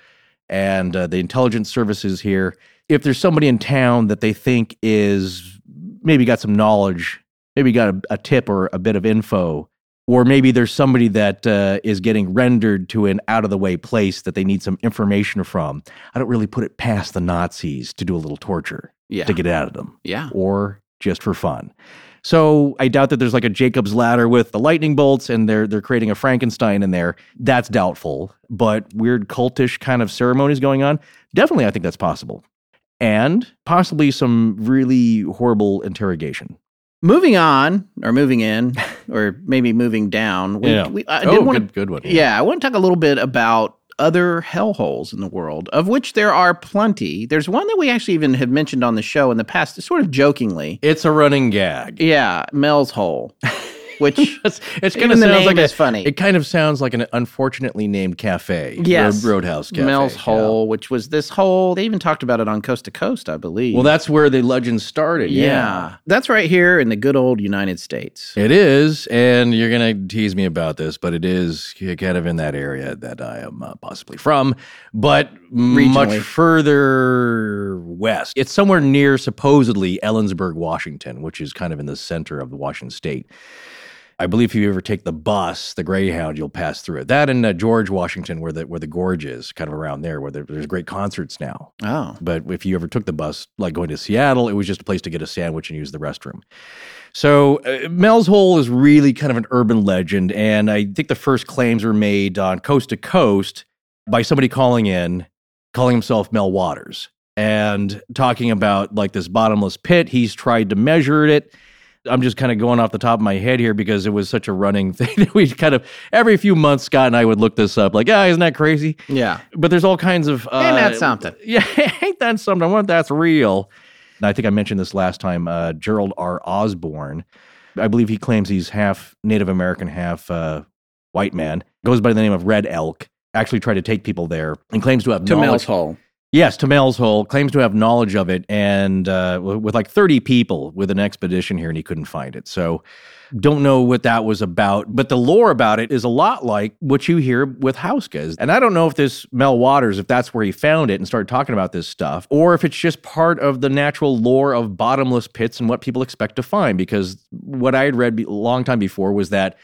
and uh, the intelligence services here, if there's somebody in town that they think is maybe got some knowledge, maybe got a, a tip or a bit of info, or maybe there's somebody that uh, is getting rendered to an out of the way place that they need some information from. I don't really put it past the Nazis to do a little torture Yeah. to get it out of them Yeah. or just for fun. So I doubt that there's like a Jacob's ladder with the lightning bolts and they're they're creating a Frankenstein in there. That's doubtful. But weird cultish kind of ceremonies going on, definitely I think that's possible. And possibly some really horrible interrogation. Moving on, or moving in, or maybe moving down. We, Yeah. we, I oh, did want good, good one. Yeah, I want to talk a little bit about other hellholes in the world, of which there are plenty. There's one that we actually even have mentioned on the show in the past, sort of jokingly. It's a running gag. Yeah, Mel's Hole, which It's, it's kind of sounds like a, funny. It kind of sounds like an unfortunately named cafe. Yes. Road- Roadhouse Cafe. Mel's yeah. Hole, which was this hole. They even talked about it on Coast to Coast, I believe. Well, that's where the legend started. yeah. That's right here in the good old United States. It is, and you're going to tease me about this, but it is kind of in that area that I am uh, possibly from, but much further west. It's somewhere near supposedly Ellensburg, Washington, which is kind of in the center of the Washington state. I believe if you ever take the bus, the Greyhound, you'll pass through it. That and uh, George, Washington, where the where the gorge is, kind of around there, where there, there's great concerts now. Oh. But if you ever took the bus, like going to Seattle, it was just a place to get a sandwich and use the restroom. So uh, Mel's Hole is really kind of an urban legend, and I think the first claims were made on Coast to Coast by somebody calling in, calling himself Mel Waters, and talking about like this bottomless pit. He's tried to measure it. I'm just kind of going off the top of my head here because it was such a running thing that we kind of every few months Scott and I would look this up like, ah, isn't that crazy? Yeah. But there's all kinds of uh, Ain't that something? Yeah, ain't that something? I wonder if that's real. And I think I mentioned this last time. Uh, Gerald R. Osborne, I believe he claims he's half Native American, half uh, white man. Goes by the name of Red Elk. Actually, tried to take people there and claims to have To knowledge. Mel's Hole. Yes, to Mel's Hole. Claims to have knowledge of it, and uh, with like 30 people with an expedition here, and he couldn't find it. So, don't know what that was about. But the lore about it is a lot like what you hear with Houska. And I don't know if this Mel Waters, if that's where he found it and started talking about this stuff, or if it's just part of the natural lore of bottomless pits and what people expect to find. Because what I had read a long time before was that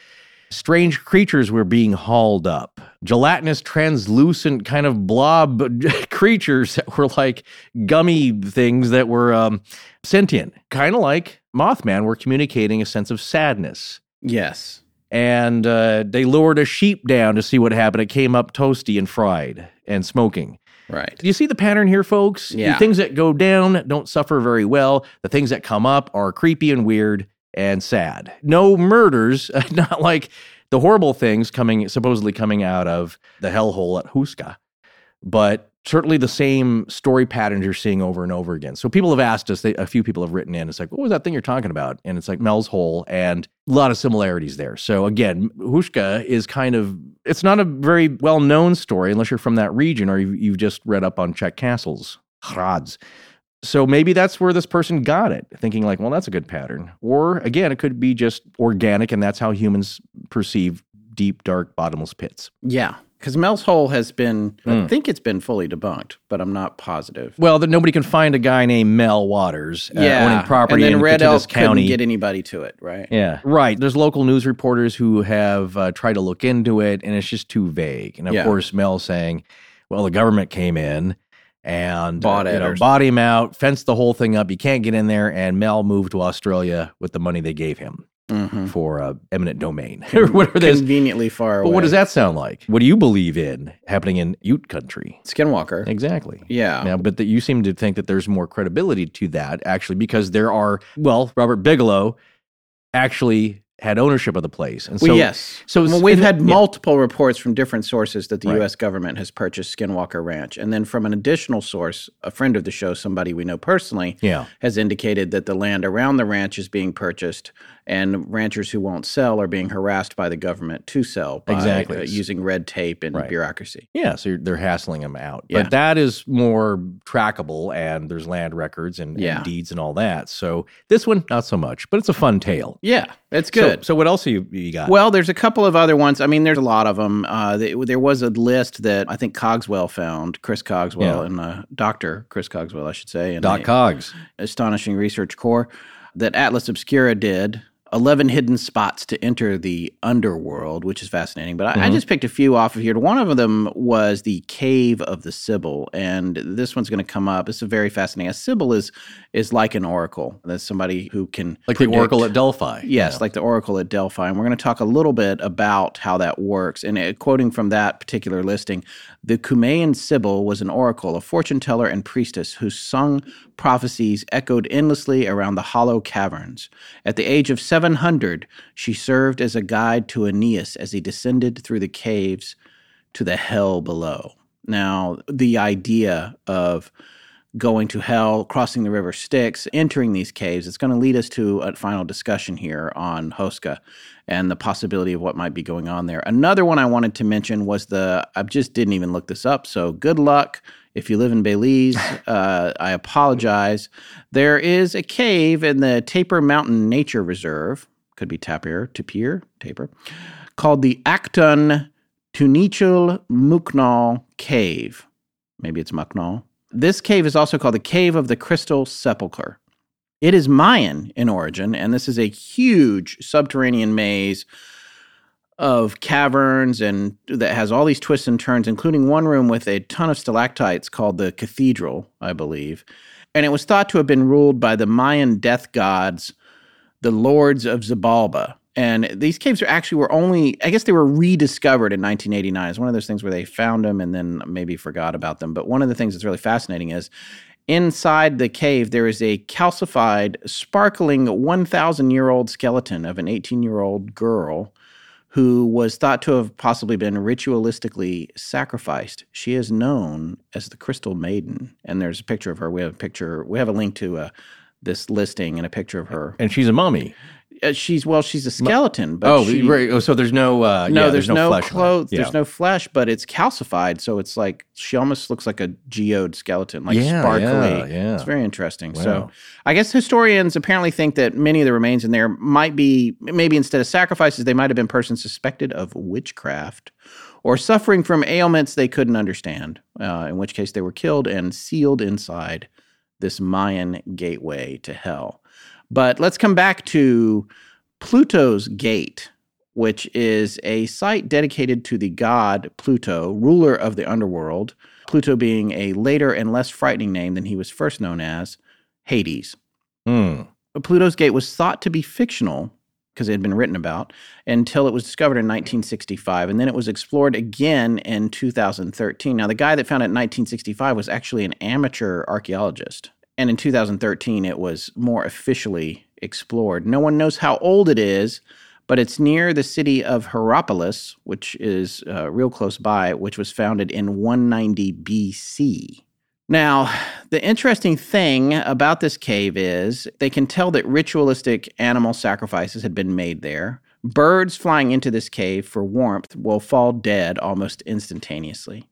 strange creatures were being hauled up gelatinous, translucent kind of blob creatures that were like gummy things that were um, sentient, kind of like Mothman were communicating a sense of sadness. Yes. And uh, they lured a sheep down to see what happened. It came up toasty and fried and smoking. Right. Do you see the pattern here, folks? Yeah. The things that go down don't suffer very well. The things that come up are creepy and weird and sad. No murders, not like the horrible things coming supposedly coming out of the hellhole at Houska, but certainly the same story patterns you're seeing over and over again. So people have asked us, they, a few people have written in, it's like, what was that thing you're talking about? And it's like Mel's Hole and a lot of similarities there. So again, Houska is kind of, it's not a very well known story unless you're from that region or you've, you've just read up on Czech castles, Hrads. So maybe that's where this person got it, thinking like, well, that's a good pattern. Or again, it could be just organic and that's how humans perceive deep, dark, bottomless pits. Yeah. Because Mel's Hole has been, I Mm. think it's been fully debunked, but I'm not positive. Well, that nobody can find a guy named Mel Waters uh, owning property and then in Red Kittitas Elk couldn't County. get anybody to it, right? yeah, right. There's local news reporters who have uh, tried to look into it, and it's just too vague. And of Yeah. course, Mel saying, "Well, the government came in and Bought uh, it you know, bought him out, fenced the whole thing up. You can't get in there." And Mel moved to Australia with the money they gave him hmm for uh, eminent domain or whatever. Conveniently far away. But what does that sound like? What do you believe in happening in Ute country? Skinwalker. Exactly. Yeah. Now, but that you seem to think that there's more credibility to that actually because there are well, Robert Bigelow actually had ownership of the place, and so well, yes. so well, we've had yeah. multiple reports from different sources that the Right. U.S. government has purchased Skinwalker Ranch, and then from an additional source, a friend of the show, somebody we know personally, Yeah. has indicated that the land around the ranch is being purchased, and ranchers who won't sell are being harassed by the government to sell by, Exactly. uh, using red tape and Right. bureaucracy. Yeah, so you're, they're hassling them out. Yeah. But that is more trackable, and there's land records and, and deeds and all that. So this one, not so much, but it's a fun tale. Yeah, it's good. So, what else you you got? Well, there's a couple of other ones. I mean, there's a lot of them. Uh, th- there was a list that I think Cogswell found, Chris Cogswell, Yeah. and uh, Doctor Chris Cogswell, I should say, and Doc Cogs. Astonishing Research Corps that Atlas Obscura did. 11 hidden spots to enter the underworld, which is fascinating. But I, I Mhm. just picked a few off of here. One of them was the Cave of the Sibyl. And this one's going to come up. It's a very fascinating. A Sibyl is, is like an oracle. That's somebody who can. Like predict- the Oracle at Delphi. Yes, Yeah. like the Oracle at Delphi. And we're going to talk a little bit about how that works. And uh, quoting from that particular listing, the Cumaean Sibyl was an oracle, a fortune teller and priestess whose sung prophecies echoed endlessly around the hollow caverns. At the age of 700, she served as a guide to Aeneas as he descended through the caves to the hell below. Now, the idea of going to hell, crossing the river Styx, entering these caves. It's going to lead us to a final discussion here on Houska and the possibility of what might be going on there. Another one I wanted to mention was the, I just didn't even look this up, so good luck. If you live in Belize, uh, I apologize. There is a cave in the Taper Mountain Nature Reserve, could be Tapir, Tapir, Taper, called the Actun Tunichil Muknal Cave. Maybe it's Muknal. This cave is also called the Cave of the Crystal Sepulchre. It is Mayan in origin, and this is a huge subterranean maze of caverns and that has all these twists and turns, including one room with a ton of stalactites called the Cathedral, I believe. And it was thought to have been ruled by the Mayan death gods, the lords of Zabalba. And these caves are actually were only, I guess they were rediscovered in 1989. It's one of those things where they found them and then maybe forgot about them. But one of the things that's really fascinating is inside the cave, there is a calcified, sparkling 1,000 year old skeleton of an 18 year old girl who was thought to have possibly been ritualistically sacrificed. She is known as the Crystal Maiden. And there's a picture of her. We have a picture, we have a link to uh, this listing and a picture of her. and she's a mummy. Uh, she's well, she's a skeleton, but oh, she, right. Oh, so there's no. Uh, no, yeah, there's, no, flesh clothes. Yeah. There's no flesh, but it's calcified, so it's like she almost looks like a geode skeleton, like Yeah, sparkly. yeah, yeah. It's very interesting. Wow. So, I guess historians apparently think that many of the remains in there might be maybe instead of sacrifices, they might have been persons suspected of witchcraft or suffering from ailments they couldn't understand. Uh, in which case, they were killed and sealed inside this Mayan gateway to hell. But let's come back to Pluto's gate, which is a site dedicated to the god Pluto, ruler of the underworld, Pluto being a later and less frightening name than he was first known as, Hades. But Pluto's Gate was thought to be fictional because it had been written about until it was discovered in 1965. And then it was explored again in 2013. Now, the guy that found it in 1965 was actually an amateur archaeologist. And in 2013, it was more officially explored. No one knows how old it is, but it's near the city of Hierapolis, which is uh, real close by, which was founded in 190 BC. Now, the interesting thing about this cave is they can tell that ritualistic animal sacrifices had been made there. Birds flying into this cave for warmth will fall dead almost instantaneously.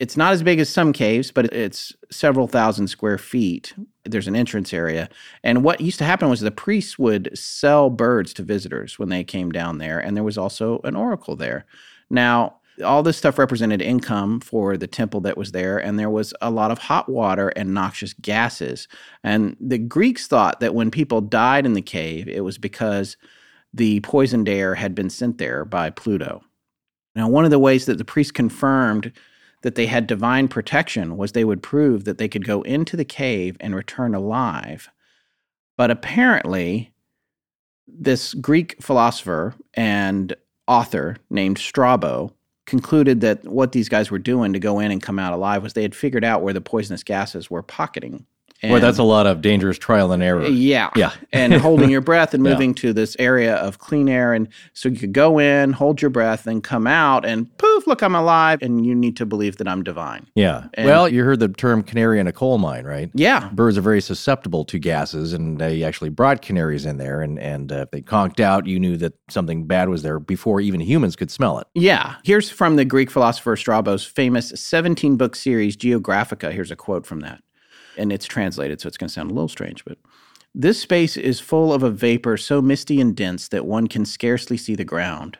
It's not as big as some caves, but it's several thousand square feet. There's an entrance area. And what used to happen was the priests would sell birds to visitors when they came down there, and there was also an oracle there. Now, all this stuff represented income for the temple that was there, and there was a lot of hot water and noxious gases. And the Greeks thought that when people died in the cave, it was because the poisoned air had been sent there by Pluto. Now, one of the ways that the priests confirmed that they had divine protection was they would prove that they could go into the cave and return alive. But apparently, this Greek philosopher and author named Strabo concluded that what these guys were doing to go in and come out alive was they had figured out where the poisonous gases were pocketing. Well, that's a lot of dangerous trial and error. Yeah. Yeah. and holding your breath and Yeah. moving to this area of clean air. And so you could go in, hold your breath, and come out, and poof, look, I'm alive. And you need to believe that I'm divine. Yeah. And- well, you heard the term canary in a coal mine, right? Yeah. Birds are very susceptible to gases, and they actually brought canaries in there. And, and uh, if they conked out, you knew that something bad was there before even humans could smell it. Yeah. Here's from the Greek philosopher Strabo's famous 17 book series, Geographica. Here's a quote from that. And it's translated, so it's going to sound a little strange, but this space is full of a vapor so misty and dense that one can scarcely see the ground.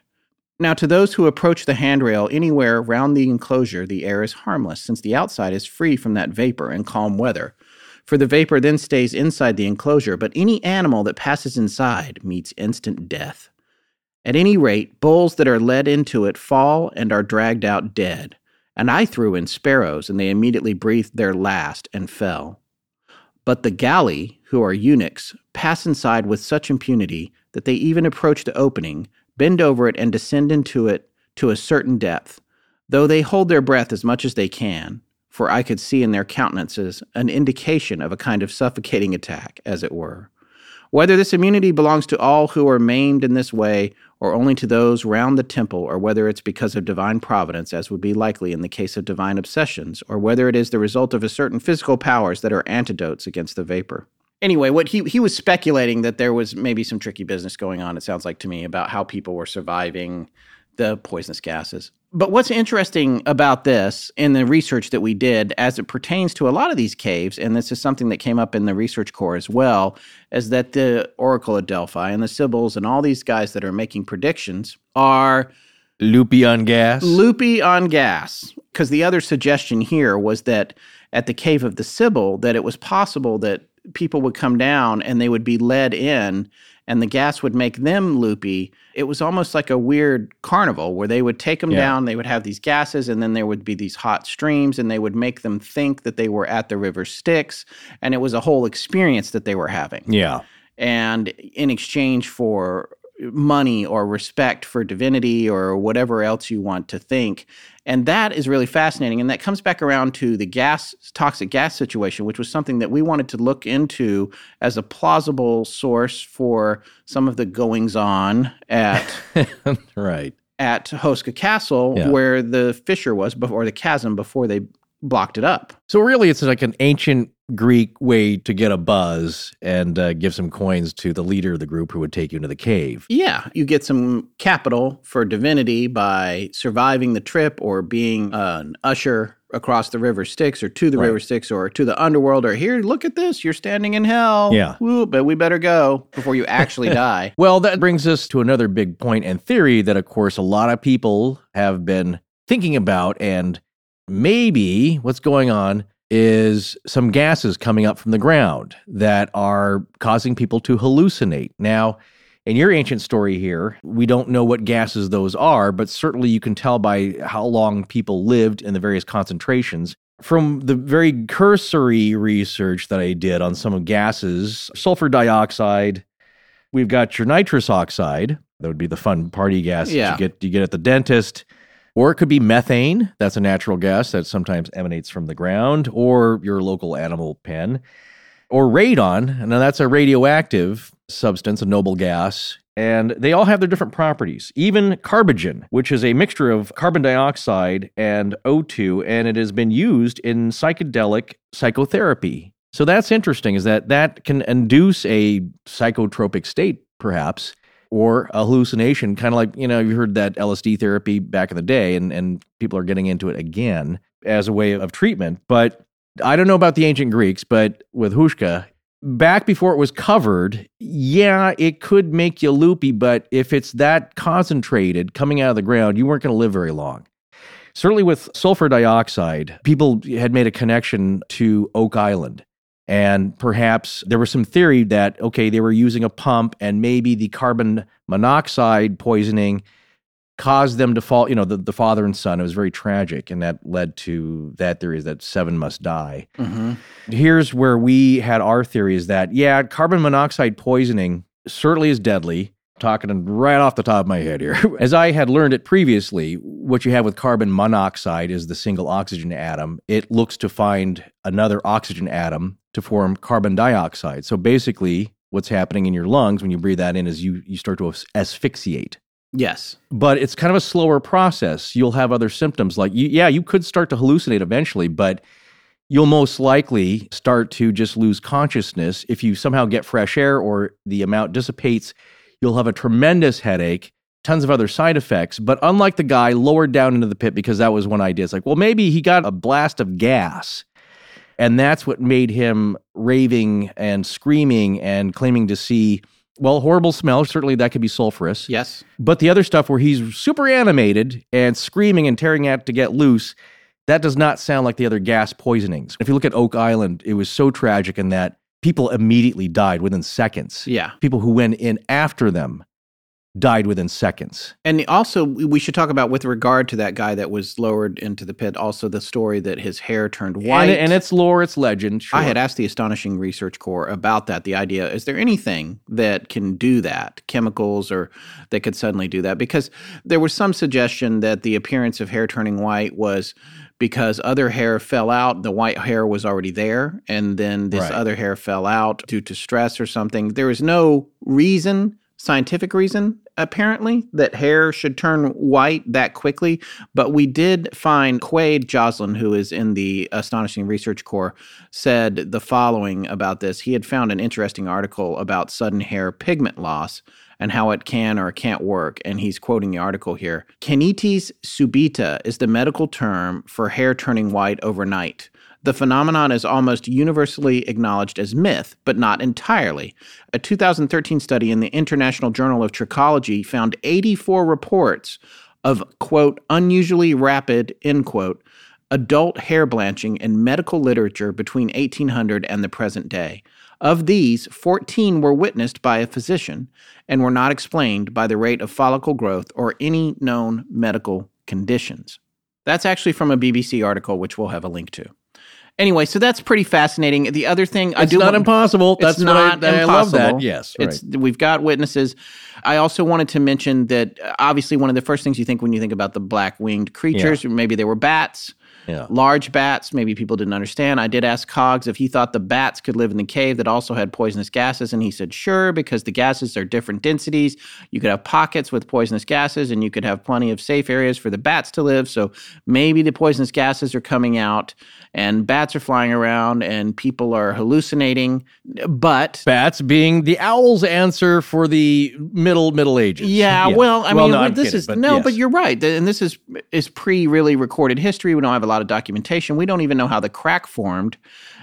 Now, to those who approach the handrail anywhere round the enclosure, the air is harmless, since the outside is free from that vapor in calm weather. For the vapor then stays inside the enclosure, but any animal that passes inside meets instant death. At any rate, bulls that are led into it fall and are dragged out dead. And I threw in sparrows, and they immediately breathed their last and fell. But the Galli, who are eunuchs, pass inside with such impunity that they even approach the opening, bend over it, and descend into it to a certain depth, though they hold their breath as much as they can, for I could see in their countenances an indication of a kind of suffocating attack, as it were. Whether this immunity belongs to all who are maimed in this way, or only to those round the temple, or whether it's because of divine providence, as would be likely in the case of divine obsessions, or whether it is the result of a certain physical powers that are antidotes against the vapor. Anyway, what he he was speculating that there was maybe some tricky business going on. It sounds like to me about how people were surviving the poisonous gases. But what's interesting about this in the research that we did as it pertains to a lot of these caves, and this is something that came up in the research corps as well, is that the Oracle at Delphi and the Sibyls and all these guys that are making predictions are Loopy on gas. loopy on gas. Because the other suggestion here was that at the cave of the Sibyl, that it was possible that people would come down and they would be led in and the gas would make them loopy. It was almost like a weird carnival where they would take them Yeah. down, they would have these gases, and then there would be these hot streams, and they would make them think that they were at the river Styx. And it was a whole experience that they were having yeah. and in exchange for money or respect for divinity or whatever else you want to think. And that is really fascinating. And that comes back around to the gas, toxic gas situation, which was something that we wanted to look into as a plausible source for some of the goings on at. right. At Houska Castle, Yeah. where the fissure was before the chasm before they blocked it up. So really, it's like an ancient Greek way to get a buzz and uh, give some coins to the leader of the group who would take you into the cave. Yeah, you get some capital for divinity by surviving the trip or being an usher across the river Styx or to the Right. river Styx or to the underworld or here, look at this, you're standing in hell. Yeah. Woo, but we better go before you actually die. Well, that brings us to another big point and theory that, of course, a lot of people have been thinking about. And maybe what's going on is some gases coming up from the ground that are causing people to hallucinate. Now, In your ancient story here, we don't know what gases those are, but certainly you can tell by how long people lived in the various concentrations. From the very cursory research that I did on some of gases, sulfur dioxide, we've got your nitrous oxide. That would be the fun party gas Yeah. you get you get at the dentist. Or it could be methane. That's a natural gas that sometimes emanates from the ground, or your local animal pen. Or radon. Now, that's a radioactive substance, a noble gas. And they all have their different properties. Even carbogen, which is a mixture of carbon dioxide and O2, and it has been used in psychedelic psychotherapy. So that's interesting, is that that can induce a psychotropic state, perhaps, or a hallucination, kind of like, you know, you heard that LSD therapy back in the day, and, and people are getting into it again as a way of treatment. But I don't know about the ancient Greeks, but with Houska, back before it was covered, yeah, it could make you loopy, but if it's that concentrated coming out of the ground, you weren't going to live very long. Certainly with sulfur dioxide, people had made a connection to Oak Island. And perhaps there was some theory that, okay, they were using a pump and maybe the carbon monoxide poisoning caused them to fall, you know, the, the father and son. It was very tragic. And that led to that theory is that seven must die. Mm-hmm. Here's where we had our theory is that, yeah, carbon monoxide poisoning certainly is deadly. Talking right off the top of my head here. As I had learned it previously, what you have with carbon monoxide is the single oxygen atom. It looks to find another oxygen atom to form carbon dioxide. So basically, what's happening in your lungs when you breathe that in is you, you start to asphyxiate Yes. but it's kind of a slower process. You'll have other symptoms like you, yeah, you could start to hallucinate eventually, but you'll most likely start to just lose consciousness if you somehow get fresh air or the amount dissipates. You'll have a tremendous headache, tons of other side effects. But unlike the guy lowered down into the pit, because that was one idea, it's like, well, maybe he got a blast of gas. And that's what made him raving and screaming and claiming to see, well, horrible smell. Certainly that could be sulfurous. Yes. But the other stuff where he's super animated and screaming and tearing out to get loose, that does not sound like the other gas poisonings. If you look at Oak Island, it was so tragic in that people immediately died within seconds. Yeah. People who went in after them died within seconds. And also, we should talk about with regard to that guy that was lowered into the pit. Also, the story that his hair turned white. And, and it's lore, it's legend. Sure. I had asked the Astonishing Research Corps about that. The idea is there anything that can do that, chemicals or that could suddenly do that? Because there was some suggestion that the appearance of hair turning white was because other hair fell out. The white hair was already there, and then this Right. other hair fell out due to stress or something. There is no reason, scientific reason, apparently, that hair should turn white that quickly. But we did find Quade Joslin, who is in the Astonishing Research Corps, said the following about this. He had found an interesting article about sudden hair pigment loss and how it can or can't work. And he's quoting the article here. Canities subita is the medical term for hair turning white overnight. The phenomenon is almost universally acknowledged as myth, but not entirely. A 2013 study in the International Journal of Trichology found 84 reports of, quote, unusually rapid, end quote, adult hair blanching in medical literature between 1800 and the present day. Of these, 14 were witnessed by a physician and were not explained by the rate of follicle growth or any known medical conditions. That's actually from a BBC article, which we'll have a link to. Anyway, so that's pretty fascinating. The other thing I It's do not want- impossible. That's what I- not I love that. impossible. Yes, it's we've got witnesses. I also wanted to mention that uh, obviously one of the first things you think when you think about the black winged creatures, maybe they were bats. Yeah. Large bats, maybe people didn't understand. I did ask Cogs if he thought the bats could live in the cave that also had poisonous gases, and he said sure, because the gases are different densities. You could have pockets with poisonous gases, and you could have plenty of safe areas for the bats to live. So maybe the poisonous gases are coming out, and bats are flying around, and people are hallucinating. But Bats being the owl's answer for the middle Middle Ages. yeah, well, I mean, no, this kidding, is but no, yes. but you're right, and this is is pre really recorded history. We don't have a lot of documentation. We don't even know how the crack formed.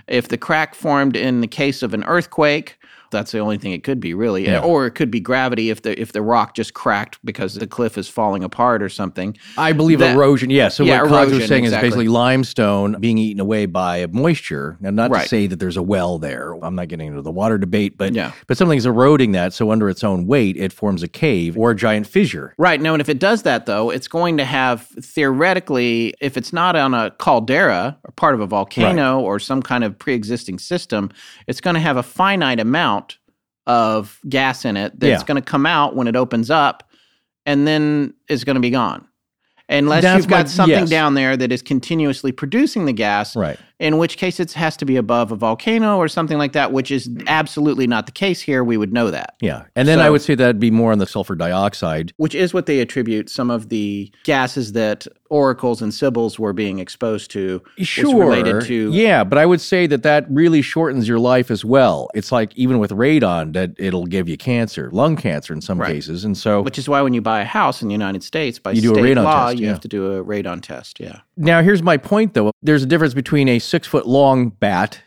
If the crack formed in the case of an earthquake, That's the only thing it could be, really. Yeah. Or it could be gravity if the if the rock just cracked because the cliff is falling apart or something. I believe That- erosion. Yeah. So Yeah, what Cogs was saying exactly. is basically limestone being eaten away by moisture. Now, not Right. to say that there's a well there. I'm not getting into the water debate, but Yeah. but something's eroding that. So under its own weight, it forms a cave or a giant fissure. Right. Now, and if it does that, though, it's going to have theoretically, if it's not on a caldera or part of a volcano or some kind of pre existing system, it's going to have a finite amount of gas in it that's Yeah. going to come out when it opens up and then is going to be gone. Unless That's you've got my- something yes. down there that is continuously producing the gas, Right. In which case it has to be above a volcano or something like that, which is absolutely not the case here. We would know that. Yeah. And then I would say that'd be more on the sulfur dioxide. which is what they attribute some of the gases that oracles and sibyls were being exposed to. Sure. related to yeah, but I would say that that really shortens your life as well. It's like even with radon that it'll give you cancer, lung cancer in some Right. cases. And so which is why when you buy a house in the United States, by You do a state radon law, test, you yeah. have to do a radon test. Yeah, Now, here's my point though. There's a difference between a six foot long bat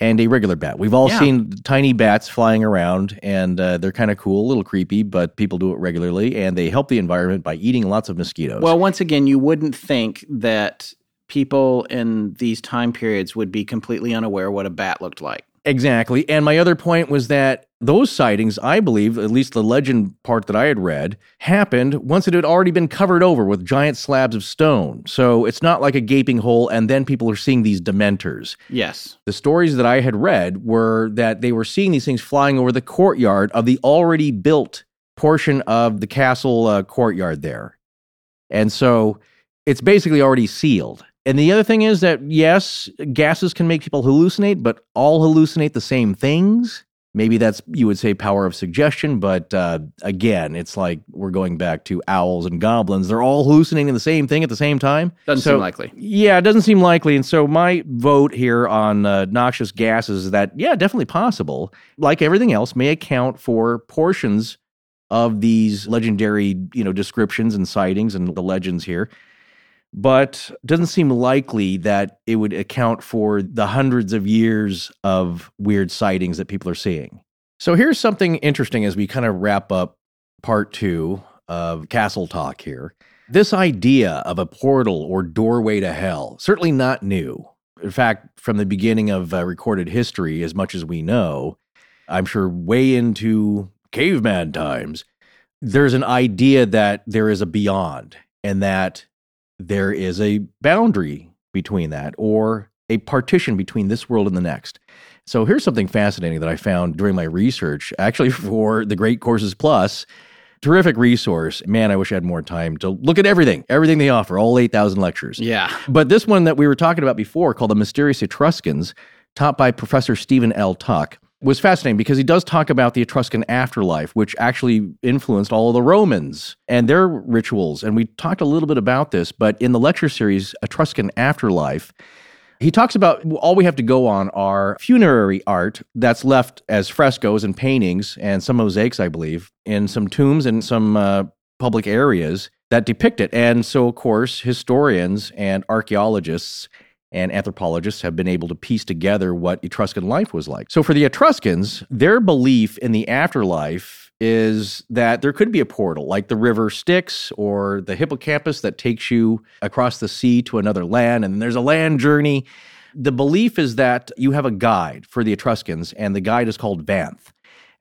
and a regular bat. We've all Yeah. seen tiny bats flying around and uh, they're kind of cool, a little creepy, but people do it regularly and they help the environment by eating lots of mosquitoes. Well, once again, you wouldn't think that people in these time periods would be completely unaware what a bat looked like. Exactly. And my other point was that those sightings, I believe, at least the legend part that I had read, happened once it had already been covered over with giant slabs of stone. So it's not like a gaping hole and then people are seeing these dementors. Yes. The stories that I had read were that they were seeing these things flying over the courtyard of the already built portion of the castle uh, courtyard there. And so it's basically already sealed. And the other thing is that, yes, gases can make people hallucinate, but all hallucinate the same things. Maybe that's, you would say, power of suggestion. But uh, again, it's like we're going back to owls and goblins. They're all hallucinating the same thing at the same time. Doesn't So- seem likely. yeah, it doesn't seem likely. And so my vote here on uh, noxious gases is that, yeah, definitely possible. Like everything else, may account for portions of these legendary, you know, descriptions and sightings and the legends here. But doesn't seem likely that it would account for the hundreds of years of weird sightings that people are seeing. So here's something interesting as we kind of wrap up part two of Castle Talk here. This idea of a portal or doorway to hell, certainly not new. In fact, from the beginning of uh, recorded history, as much as we know, I'm sure way into caveman times, there's an idea that there is a beyond and that there is a boundary between that or a partition between this world and the next. So here's something fascinating that I found during my research, actually for the Great Courses Plus. Terrific resource. Man, I wish I had more time to look at everything, everything they offer, all 8,000 lectures. Yeah. But this one that we were talking about before, called The Mysterious Etruscans, taught by Professor Stephen L. Tuck, was fascinating because he does talk about the Etruscan afterlife, which actually influenced all of the Romans and their rituals. And we talked a little bit about this, but in the lecture series, Etruscan Afterlife, he talks about all we have to go on are funerary art that's left as frescoes and paintings and some mosaics, I believe, in some tombs and some uh, public areas that depict it. And so, of course, historians and archaeologists and anthropologists have been able to piece together what Etruscan life was like. So, for the Etruscans, their belief in the afterlife is that there could be a portal like the river Styx or the hippocampus that takes you across the sea to another land, and there's a land journey. The belief is that you have a guide for the Etruscans, and the guide is called Vanth.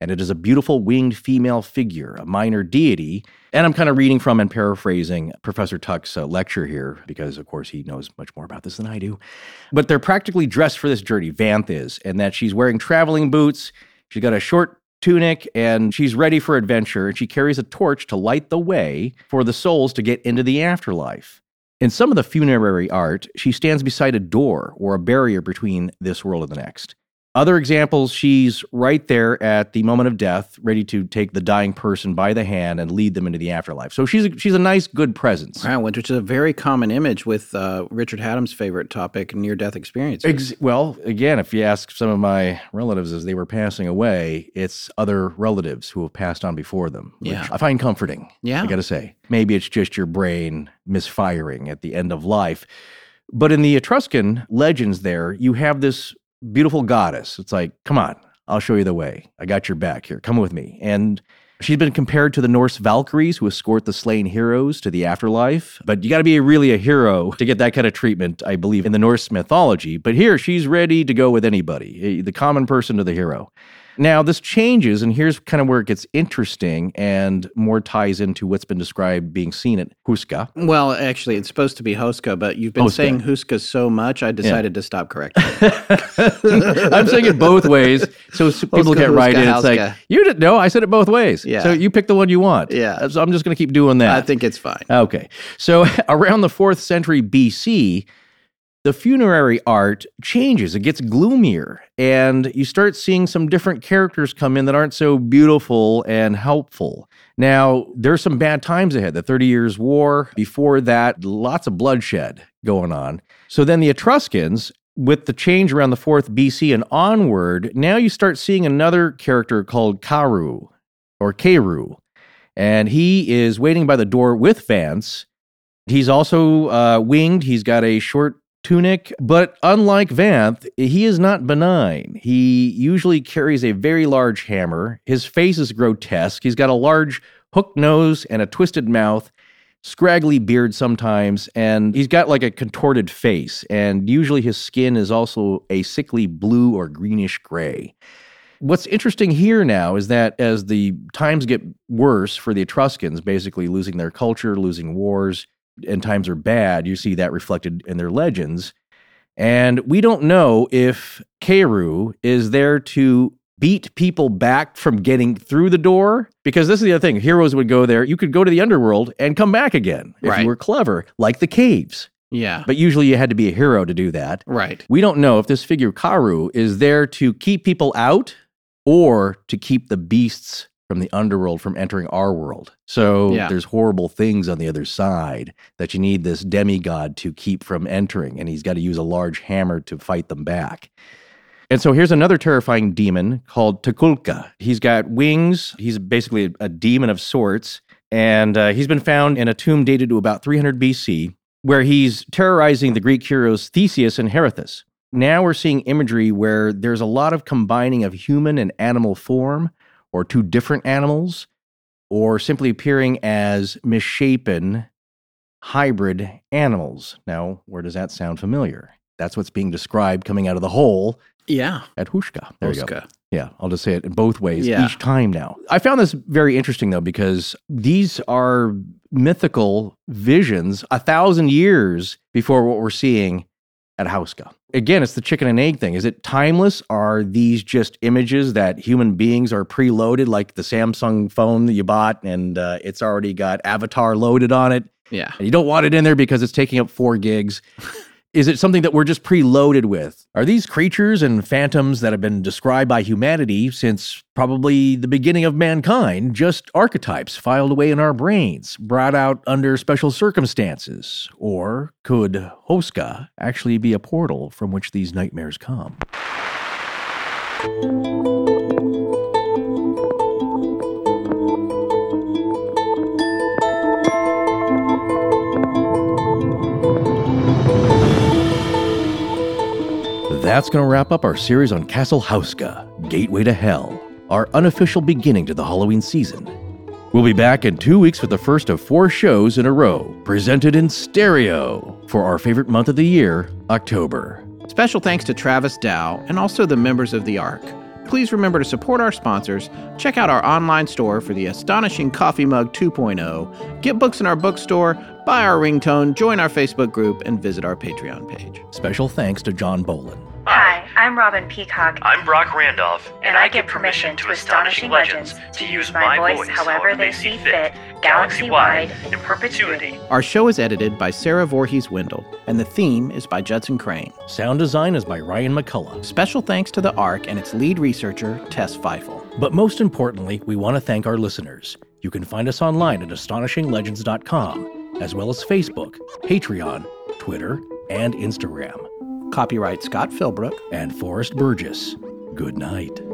And it is a beautiful winged female figure, a minor deity. And I'm kind of reading from and paraphrasing Professor Tuck's uh, lecture here because, of course, he knows much more about this than I do. But they're practically dressed for this journey, Vanth is, and that she's wearing traveling boots. She's got a short tunic and she's ready for adventure. And she carries a torch to light the way for the souls to get into the afterlife. In some of the funerary art, she stands beside a door or a barrier between this world and the next. Other examples, she's right there at the moment of death, ready to take the dying person by the hand and lead them into the afterlife. So she's a, she's a nice, good presence. Wow, which is a very common image with uh, Richard Haddam's favorite topic, near death experiences. Ex- well, again, if you ask some of my relatives as they were passing away, it's other relatives who have passed on before them, which Yeah. I find comforting. Yeah. I got to say. Maybe it's just your brain misfiring at the end of life. But in the Etruscan legends, there, you have this beautiful goddess. It's like, come on, I'll show you the way. I got your back here. Come with me. And she's been compared to the Norse Valkyries who escort the slain heroes to the afterlife. But you got to be really a hero to get that kind of treatment, I believe, in the Norse mythology. But here, she's ready to go with anybody, eh, the common person to the hero. Now, this changes, and here's kind of where it gets interesting and more ties into what's been described being seen at Huska. Well, actually, it's supposed to be Hoska, but you've been Hoska. saying Huska so much, I decided to stop correcting. I'm saying it both ways, so people Huska, get right in. Huska, It's like you didn't know. I said it both ways. Yeah. So you pick the one you want. Yeah. So I'm just going to keep doing that. I think it's fine. Okay. So around the fourth century BC, the funerary art changes. It gets gloomier, and you start seeing some different characters come in that aren't so beautiful and helpful. Now, there's some bad times ahead. The Thirty Years' War, before that, lots of bloodshed going on. So then the Etruscans, with the change around the fourth BC and onward, now you start seeing another character called Karu or Keru and he is waiting by the door with Vanth. He's also uh, winged. He's got a short tunic, but unlike Vanth, he is not benign. He usually carries a very large hammer. His face is grotesque. He's got a large hooked nose and a twisted mouth, scraggly beard sometimes, and he's got like a contorted face. And usually his skin is also a sickly blue or greenish gray. What's interesting here now is that as the times get worse for the Etruscans, basically losing their culture, losing wars, and times are bad, you see that reflected in their legends. And we don't know if Keru is there to beat people back from getting through the door. Because this is the other thing heroes would go there. You could go to the underworld and come back again if Right. you were clever, like the caves. Yeah. But usually you had to be a hero to do that. right. We don't know if this figure Karu is there to keep people out or to keep the beasts from the underworld from entering our world. So Yeah. there's horrible things on the other side that you need this demigod to keep from entering, and he's got to use a large hammer to fight them back. And so here's another terrifying demon called Tuchulcha. He's got wings. He's basically a, a demon of sorts. And uh, he's been found in a tomb dated to about 300 BC, where he's terrorizing the Greek heroes Theseus and Pirithous. Now we're seeing imagery where there's a lot of combining of human and animal form, or two different animals, or simply appearing as misshapen hybrid animals. Now, where does that sound familiar? That's what's being described coming out of the hole Yeah. at Hushka. There you go. Yeah, I'll just say it in both ways Yeah. each time now. I found this very interesting though, because these are mythical visions a thousand years before what we're seeing at Hauska. Again, it's the chicken and egg thing. Is it timeless? Are these just images that human beings are preloaded, like the Samsung phone that you bought and uh, it's already got Avatar loaded on it? Yeah. and you don't want it in there because it's taking up four gigs. Is it something that we're just preloaded with? Are these creatures and phantoms that have been described by humanity since probably the beginning of mankind just archetypes filed away in our brains, brought out under special circumstances? Or could Hoska actually be a portal from which these nightmares come? That's going to wrap up our series on Castle Hauska, Gateway to Hell, our unofficial beginning to the Halloween season. We'll be back in two weeks with the first of four shows in a row, presented in stereo for our favorite month of the year, October. Special thanks to Travis Dow and also the members of the ARC. Please remember to support our sponsors, check out our online store for the astonishing Coffee Mug 2.0, get books in our bookstore, buy our ringtone, join our Facebook group, and visit our Patreon page. Special thanks to John Bolin. Hi, I'm Robin Peacock. I'm Brock Randolph, and I give permission to Astonishing Legends to use my voice however they see fit, galaxy-wide, in perpetuity. Our show is edited by Sarah Voorhees Wendell, and the theme is by Judson Crane. Sound design is by Ryan McCullough. Special thanks to the ARC and its lead researcher, Tess Feifel. But most importantly, we want to thank our listeners. You can find us online at astonishinglegends.com, as well as Facebook, Patreon, Twitter, and Instagram. Copyright Scott Philbrook. And Forrest Burgess. Good night.